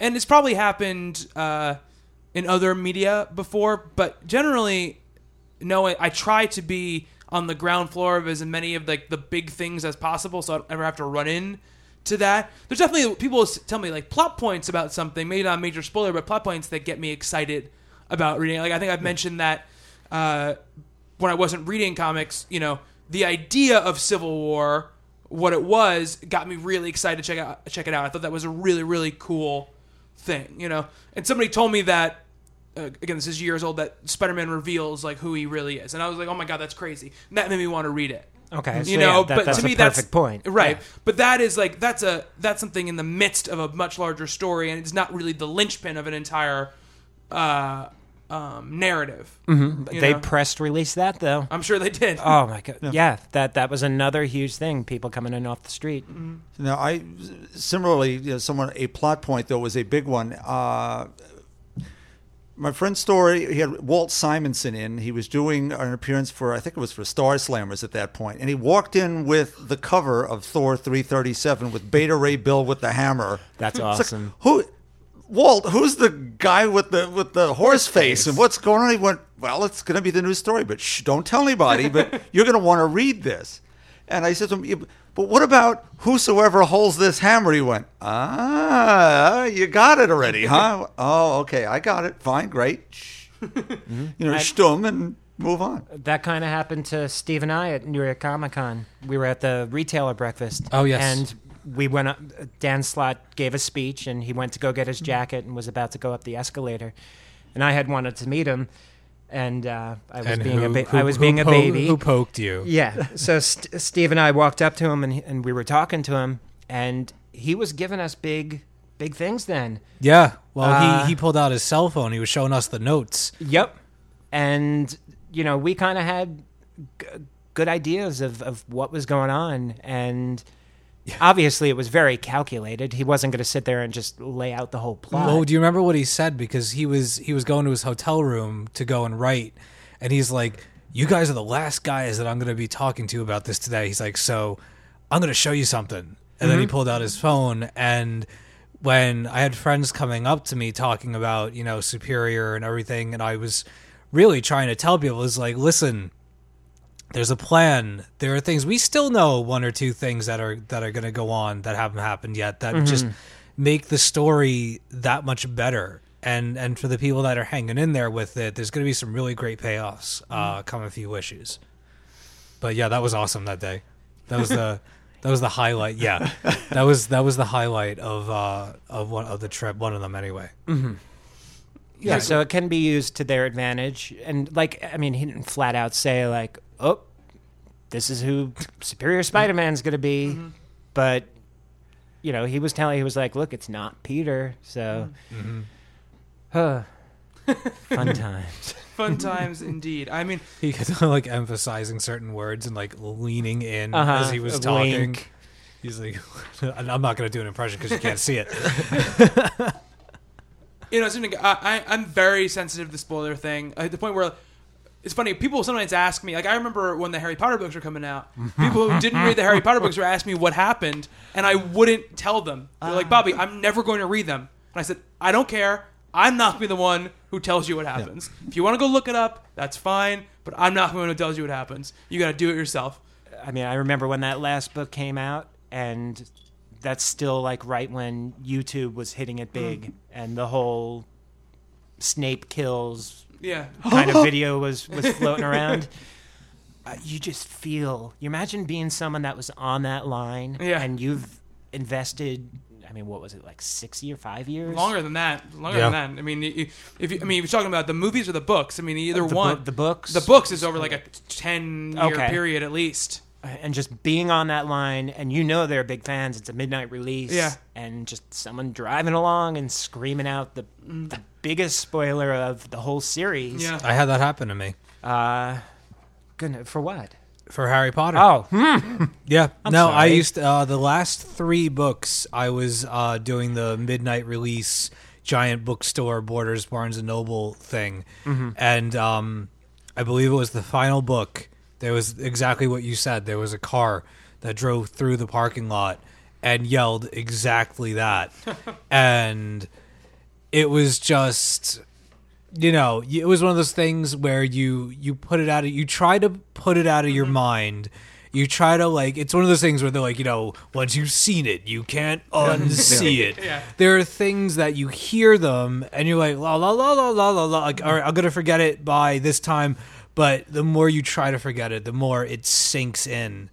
and it's probably happened uh, in other media before, but generally, no. I, I try to be on the ground floor of as many of like the big things as possible, so I don't ever have to run in to that. There's definitely people tell me like plot points about something, maybe not a major spoiler, but plot points that get me excited about reading. Like I think I've mentioned that uh, when I wasn't reading comics, you know, the idea of Civil War, what it was, got me really excited to check out check it out. I thought that was a really really cool thing, you know. And somebody told me that uh, again, this is years old that Spider-Man reveals like who he really is, and I was like, oh my god, that's crazy. And that made me want to read it. Okay, so you know, yeah, that- but that's to a me perfect that's point. right? Yeah. But that is like that's a that's something in the midst of a much larger story, and it's not really the linchpin of an entire uh, um, narrative. Mm-hmm. they pressed release that though. I'm sure they did. Oh my god! Yeah. that that was another huge thing. People coming in off the street. Now, I similarly, you know, someone a plot point though was a big one. Uh, my friend's story, he had Walt Simonson in. He was doing an appearance for, I think it was for Star Slammers at that point, and he walked in with the cover of Thor 337 with Beta Ray Bill with the hammer. That's It's like, awesome. who? Walt, who's the guy with the with the horse face, and what's going on? He went, well, it's going to be the new story, but shh, don't tell anybody. But [LAUGHS] you're going to want to read this. And I said to him, but what about whosoever holds this hammer? He went, ah, you got it already, huh? [LAUGHS] oh, okay, I got it. Fine, great. Shh. [LAUGHS] You know, stum and move on. That kind of happened to Steve and I at New York Comic Con. We were at the retailer breakfast. Oh, yes. And we went up. Dan Slott gave a speech, and he went to go get his jacket and was about to go up the escalator. And I had wanted to meet him, and uh, I was And being a ba- who- I was who being a po- baby. Who poked you? Yeah. [LAUGHS] So St- Steve and I walked up to him, and and we were talking to him, and he was giving us big, big things then. Yeah. Well, Uh, he, he pulled out his cell phone. He was showing us the notes. Yep. And you know, we kind of had g- good ideas of of what was going on, and [LAUGHS] obviously it was very calculated. He wasn't going to sit there and just lay out the whole plot. Oh, do you remember what he said? Because he was he was going to his hotel room to go and write, and he's like, "You guys are the last guys that I'm going to be talking to about this today." He's like, "So, I'm going to show you something." And then he mm-hmm. pulled out his phone, and when I had friends coming up to me talking about you know Superior and everything, and I was really trying to tell people is like, listen, there's a plan. There are things we still know one or two things that are that are going to go on that haven't happened yet that just make the story that much better. And and for the people that are hanging in there with it, there's going to be some really great payoffs uh, come a few issues. But yeah, that was awesome that day. That was the [LAUGHS] that was the highlight. Yeah, that was that was the highlight of uh, of one of the trip. One of them anyway. yeah, so it can be used to their advantage. And like, I mean, he didn't flat out say like, "Oh, this is who Superior Spider-Man's going to be," mm-hmm. but you know, he was telling, he was like, "Look, it's not Peter." So, mm-hmm. huh. [LAUGHS] fun times. Fun times indeed. I mean, [LAUGHS] He kept like emphasizing certain words and like leaning in Uh-huh, as he was talking. wink. He's like, [LAUGHS] I'm not going to do an impression because you can't see it. you know, I, I, I'm very sensitive to the spoiler thing. At the point where it's funny, people sometimes ask me. Like I remember when the Harry Potter books were coming out, people who didn't read the Harry Potter books were asking me what happened, and I wouldn't tell them. They're like, "Bobby, I'm never going to read them." And I said, "I don't care. I'm not going to be the one who tells you what happens. If you want to go look it up, that's fine. But I'm not the one who tells you what happens. You got to do it yourself." I mean, I remember when that last book came out, and that's still like right when YouTube was hitting it big, mm. and the whole Snape kills Yeah. kind of [LAUGHS] video was was floating around. Uh, you just feel. You imagine being someone that was on that line, Yeah. and you've invested. I mean, what was it like sixty or five years? Longer than that. Longer Yeah. than that. I mean, if you, I mean, if you're talking about the movies or the books, I mean, either The one. book- the books? The books is over like a ten year Okay. period at least. And just being on that line, and you know they're big fans. It's a midnight release, Yeah. and just someone driving along and screaming out the, the biggest spoiler of the whole series. Yeah. I had that happen to me Uh, goodness, for what? for Harry Potter. Oh, hmm. [LAUGHS] Yeah. no, I used to, uh, the last three books. I was uh, doing the midnight release giant bookstore Borders Barnes and Noble thing, and um, I believe it was the final book. There was exactly what you said. There was a car that drove through the parking lot and yelled exactly that, [LAUGHS] and it was just you know, it was one of those things where you you put it out of you try to put it out of your mm-hmm. mind. You try to like it's one of those things where they're like, you know, once you've seen it, you can't [LAUGHS] unsee it. Yeah. There are things that you hear them and you're like, la la la la la la la like all right, I'm gonna forget it by this time. But the more you try to forget it, the more it sinks in.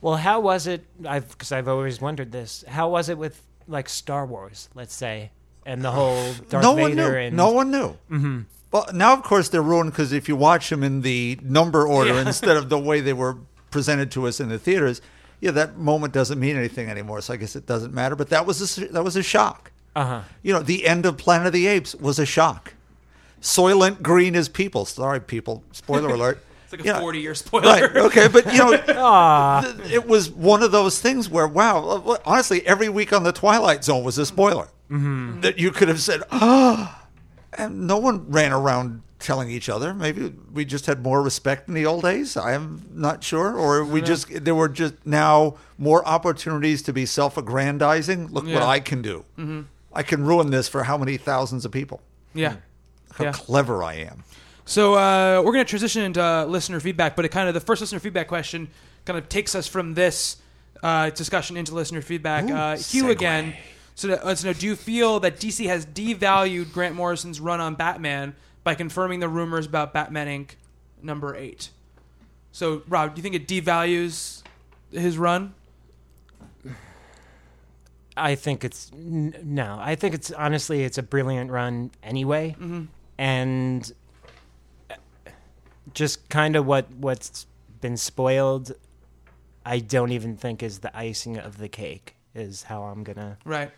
well, how was it? I've because I've always wondered this. How was it with like Star Wars? Let's say and the whole [SIGHS] Darth no Vader one knew. and no one knew. Mm-hmm. Well, now of course they're ruined because if you watch them in the number order Yeah. instead of the way they were [LAUGHS] presented to us in the theaters, yeah, that moment doesn't mean anything anymore. So I guess it doesn't matter. But that was a, that was a shock. uh-huh. You know, the end of Planet of the Apes was a shock. Soylent Green is people. Sorry, people. Spoiler [LAUGHS] alert. It's like a Yeah. 40 year spoiler. Right. Okay. But you know, [LAUGHS] ah. th- it was one of those things where, wow, uh, honestly, every week on the Twilight Zone was a spoiler mm-hmm. that you could have said, oh, and no one ran around telling each other. Maybe we just had more respect in the old days. I am not sure, or we just there were just now more opportunities to be self-aggrandizing. Look what I can do. Mm-hmm. I can ruin this for how many thousands of people. Yeah. How Yeah. clever I am. So uh, we're going to transition into uh, listener feedback, but it kind of the first listener feedback question kind of takes us from this uh, discussion into listener feedback. uh, Hugh again. So, to, uh, so now, do you feel that DC has devalued Grant Morrison's run on Batman by confirming the rumors about Batman Inc. number eight? So, Rob, do you think it devalues his run? I think it's n- no. I think it's honestly it's a brilliant run anyway, and just kind of what what's been spoiled. I don't even think is the icing of the cake. Is how I'm gonna. Right.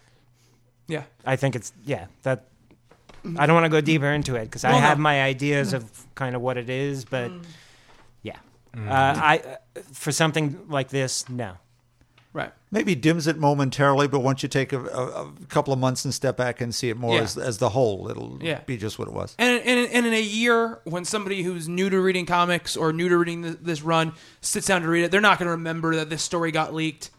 Yeah. I think it's yeah that. I don't want to go deeper into it because I Well, no. have my ideas of kind of what it is, but yeah, uh, I uh, for something like this, no. Maybe dims it momentarily, but once you take a, a, a couple of months and step back and see it more Yeah. as, as the whole, it'll Yeah. be just what it was. And, and, and in a year, when somebody who's new to reading comics or new to reading th- this run sits down to read it, they're not going to remember that this story got leaked.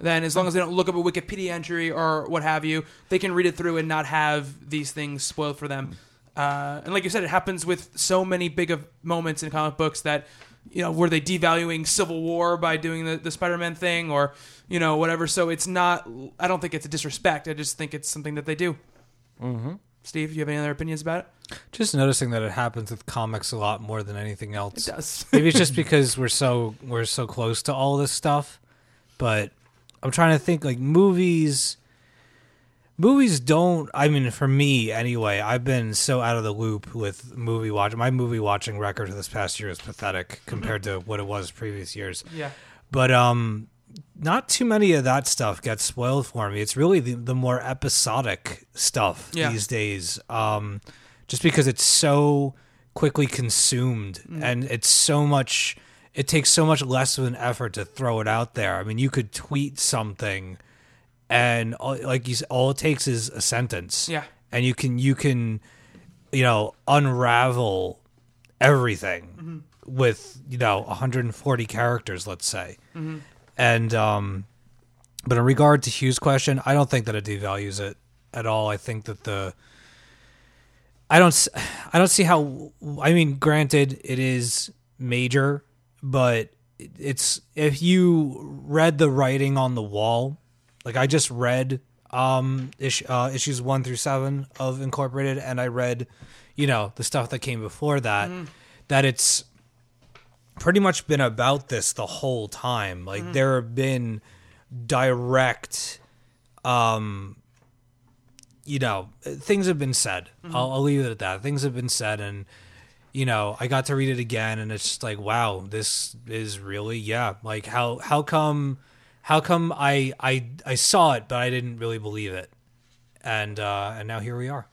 Then, as long as they don't look up a Wikipedia entry or what have you, they can read it through and not have these things spoiled for them. Uh, and like you said, it happens with so many big of moments in comic books that you know were they devaluing Civil War by doing the, the Spider-Man thing or you know whatever. So it's not. I don't think it's a disrespect. I just think it's something that they do. Mm-hmm. Steve, do you have any other opinions about it? Just noticing that it happens with comics a lot more than anything else. It does. [LAUGHS] Maybe it's just because we're so we're so close to all this stuff, but I'm trying to think like movies. Movies don't. I mean, for me anyway, I've been so out of the loop with movie watching. My movie watching record for this past year is pathetic compared to what it was previous years. Yeah. But um, not too many of that stuff gets spoiled for me. It's really the, the more episodic stuff Yeah. these days. Um, just because it's so quickly consumed and it's so much. It takes so much less of an effort to throw it out there. I mean, you could tweet something, and all, like you said, all it takes is a sentence. Yeah. and you can you can, you know, unravel everything with you know 140 characters, let's say. And um, but in regard to Hugh's question, I don't think that it devalues it at all. I think that the I don't I don't see how I mean granted it is major, but it's if you read the writing on the wall, like I just read um ish, uh, issues 1 through 7 of Incorporated and I read you know the stuff that came before that that it's pretty much been about this the whole time. Like there have been direct um you know, things have been said. I'll, I'll leave it at that. Things have been said, and you know, I got to read it again, and it's just like, wow, this is really, yeah. Like, how how come, how come I I I saw it, but I didn't really believe it, and uh and now here we are.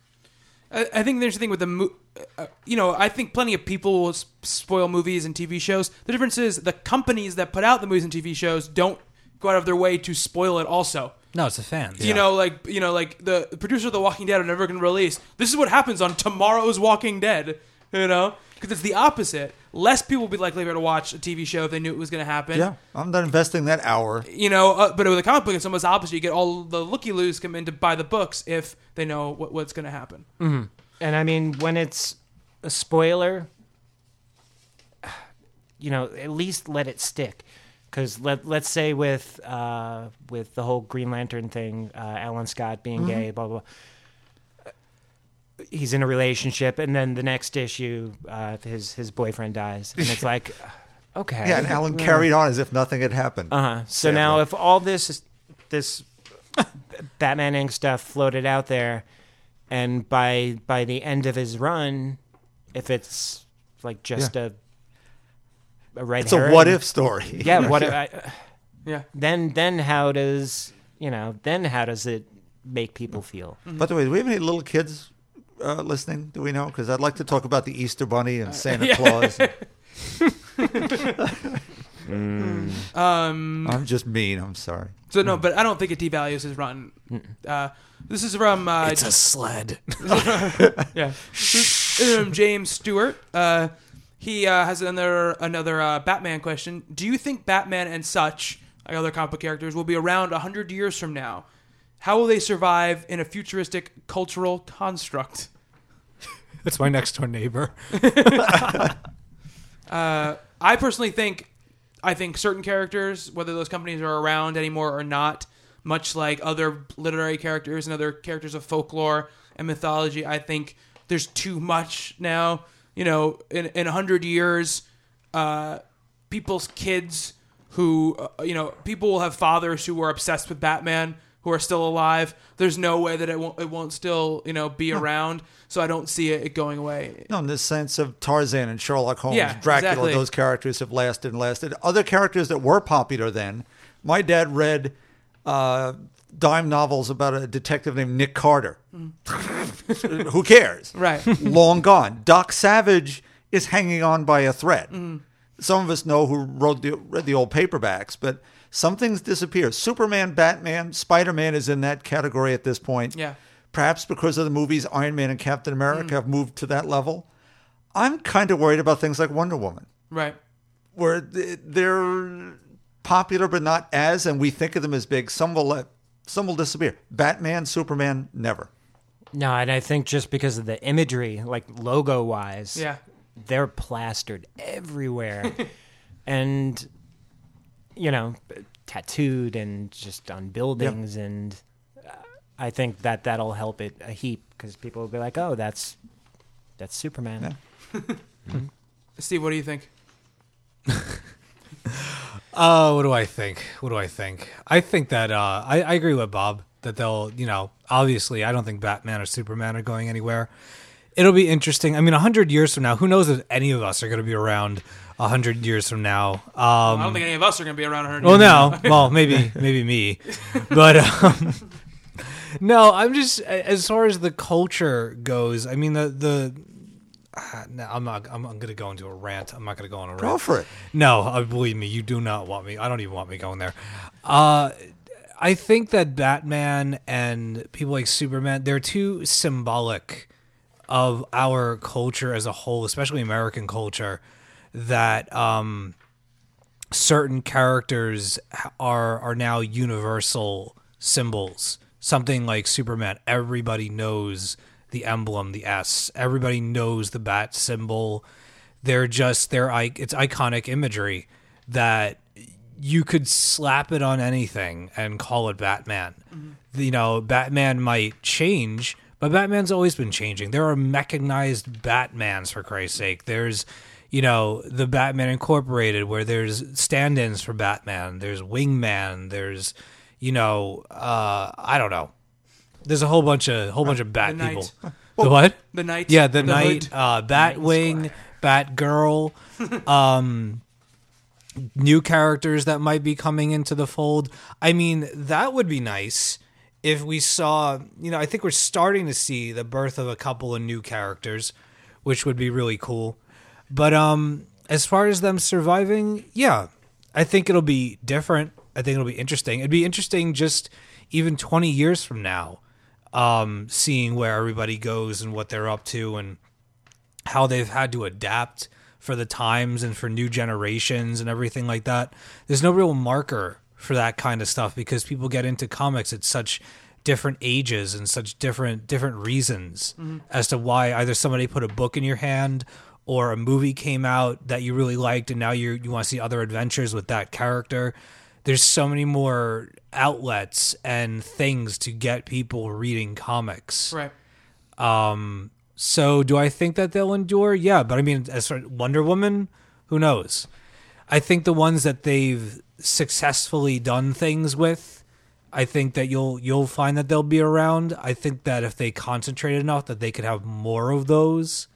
I, I think the interesting thing with the, mo- uh, you know, I think plenty of people will spoil movies and TV shows. The difference is the companies that put out the movies and TV shows don't go out of their way to spoil it. Also, No, it's the fans. you know, like you know, like the, the producer of The Walking Dead are never going to release. This is what happens on tomorrow's Walking Dead. You know, because it's the opposite. Less people would be likely to watch a TV show if they knew it was going to happen. Yeah, I'm not investing that hour. You know, uh, but with a comic book, it's almost opposite. You get all the looky loos come in to buy the books if they know what, what's going to happen. And I mean, when it's a spoiler, you know, at least let it stick. Because let let's say with uh, with the whole Green Lantern thing, uh, Alan Scott being gay, blah blah. blah. He's in a relationship, and then the next issue, uh, his his boyfriend dies, and it's [LAUGHS] like, okay, Yeah, and Alan carried on as if nothing had happened. Uh huh. So now, if all this this [LAUGHS] Batman Inc. stuff floated out there, and by by the end of his run, if it's like just a a red It's a what if story. [LAUGHS] Yeah, what if I, Yeah. then then how does you know then how does it make people feel? By the way, do we have any little kids uh, listening? Do we know? Because I'd like to talk about the Easter Bunny and Santa Claus. [LAUGHS] Um, I'm just mean. I'm sorry. so no, but I don't think it devalues his run. Uh, this is from uh, It's a sled. [LAUGHS] yeah, This is from James Stewart. Uh, he uh, has another another uh, Batman question. Do you think Batman and such, like other comic book characters, will be around hundred years from now? How will they survive in a futuristic cultural construct? [LAUGHS] That's my next door neighbor. [LAUGHS] Uh, I personally think, I think certain characters, whether those companies are around anymore or not, much like other literary characters and other characters of folklore and mythology, I think there's too much now. You know, in in a hundred years, uh, people's kids who, uh, you know, people will have fathers who were obsessed with Batman who are still alive. There's no way that it won't it won't still you know be around. So I don't see it going away. No, in the sense of Tarzan and Sherlock Holmes, Yeah, Dracula, exactly. those characters have lasted and lasted. Other characters that were popular then, my dad read uh, dime novels about a detective named Nick Carter. [LAUGHS] Who cares? Right. [LAUGHS] Long gone. Doc Savage is hanging on by a thread. Some of us know who wrote the, read the old paperbacks, but some things disappear. Superman, Batman, Spider Man is in that category at this point. Yeah. Perhaps because of the movies Iron Man and Captain America hmm. have moved to that level. I'm kind of worried about things like Wonder Woman, Right. where they're popular but not as, and we think of them as big. Some will let, some will disappear. Batman, Superman, never. No, and I think just because of the imagery, like logo wise, Yeah. they're plastered everywhere, [LAUGHS] and you know, tattooed and just on buildings, and uh, I think that that'll help it a heap because people will be like, "Oh, that's that's Superman." [LAUGHS] Steve, what do you think? [LAUGHS] Uh, what do I think? What do I think? I think that uh, I, I agree with Bob that they'll, you know, obviously, I don't think Batman or Superman are going anywhere. It'll be interesting. I mean, a hundred years from now, who knows if any of us are going to be around a hundred years from now? Um, I don't think any of us are going to be around 100 well, years. no, well, maybe [LAUGHS] maybe me, but um, [LAUGHS] no. I'm just as far as the culture goes. I mean, the the. ah, No, I'm not. I'm, I'm going to go into a rant. I'm not going to go on a rant. Go for it. No, uh, believe me, you do not want me. I don't even want me going there. Uh, I think that Batman and people like Superman, they're too symbolic of our culture as a whole, especially American culture, that um, certain characters are are now universal symbols. Something like Superman, everybody knows the emblem, the S. Everybody knows the bat symbol. They're just they're it's iconic imagery that you could slap it on anything and call it Batman. You know, Batman might change, but Batman's always been changing. There are mechanized Batmans for Christ's sake. There's you know, the Batman Incorporated where there's stand-ins for Batman, there's Wingman, there's you know, uh I don't know. There's a whole bunch of whole bunch of bat [LAUGHS] the people. Knight. the what? The night. Yeah, the, Hood. night, uh, Batwing, Batgirl, [LAUGHS] um, new characters that might be coming into the fold. I mean, that would be nice if we saw. You know, I think we're starting to see the birth of a couple of new characters, which would be really cool. But um, as far as them surviving, yeah, I think it'll be different. I think it'll be interesting. It'd be interesting just even 20 years from now, um, seeing where everybody goes and what they're up to and how they've had to adapt for the times and for new generations and everything like that. There's no real marker for that kind of stuff because people get into comics at such different ages and such different different reasons as to why either somebody put a book in your hand or a movie came out that you really liked and now you you want to see other adventures with that character. There's so many more outlets and things to get people reading comics. Right. Um, so do I think that they'll endure? Yeah, but I mean, as for Wonder Woman, who knows? I think the ones that they've successfully done things with, I think that you'll you'll find that they'll be around. I think that if they concentrate enough, that they could have more of those.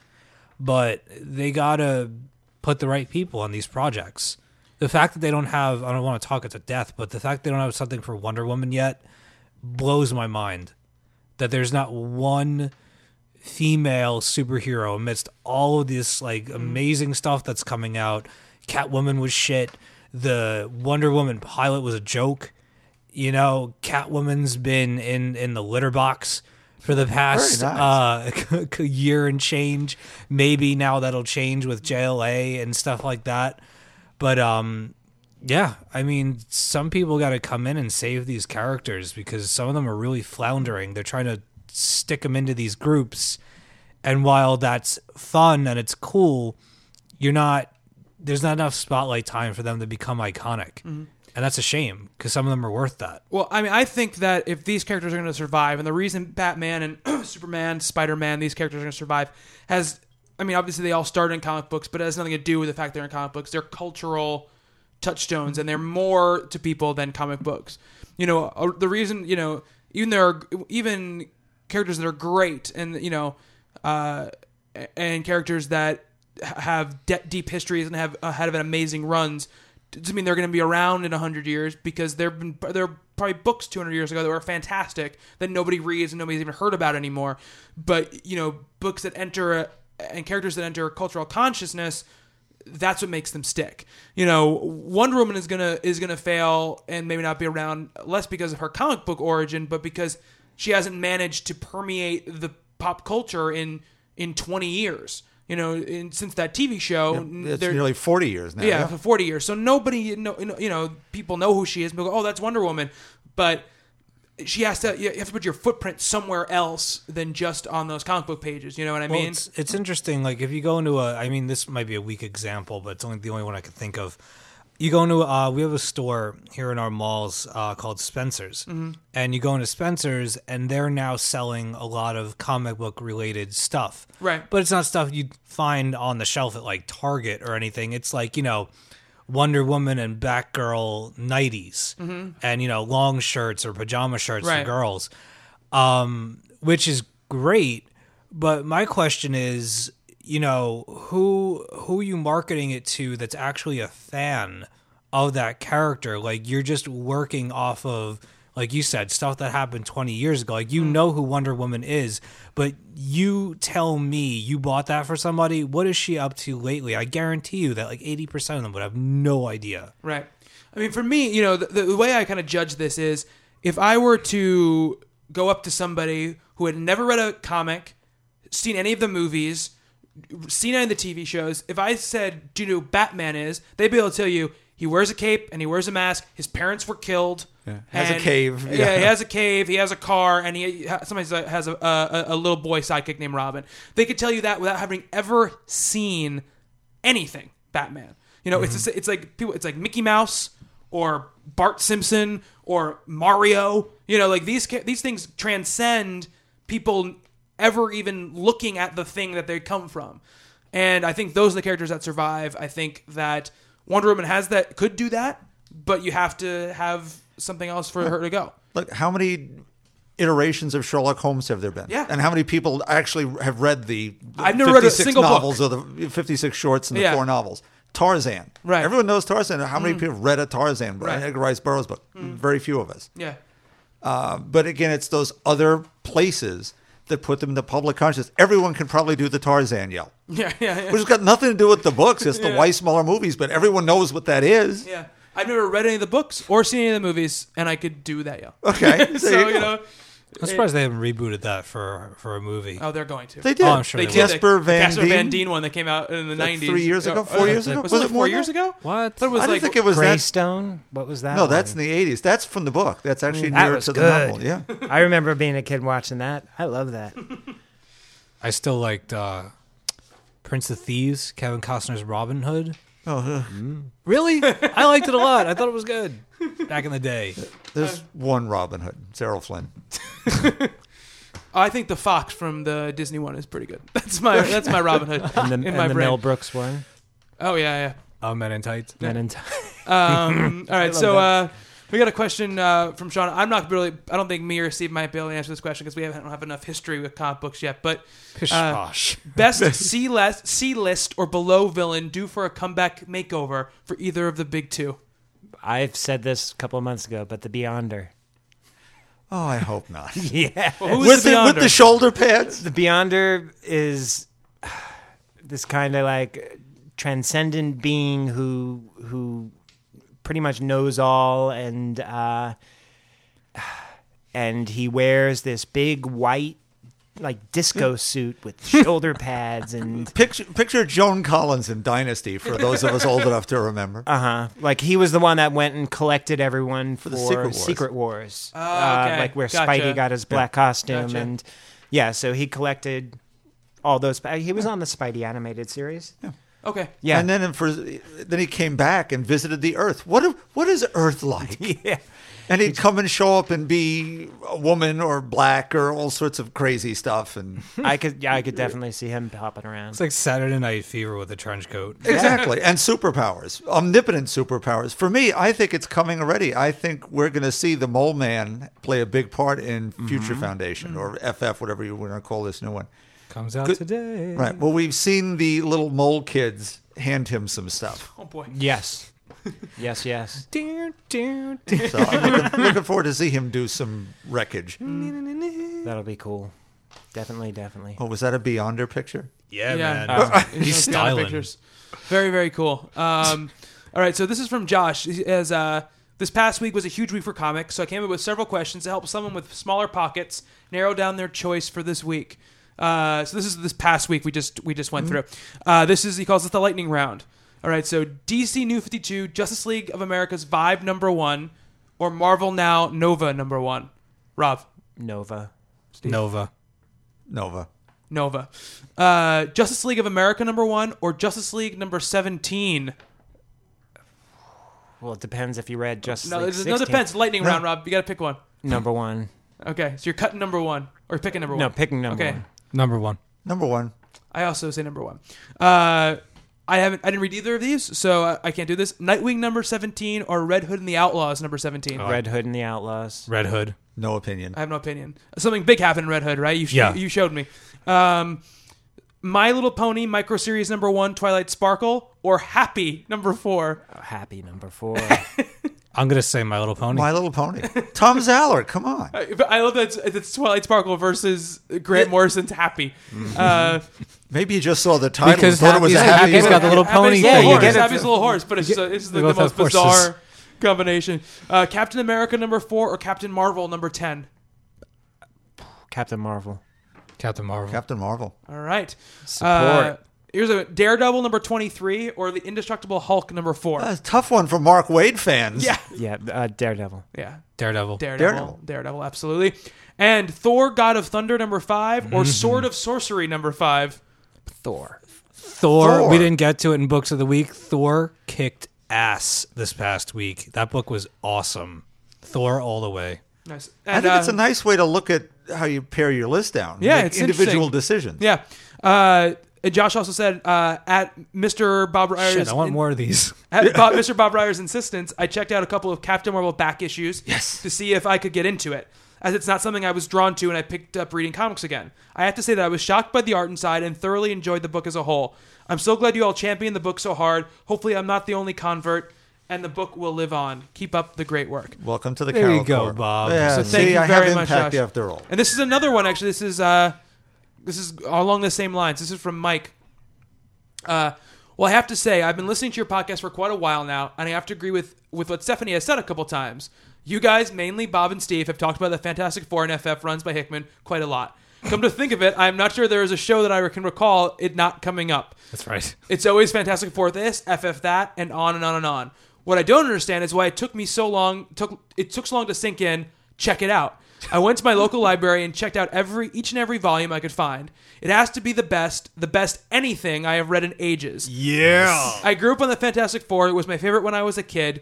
But they gotta put the right people on these projects. The fact that they don't have I don't want to talk it to death, but the fact they don't have something for Wonder Woman yet blows my mind. That there's not one female superhero amidst all of this like mm-hmm. amazing stuff that's coming out. Catwoman was shit. The Wonder Woman pilot was a joke. You know, Catwoman's been in in the litter box for the past Very uh, [LAUGHS] year and change. Maybe now that'll change with JLA and stuff like that. But um, yeah, I mean, some people got to come in and save these characters because some of them are really floundering. They're trying to stick them into these groups, and while that's fun and it's cool, you're not. There's not enough spotlight time for them to become iconic, and that's a shame because some of them are worth that. Well, I mean, I think that if these characters are going to survive, and the reason Batman and [CLEARS THROAT] Superman, Spider Man, these characters are going to survive has, I mean, obviously they all started in comic books, but it has nothing to do with the fact they're in comic books. They're cultural touchstones, and they're more to people than comic books. You know, uh, the reason, you know, even there are even characters that are great, and you know, uh, and characters that have de- deep histories and have uh, had amazing runs. Doesn't mean they're going to be around in hundred years because there've been there are probably books two hundred years ago that were fantastic that nobody reads and nobody's even heard about anymore. But you know, books that enter a, and characters that enter cultural consciousness that's what makes them stick. You know, Wonder Woman is gonna is gonna fail and maybe not be around less because of her comic book origin, but because she hasn't managed to permeate the pop culture in in twenty years. You know, in, since that TV show, It's there- nearly 40 years now. yeah, for 40 years. So nobody, know, you know, people know who she is. People go, oh, that's Wonder Woman. But she has to, you have to put your footprint somewhere else than just on those comic book pages. You know what I Well, mean? it's, it's interesting. Like if you go into a, I mean, this might be a weak example, but it's only the only one I can think of. You go into, uh, we have a store here in our malls uh, called Spencer's, Mm-hmm. and you go into Spencer's, and they're now selling a lot of comic book related stuff. Right. But it's not stuff you'd find on the shelf at like Target or anything. It's like you know. Wonder Woman and Batgirl nighties, and you know long shirts or pajama shirts Mm-hmm. Right. for girls, um, which is great. But my question is, you know, who who are you marketing it to that's actually a fan of that character? Like you're just working off of, like you said, stuff that happened 20 years ago. Like you mm-hmm. know who Wonder Woman is, but you tell me you bought that for somebody. What is she up to lately? I guarantee you that like 80% of them would have no idea. Right. I mean, for me, you know, the, the way I kind of judge this is if I were to go up to somebody who had never read a comic, seen any of the movies, seen any of the TV shows, if I said, Do you know who Batman is? They'd be able to tell you he wears a cape and he wears a mask. His parents were killed. Has a cave. Yeah. Yeah. he has a cave. He has a car, and he somebody has a, a, a little boy sidekick named Robin. They could tell you that without having ever seen anything Batman. You know, it's mm-hmm. it's like people. It's like Mickey Mouse or Bart Simpson or Mario. You know, like these these things transcend people ever even looking at the thing that they come from. And I think those are the characters that survive. I think that Wonder Woman has that could do that, but you have to have something else for her to go. Look, how many iterations of Sherlock Holmes have there been? Yeah. And how many people actually have read the I've never read a 56 single book. novels or the 56 shorts and the Yeah. four novels? Tarzan. Right. Mm. Everyone knows Tarzan. How many people have read a Tarzan, Right. Mm. Edgar Rice Burroughs book? Very few of us. Yeah. Uh, but again, it's those other places that put them in the public conscious. Everyone can probably do the Tarzan yell. [LAUGHS] Yeah, yeah, yeah. Which has got nothing to do with the books. It's the Yeah. Weissmuller movies, but everyone knows what that is. Yeah. I've never read any of the books or seen any of the movies, and I could do that, yo. Okay. [LAUGHS] So, you you, know, I'm surprised they haven't rebooted that for for a movie. oh, they're going to. They did. Oh, I'm sure They they did will. the Jasper Van Casper Dien. Van Dien one that came out in the Like 90s. three years ago? Oh, Four uh, years ago? Was, Was it it four years ago? What? I thought it was I didn't like, think it was that. Greystoke. What was that? No, one? that's in the 80s. That's from the book. That's actually That nearer was to the novel. Yeah. I remember being a kid watching that. I love that. [LAUGHS] I still liked uh, Prince of Thieves, Kevin Costner's Robin Hood. Oh, uh, Really? [LAUGHS] I liked it a lot. I thought it was good back in the day. there's one Robin Hood, Errol Flynn. [LAUGHS] I think the fox from the Disney one is pretty good. [LAUGHS] That's my that's my Robin Hood And the, in and my the brain. Mel Brooks one. Oh yeah, yeah. Oh, Men in Tights. Men in T- yeah. Um, all right, love so uh, We got a question uh, from Sean. I'm not really. I don't think me or Steve might be able to answer this question because we haven't don't have enough history with comic books yet. But Pish uh, [LAUGHS] best C list, C list or below villain due for a comeback makeover for either of the big two. I've said this a couple of months ago, but the Beyonder. Oh, I hope not. [LAUGHS] Yeah. Well, with, the, the, with the shoulder pads. The Beyonder is [SIGHS] this kind of like transcendent being who who pretty much knows all and uh and he wears this big white like disco suit with shoulder pads and [LAUGHS] Picture, picture Joan Collins in Dynasty for those of us old enough to remember. [LAUGHS] uh-huh like he was the one that went and collected everyone for, the Secret Wars. Secret Wars. Oh, Uh, like where Gotcha. Spidey got his black costume Gotcha. and yeah, so he collected all those he was on the Spidey animated series. Okay. Yeah. And then for then he came back and visited the Earth. What what is Earth like? [LAUGHS] yeah. And he'd come and show up and be a woman or black or all sorts of crazy stuff. And [LAUGHS] I could, yeah, I could definitely see him popping around. It's like Saturday Night Fever with a trench coat. exactly, and superpowers, omnipotent superpowers. For me, I think it's coming already. I think we're going to see the Mole Man play a big part in Future mm-hmm. Foundation or mm-hmm. FF, whatever you want to call this new one. Comes out Good- today. Right. Well, we've seen the little mole kids hand him some stuff. [LAUGHS] Oh boy. yes, [LAUGHS] yes, yes. [LAUGHS] So I'm looking, looking forward to see him do some wreckage. That'll be cool. Definitely, definitely. Oh, was that a Beyonder picture? Yeah, Yeah. man. Uh, He's looking at the styling. pictures. Very, very cool. Um, all right, so this is from Josh. He- As uh, this past week was a huge week for comics, so I came up with several questions to help someone with smaller pockets narrow down their choice for this week. Uh, so this is this past week we just we just went through. Uh, this is he calls it the lightning round. All right, so DC New Fifty Two, Justice League of America's Vibe number one, or Marvel Now Nova number one. Rob Nova. Nova. Nova. Nova, uh, Justice League of America number one, or Justice League number seventeen. Well, it depends if you read Justice No, League it no 16. depends. Lightning round, Rob. You got to pick one. Number one. Okay, so you're cutting number one or picking number one. No, picking number Okay. one. Number one. Number one. I also say number one. Uh, I haven't. I didn't read either of these, so I, I can't do this. Nightwing number seventeen or Red Hood and the Outlaws number seventeen. Red Hood and the Outlaws. Red Hood. No opinion. I have no opinion. Something big happened in Red Hood, right? You sh- Yeah. you showed me. Um, My Little Pony micro series number one, Twilight Sparkle, or Happy number four. Oh, happy number four. [LAUGHS] I'm gonna say My Little Pony. My Little Pony. Tom Zaller, come on. [LAUGHS] I, but I love that it's, it's Twilight Sparkle versus Grant Morrison's Happy. Uh, Maybe you just saw the title Because and thought it was Happy's- happy. Happy's got the little pony. little Yeah, you horse. get it. Happy's little horse, but it's, uh, it's the, They the both most have horses. bizarre combination. Uh, Captain America number four or Captain Marvel number ten. Captain Marvel. Captain Marvel. Captain Marvel. All right. Support. Uh, here's a Daredevil number twenty-three or the Indestructible Hulk number four. That's a tough one for Mark Waid fans. yeah, [LAUGHS] yeah, uh, Daredevil. yeah. Daredevil. Daredevil, Daredevil. Daredevil, absolutely. And Thor: God of Thunder number 5 Mm-hmm. or Sword of Sorcery number five. Thor. Thor, Thor. We didn't get to it in books of the week. Thor kicked ass this past week. That book was awesome. Thor all the way. Nice. I And, think it's uh, a nice way to look at how you pare your list down. Yeah, Make it's individual decisions. Yeah. Uh, Josh also said uh, at Mr. Bob Reyer's Shit, I want more of these. [LAUGHS] At Bob, Mr. Bob Reyer's insistence, I checked out a couple of Captain Marvel back issues Yes. to see if I could get into it, as it's not something I was drawn to, and I picked up reading comics again. I have to say that I was shocked by the art inside and thoroughly enjoyed the book as a whole. I'm so glad you all championed the book so hard. Hopefully, I'm not the only convert, and the book will live on. Keep up the great work. Welcome to the There you go, Corps. Bob. Yeah, So see, thank you I very have much, impact Josh. after all. And this is another one actually. This is uh, this is along the same lines. This is from Mike. Uh, well, I have to say I've been listening to your podcast for quite a while now, and I have to agree with with what Stephanie has said a couple times. You guys, mainly Bob and Steve, have talked about the Fantastic Four and FF runs by Hickman quite a lot. Come to think of it, I'm not sure there is a show that I can recall it not coming up. That's right. It's always Fantastic Four this, FF that, and on and on and on. What I don't understand is why it took me so long took it took so long to sink in. Check it out. I went to my local [LAUGHS] library and checked out every each and every volume I could find. It has to be the best, the best anything I have read in ages. Yeah. I grew up on the Fantastic Four. It was my favorite when I was a kid.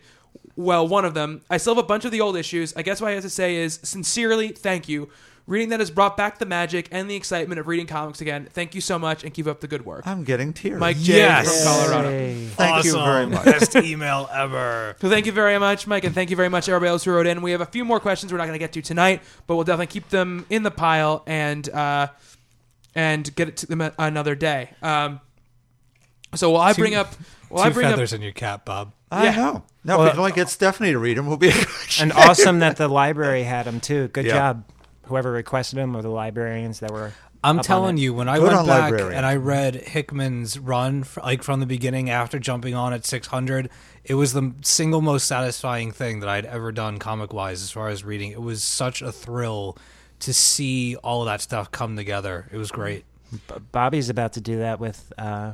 Well, one of them. I still have a bunch of the old issues. I guess what I have to say is sincerely, thank you. Reading that has brought back the magic and the excitement of reading comics again. Thank you so much and keep up the good work. I'm getting tears. Mike J Yes. from Colorado. Yay. Thank you very much. Best email ever. So thank you very much, Mike, and thank you very much everybody else who wrote in. We have a few more questions we're not going to get to tonight, but we'll definitely keep them in the pile and uh, and get it to them a- another day. Um, so while I bring up, while I Two bring up, feathers in your cap, Bob. I Yeah. know. Now, Well, if we can only get Stephanie to read them, we'll be. [LAUGHS] And awesome that the library had them too. Good Yeah. job, whoever requested them or the librarians that were. I'm telling you, when I Good went on back librarian. and I read Hickman's run, f- like from the beginning after jumping on at 600, it was the single most satisfying thing that I'd ever done comic wise as far as reading. It was such a thrill to see all of that stuff come together. It was great. B- Bobby's about to do that with uh,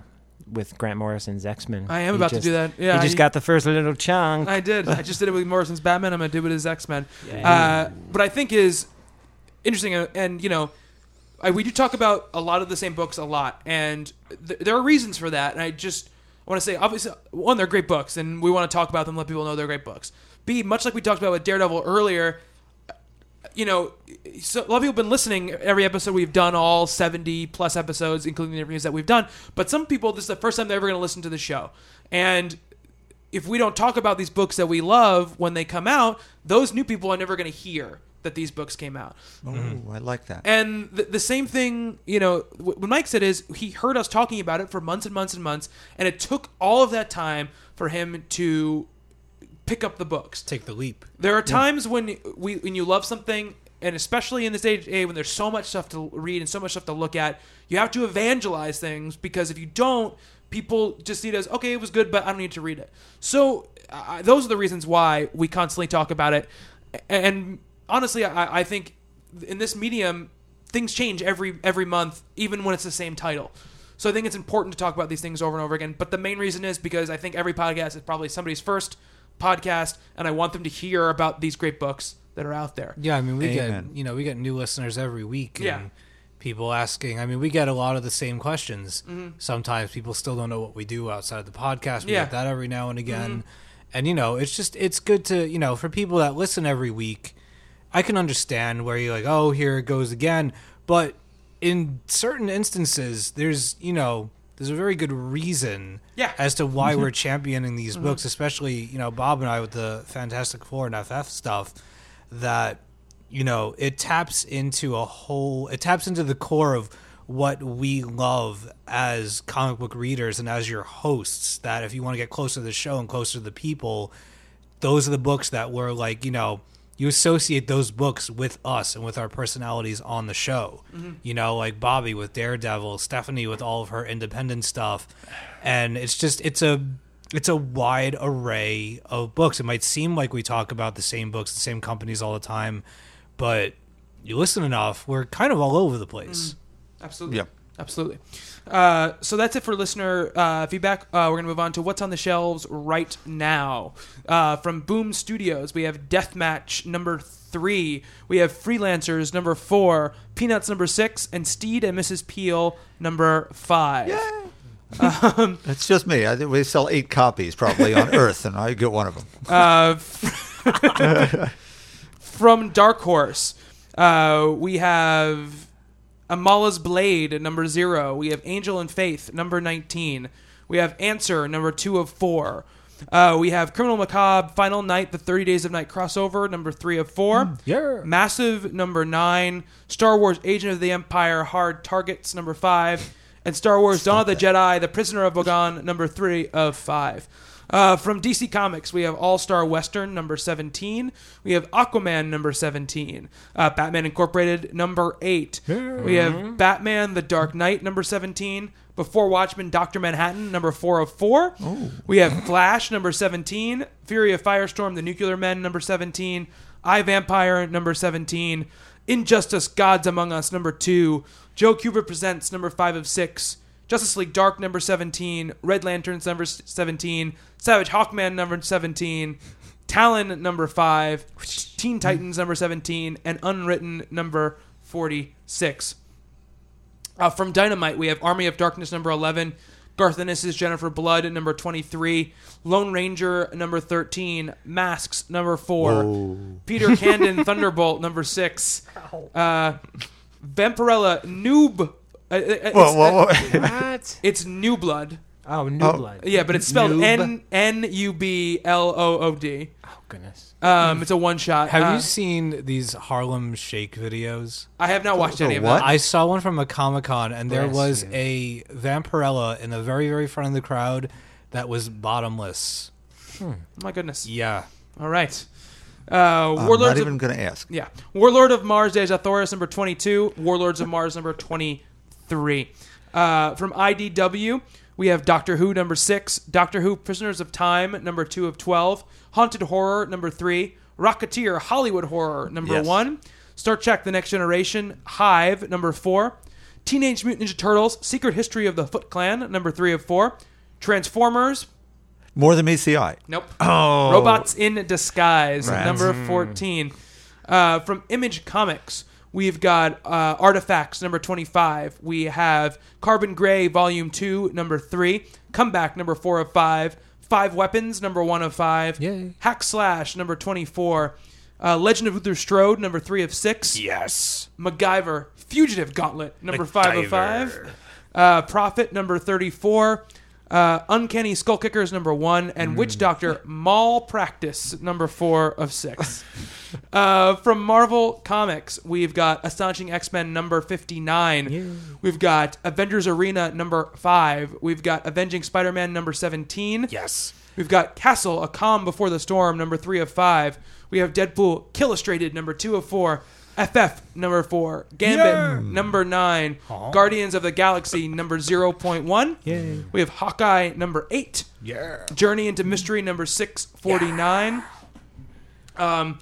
with Grant Morrison's X Men. I am about to do that. Yeah, he just I- got the first little chunk. I did. I just did it with Morrison's Batman. I'm gonna do it as X Men. Uh, what I think is interesting, uh, and you know, I, we do talk about a lot of the same books a lot, and th- there are reasons for that. And I just want to say, obviously, one, they're great books, and we want to talk about them, let people know they're great books. B, much like we talked about with Daredevil earlier, you know, so a lot of people have been listening every episode we've done, all 70 plus episodes, including the interviews that we've done. But some people, this is the first time they're ever going to listen to the show. And if we don't talk about these books that we love when they come out, those new people are never going to hear that these books came out. Oh, I like that. And the, the same thing, you know, wh- what Mike said is he heard us talking about it for months and months and months, and it took all of that time for him to pick up the books. Take the leap. There are times when we when you love something, and especially in this age age when there's so much stuff to read and so much stuff to look at, you have to evangelize things because if you don't, people just see it as okay, it was good, but I don't need to read it. So uh, those are the reasons why we constantly talk about it. And honestly, I, I think in this medium, things change every every month, even when it's the same title. So I think it's important to talk about these things over and over again. But the main reason is because I think every podcast is probably somebody's first podcast, and I want them to hear about these great books that are out there. Yeah, I mean, we Amen. get you know we get new listeners every week. Yeah. And people asking. I mean, we get a lot of the same questions. Mm-hmm. Sometimes people still don't know what we do outside of the podcast. We Yeah. Mm-hmm. get that every now and again. And you know, it's just it's good to you know for people that listen every week. I can understand where you're like, oh, here it goes again. But in certain instances, there's you know there's a very good reason Yeah. as to why mm-hmm. we're championing these mm-hmm. books, especially you know Bob and I with the Fantastic Four and FF stuff. That you know it taps into a whole, it taps into the core of what we love as comic book readers and as your hosts. That if you want to get closer to the show and closer to the people, those are the books that were like you know you associate those books with us and with our personalities on the show mm-hmm. you know like bobby with daredevil stephanie with all of her independent stuff and it's just it's a it's a wide array of books it might seem like we talk about the same books the same companies all the time but you listen enough we're kind of all over the place mm. Absolutely. Yeah. Absolutely. Uh, so that's it for listener uh, feedback. Uh, we're going to move on to what's on the shelves right now. Uh, from Boom Studios, we have Deathmatch number three. We have Freelancers number four, Peanuts number six, and Steed and Mrs. Peel number five. [LAUGHS] It's just me. I think we sell eight copies probably on [LAUGHS] Earth, and I get one of them. Uh, [LAUGHS] from Dark Horse, uh, we have Amala's Blade number zero. We have Angel and Faith number nineteen. We have Answer number two of four. Uh, we have Criminal Macabre Final Night, the Thirty Days of Night crossover number three of four. yeah Massive number nine. Star Wars Agent of the Empire Hard Targets number five. And Star Wars Dawn of the Jedi The Prisoner of Bogan number three of five. Uh, from DC Comics, we have All Star Western number 17. We have Aquaman number 17. Uh, Batman Incorporated number 8. We have Batman The Dark Knight number 17. Before Watchmen Dr. Manhattan number 4 of 4. We have Flash number 17. Fury of Firestorm The Nuclear Men number 17. I Vampire number 17. Injustice Gods Among Us number 2. Joe Kubert Presents number 5 of 6. Justice League Dark number 17, Red Lanterns number 17, Savage Hawkman number 17, Talon number 5, Teen Titans number 17, and Unwritten number 46. Uh, from Dynamite, we have Army of Darkness number 11, Garth Ennis's Jennifer Blood number 23, Lone Ranger number 13, Masks number 4, Peter Cannon [LAUGHS] Thunderbolt number 6, uh, Vampirella Noob. Uh, uh, it's, Whoa, whoa, whoa. [LAUGHS] What? it's New Blood. Oh, New Oh. Blood. Yeah, but it's spelled Noob. N N U B L O O D. Oh goodness. Um, it's a one shot. Have Uh, you seen these Harlem Shake videos? I have not watched The any of what? that. I saw one from a Comic Con, and there Bless was you. a Vampirella in the very, very front of the crowd that was bottomless. My goodness. Yeah. All right. Uh, I'm Warlords not of even going to ask. Yeah. Warlord of Mars Dejah Thoris number 22, Warlords of Mars number 23. Uh, from IDW, we have Doctor Who number 6, Doctor Who Prisoners of Time number 2 of 12, Haunted Horror number 3, Rocketeer Hollywood Horror number Yes. 1, Star Trek The Next Generation Hive number 4, Teenage Mutant Ninja Turtles Secret History of the Foot Clan number 3 of 4, Transformers More than meets the eye. Nope. Oh. Robots in Disguise, Rats. number 14. Uh, from Image Comics, we've got uh, Artifacts, number 25. We have Carbon Grey, Volume 2, number 3. Comeback, number 4 of 5. Five Weapons, number 1 of 5. Yay. Hack Slash, number 24. Uh, Legend of Luther Strode, number 3 of 6. Yes. MacGyver, Fugitive Gauntlet, number 5 of 5. Uh, Prophet, number 34. Uh, Uncanny Skull Kickers, number 1. And Witch Doctor, Mal Practice, number 4 of 6. [LAUGHS] uh, from Marvel Comics, we've got Astonishing X Men, number 59. We've got Avengers Arena, number 5. We've got Avenging Spider Man, number 17. Yes. We've got Castle, A Calm Before the Storm, number three of five. We have Deadpool, Killustrated, number two of four. FF, number four. Gambit, number nine. Guardians of the Galaxy, number 0.1. We have Hawkeye, number eight. Yeah. Journey into Mystery, number 649. Um,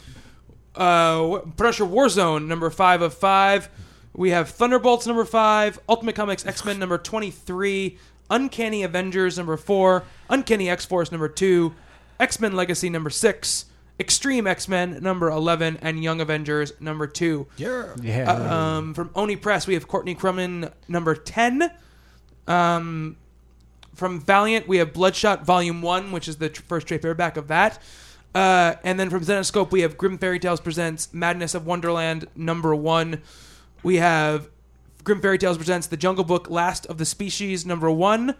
uh, Punisher Warzone, number five of five. We have Thunderbolts, number five. Ultimate Comics X Men, number 23. Uncanny Avengers, number four. Uncanny X Force, number two. X Men Legacy, number six. X-Treme X-Men, number 11. And Young Avengers, number two. Yeah. Yeah. Um, from Oni Press, we have Courtney Crumrin, number 10. Um, from Valiant, we have Bloodshot Volume 1, which is the tr- first trade paperback of that. Uh, and then from Zenescope, we have Grimm Fairy Tales Presents Madness of Wonderland, number 1. We have Grimm Fairy Tales Presents The Jungle Book Last of the Species, number 1.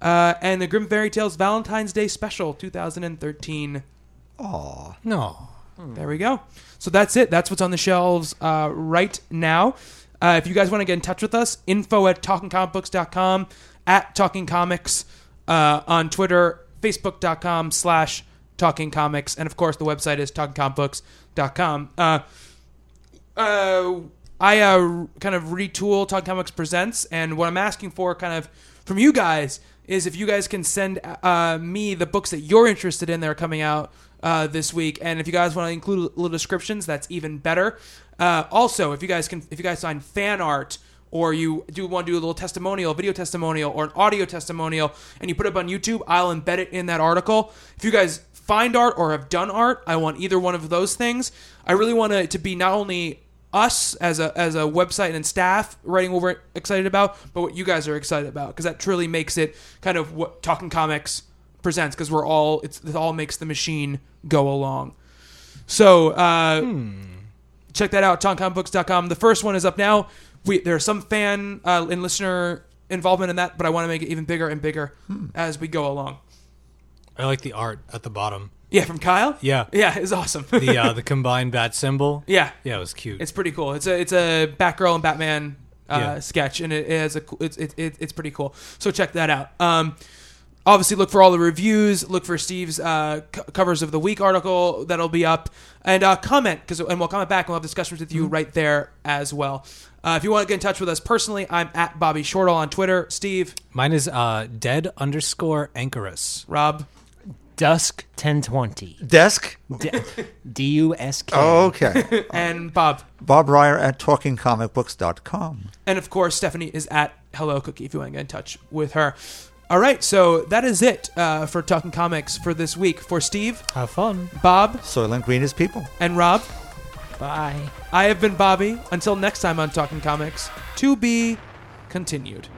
Uh, and the Grimm Fairy Tales Valentine's Day Special, 2013. Aw. No. There we go. So that's it. That's what's on the shelves uh, right now. Uh, if you guys want to get in touch with us, info at talkingcomicbooks.com, at Talking Comics, uh, on Twitter, facebook.com slash Talking Comics, and of course the website is talkingcomicbooks.com. Uh, uh, I uh, kind of retool Talking Comics Presents, and what I'm asking for kind of from you guys is if you guys can send uh, me the books that you're interested in that are coming out uh, this week, and if you guys want to include little descriptions, that's even better. Uh, also, if you guys can, if you guys find fan art or you do want to do a little testimonial, video testimonial, or an audio testimonial, and you put it up on YouTube, I'll embed it in that article. If you guys find art or have done art, I want either one of those things. I really want it to be not only us as a as a website and staff writing what we're excited about, but what you guys are excited about because that truly makes it kind of what Talking Comics presents because we're all it's it all makes the machine go along. So uh, check that out, TalkingComicBooks.com. The first one is up now. We there's some fan uh, and listener involvement in that, but I want to make it even bigger and bigger as we go along. I like the art at the bottom. Yeah, from Kyle. Yeah. yeah, it's awesome. The uh, [LAUGHS] the combined bat symbol. yeah, Yeah, it was cute. It's pretty cool. It's a it's a Batgirl and Batman uh, Yeah. sketch, and it, it has a cool- it's it, it, it's pretty cool. So check that out. Um, obviously, look for all the reviews. Look for Steve's uh, co- covers of the week article that'll be up, and uh, comment because and we'll comment back and we'll have discussions with you right there as well. Uh, if you want to get in touch with us personally, I'm at Bobby Shortle on Twitter. Steve, Mine is uh, dead underscore anchoress. Rob, Dusk 1020. Desk? D U S K. Oh, okay. [LAUGHS] and Bob, Bob Reyer at talkingcomicbooks.com. and of course Stephanie is at Hello Cookie. If you want to get in touch with her. All right, so that is it uh, for Talking Comics for this week. For Steve, Have fun. Bob, Soylent Green is people. and Rob, Bye. I have been Bobby. Until next time on Talking Comics, to be continued. Talking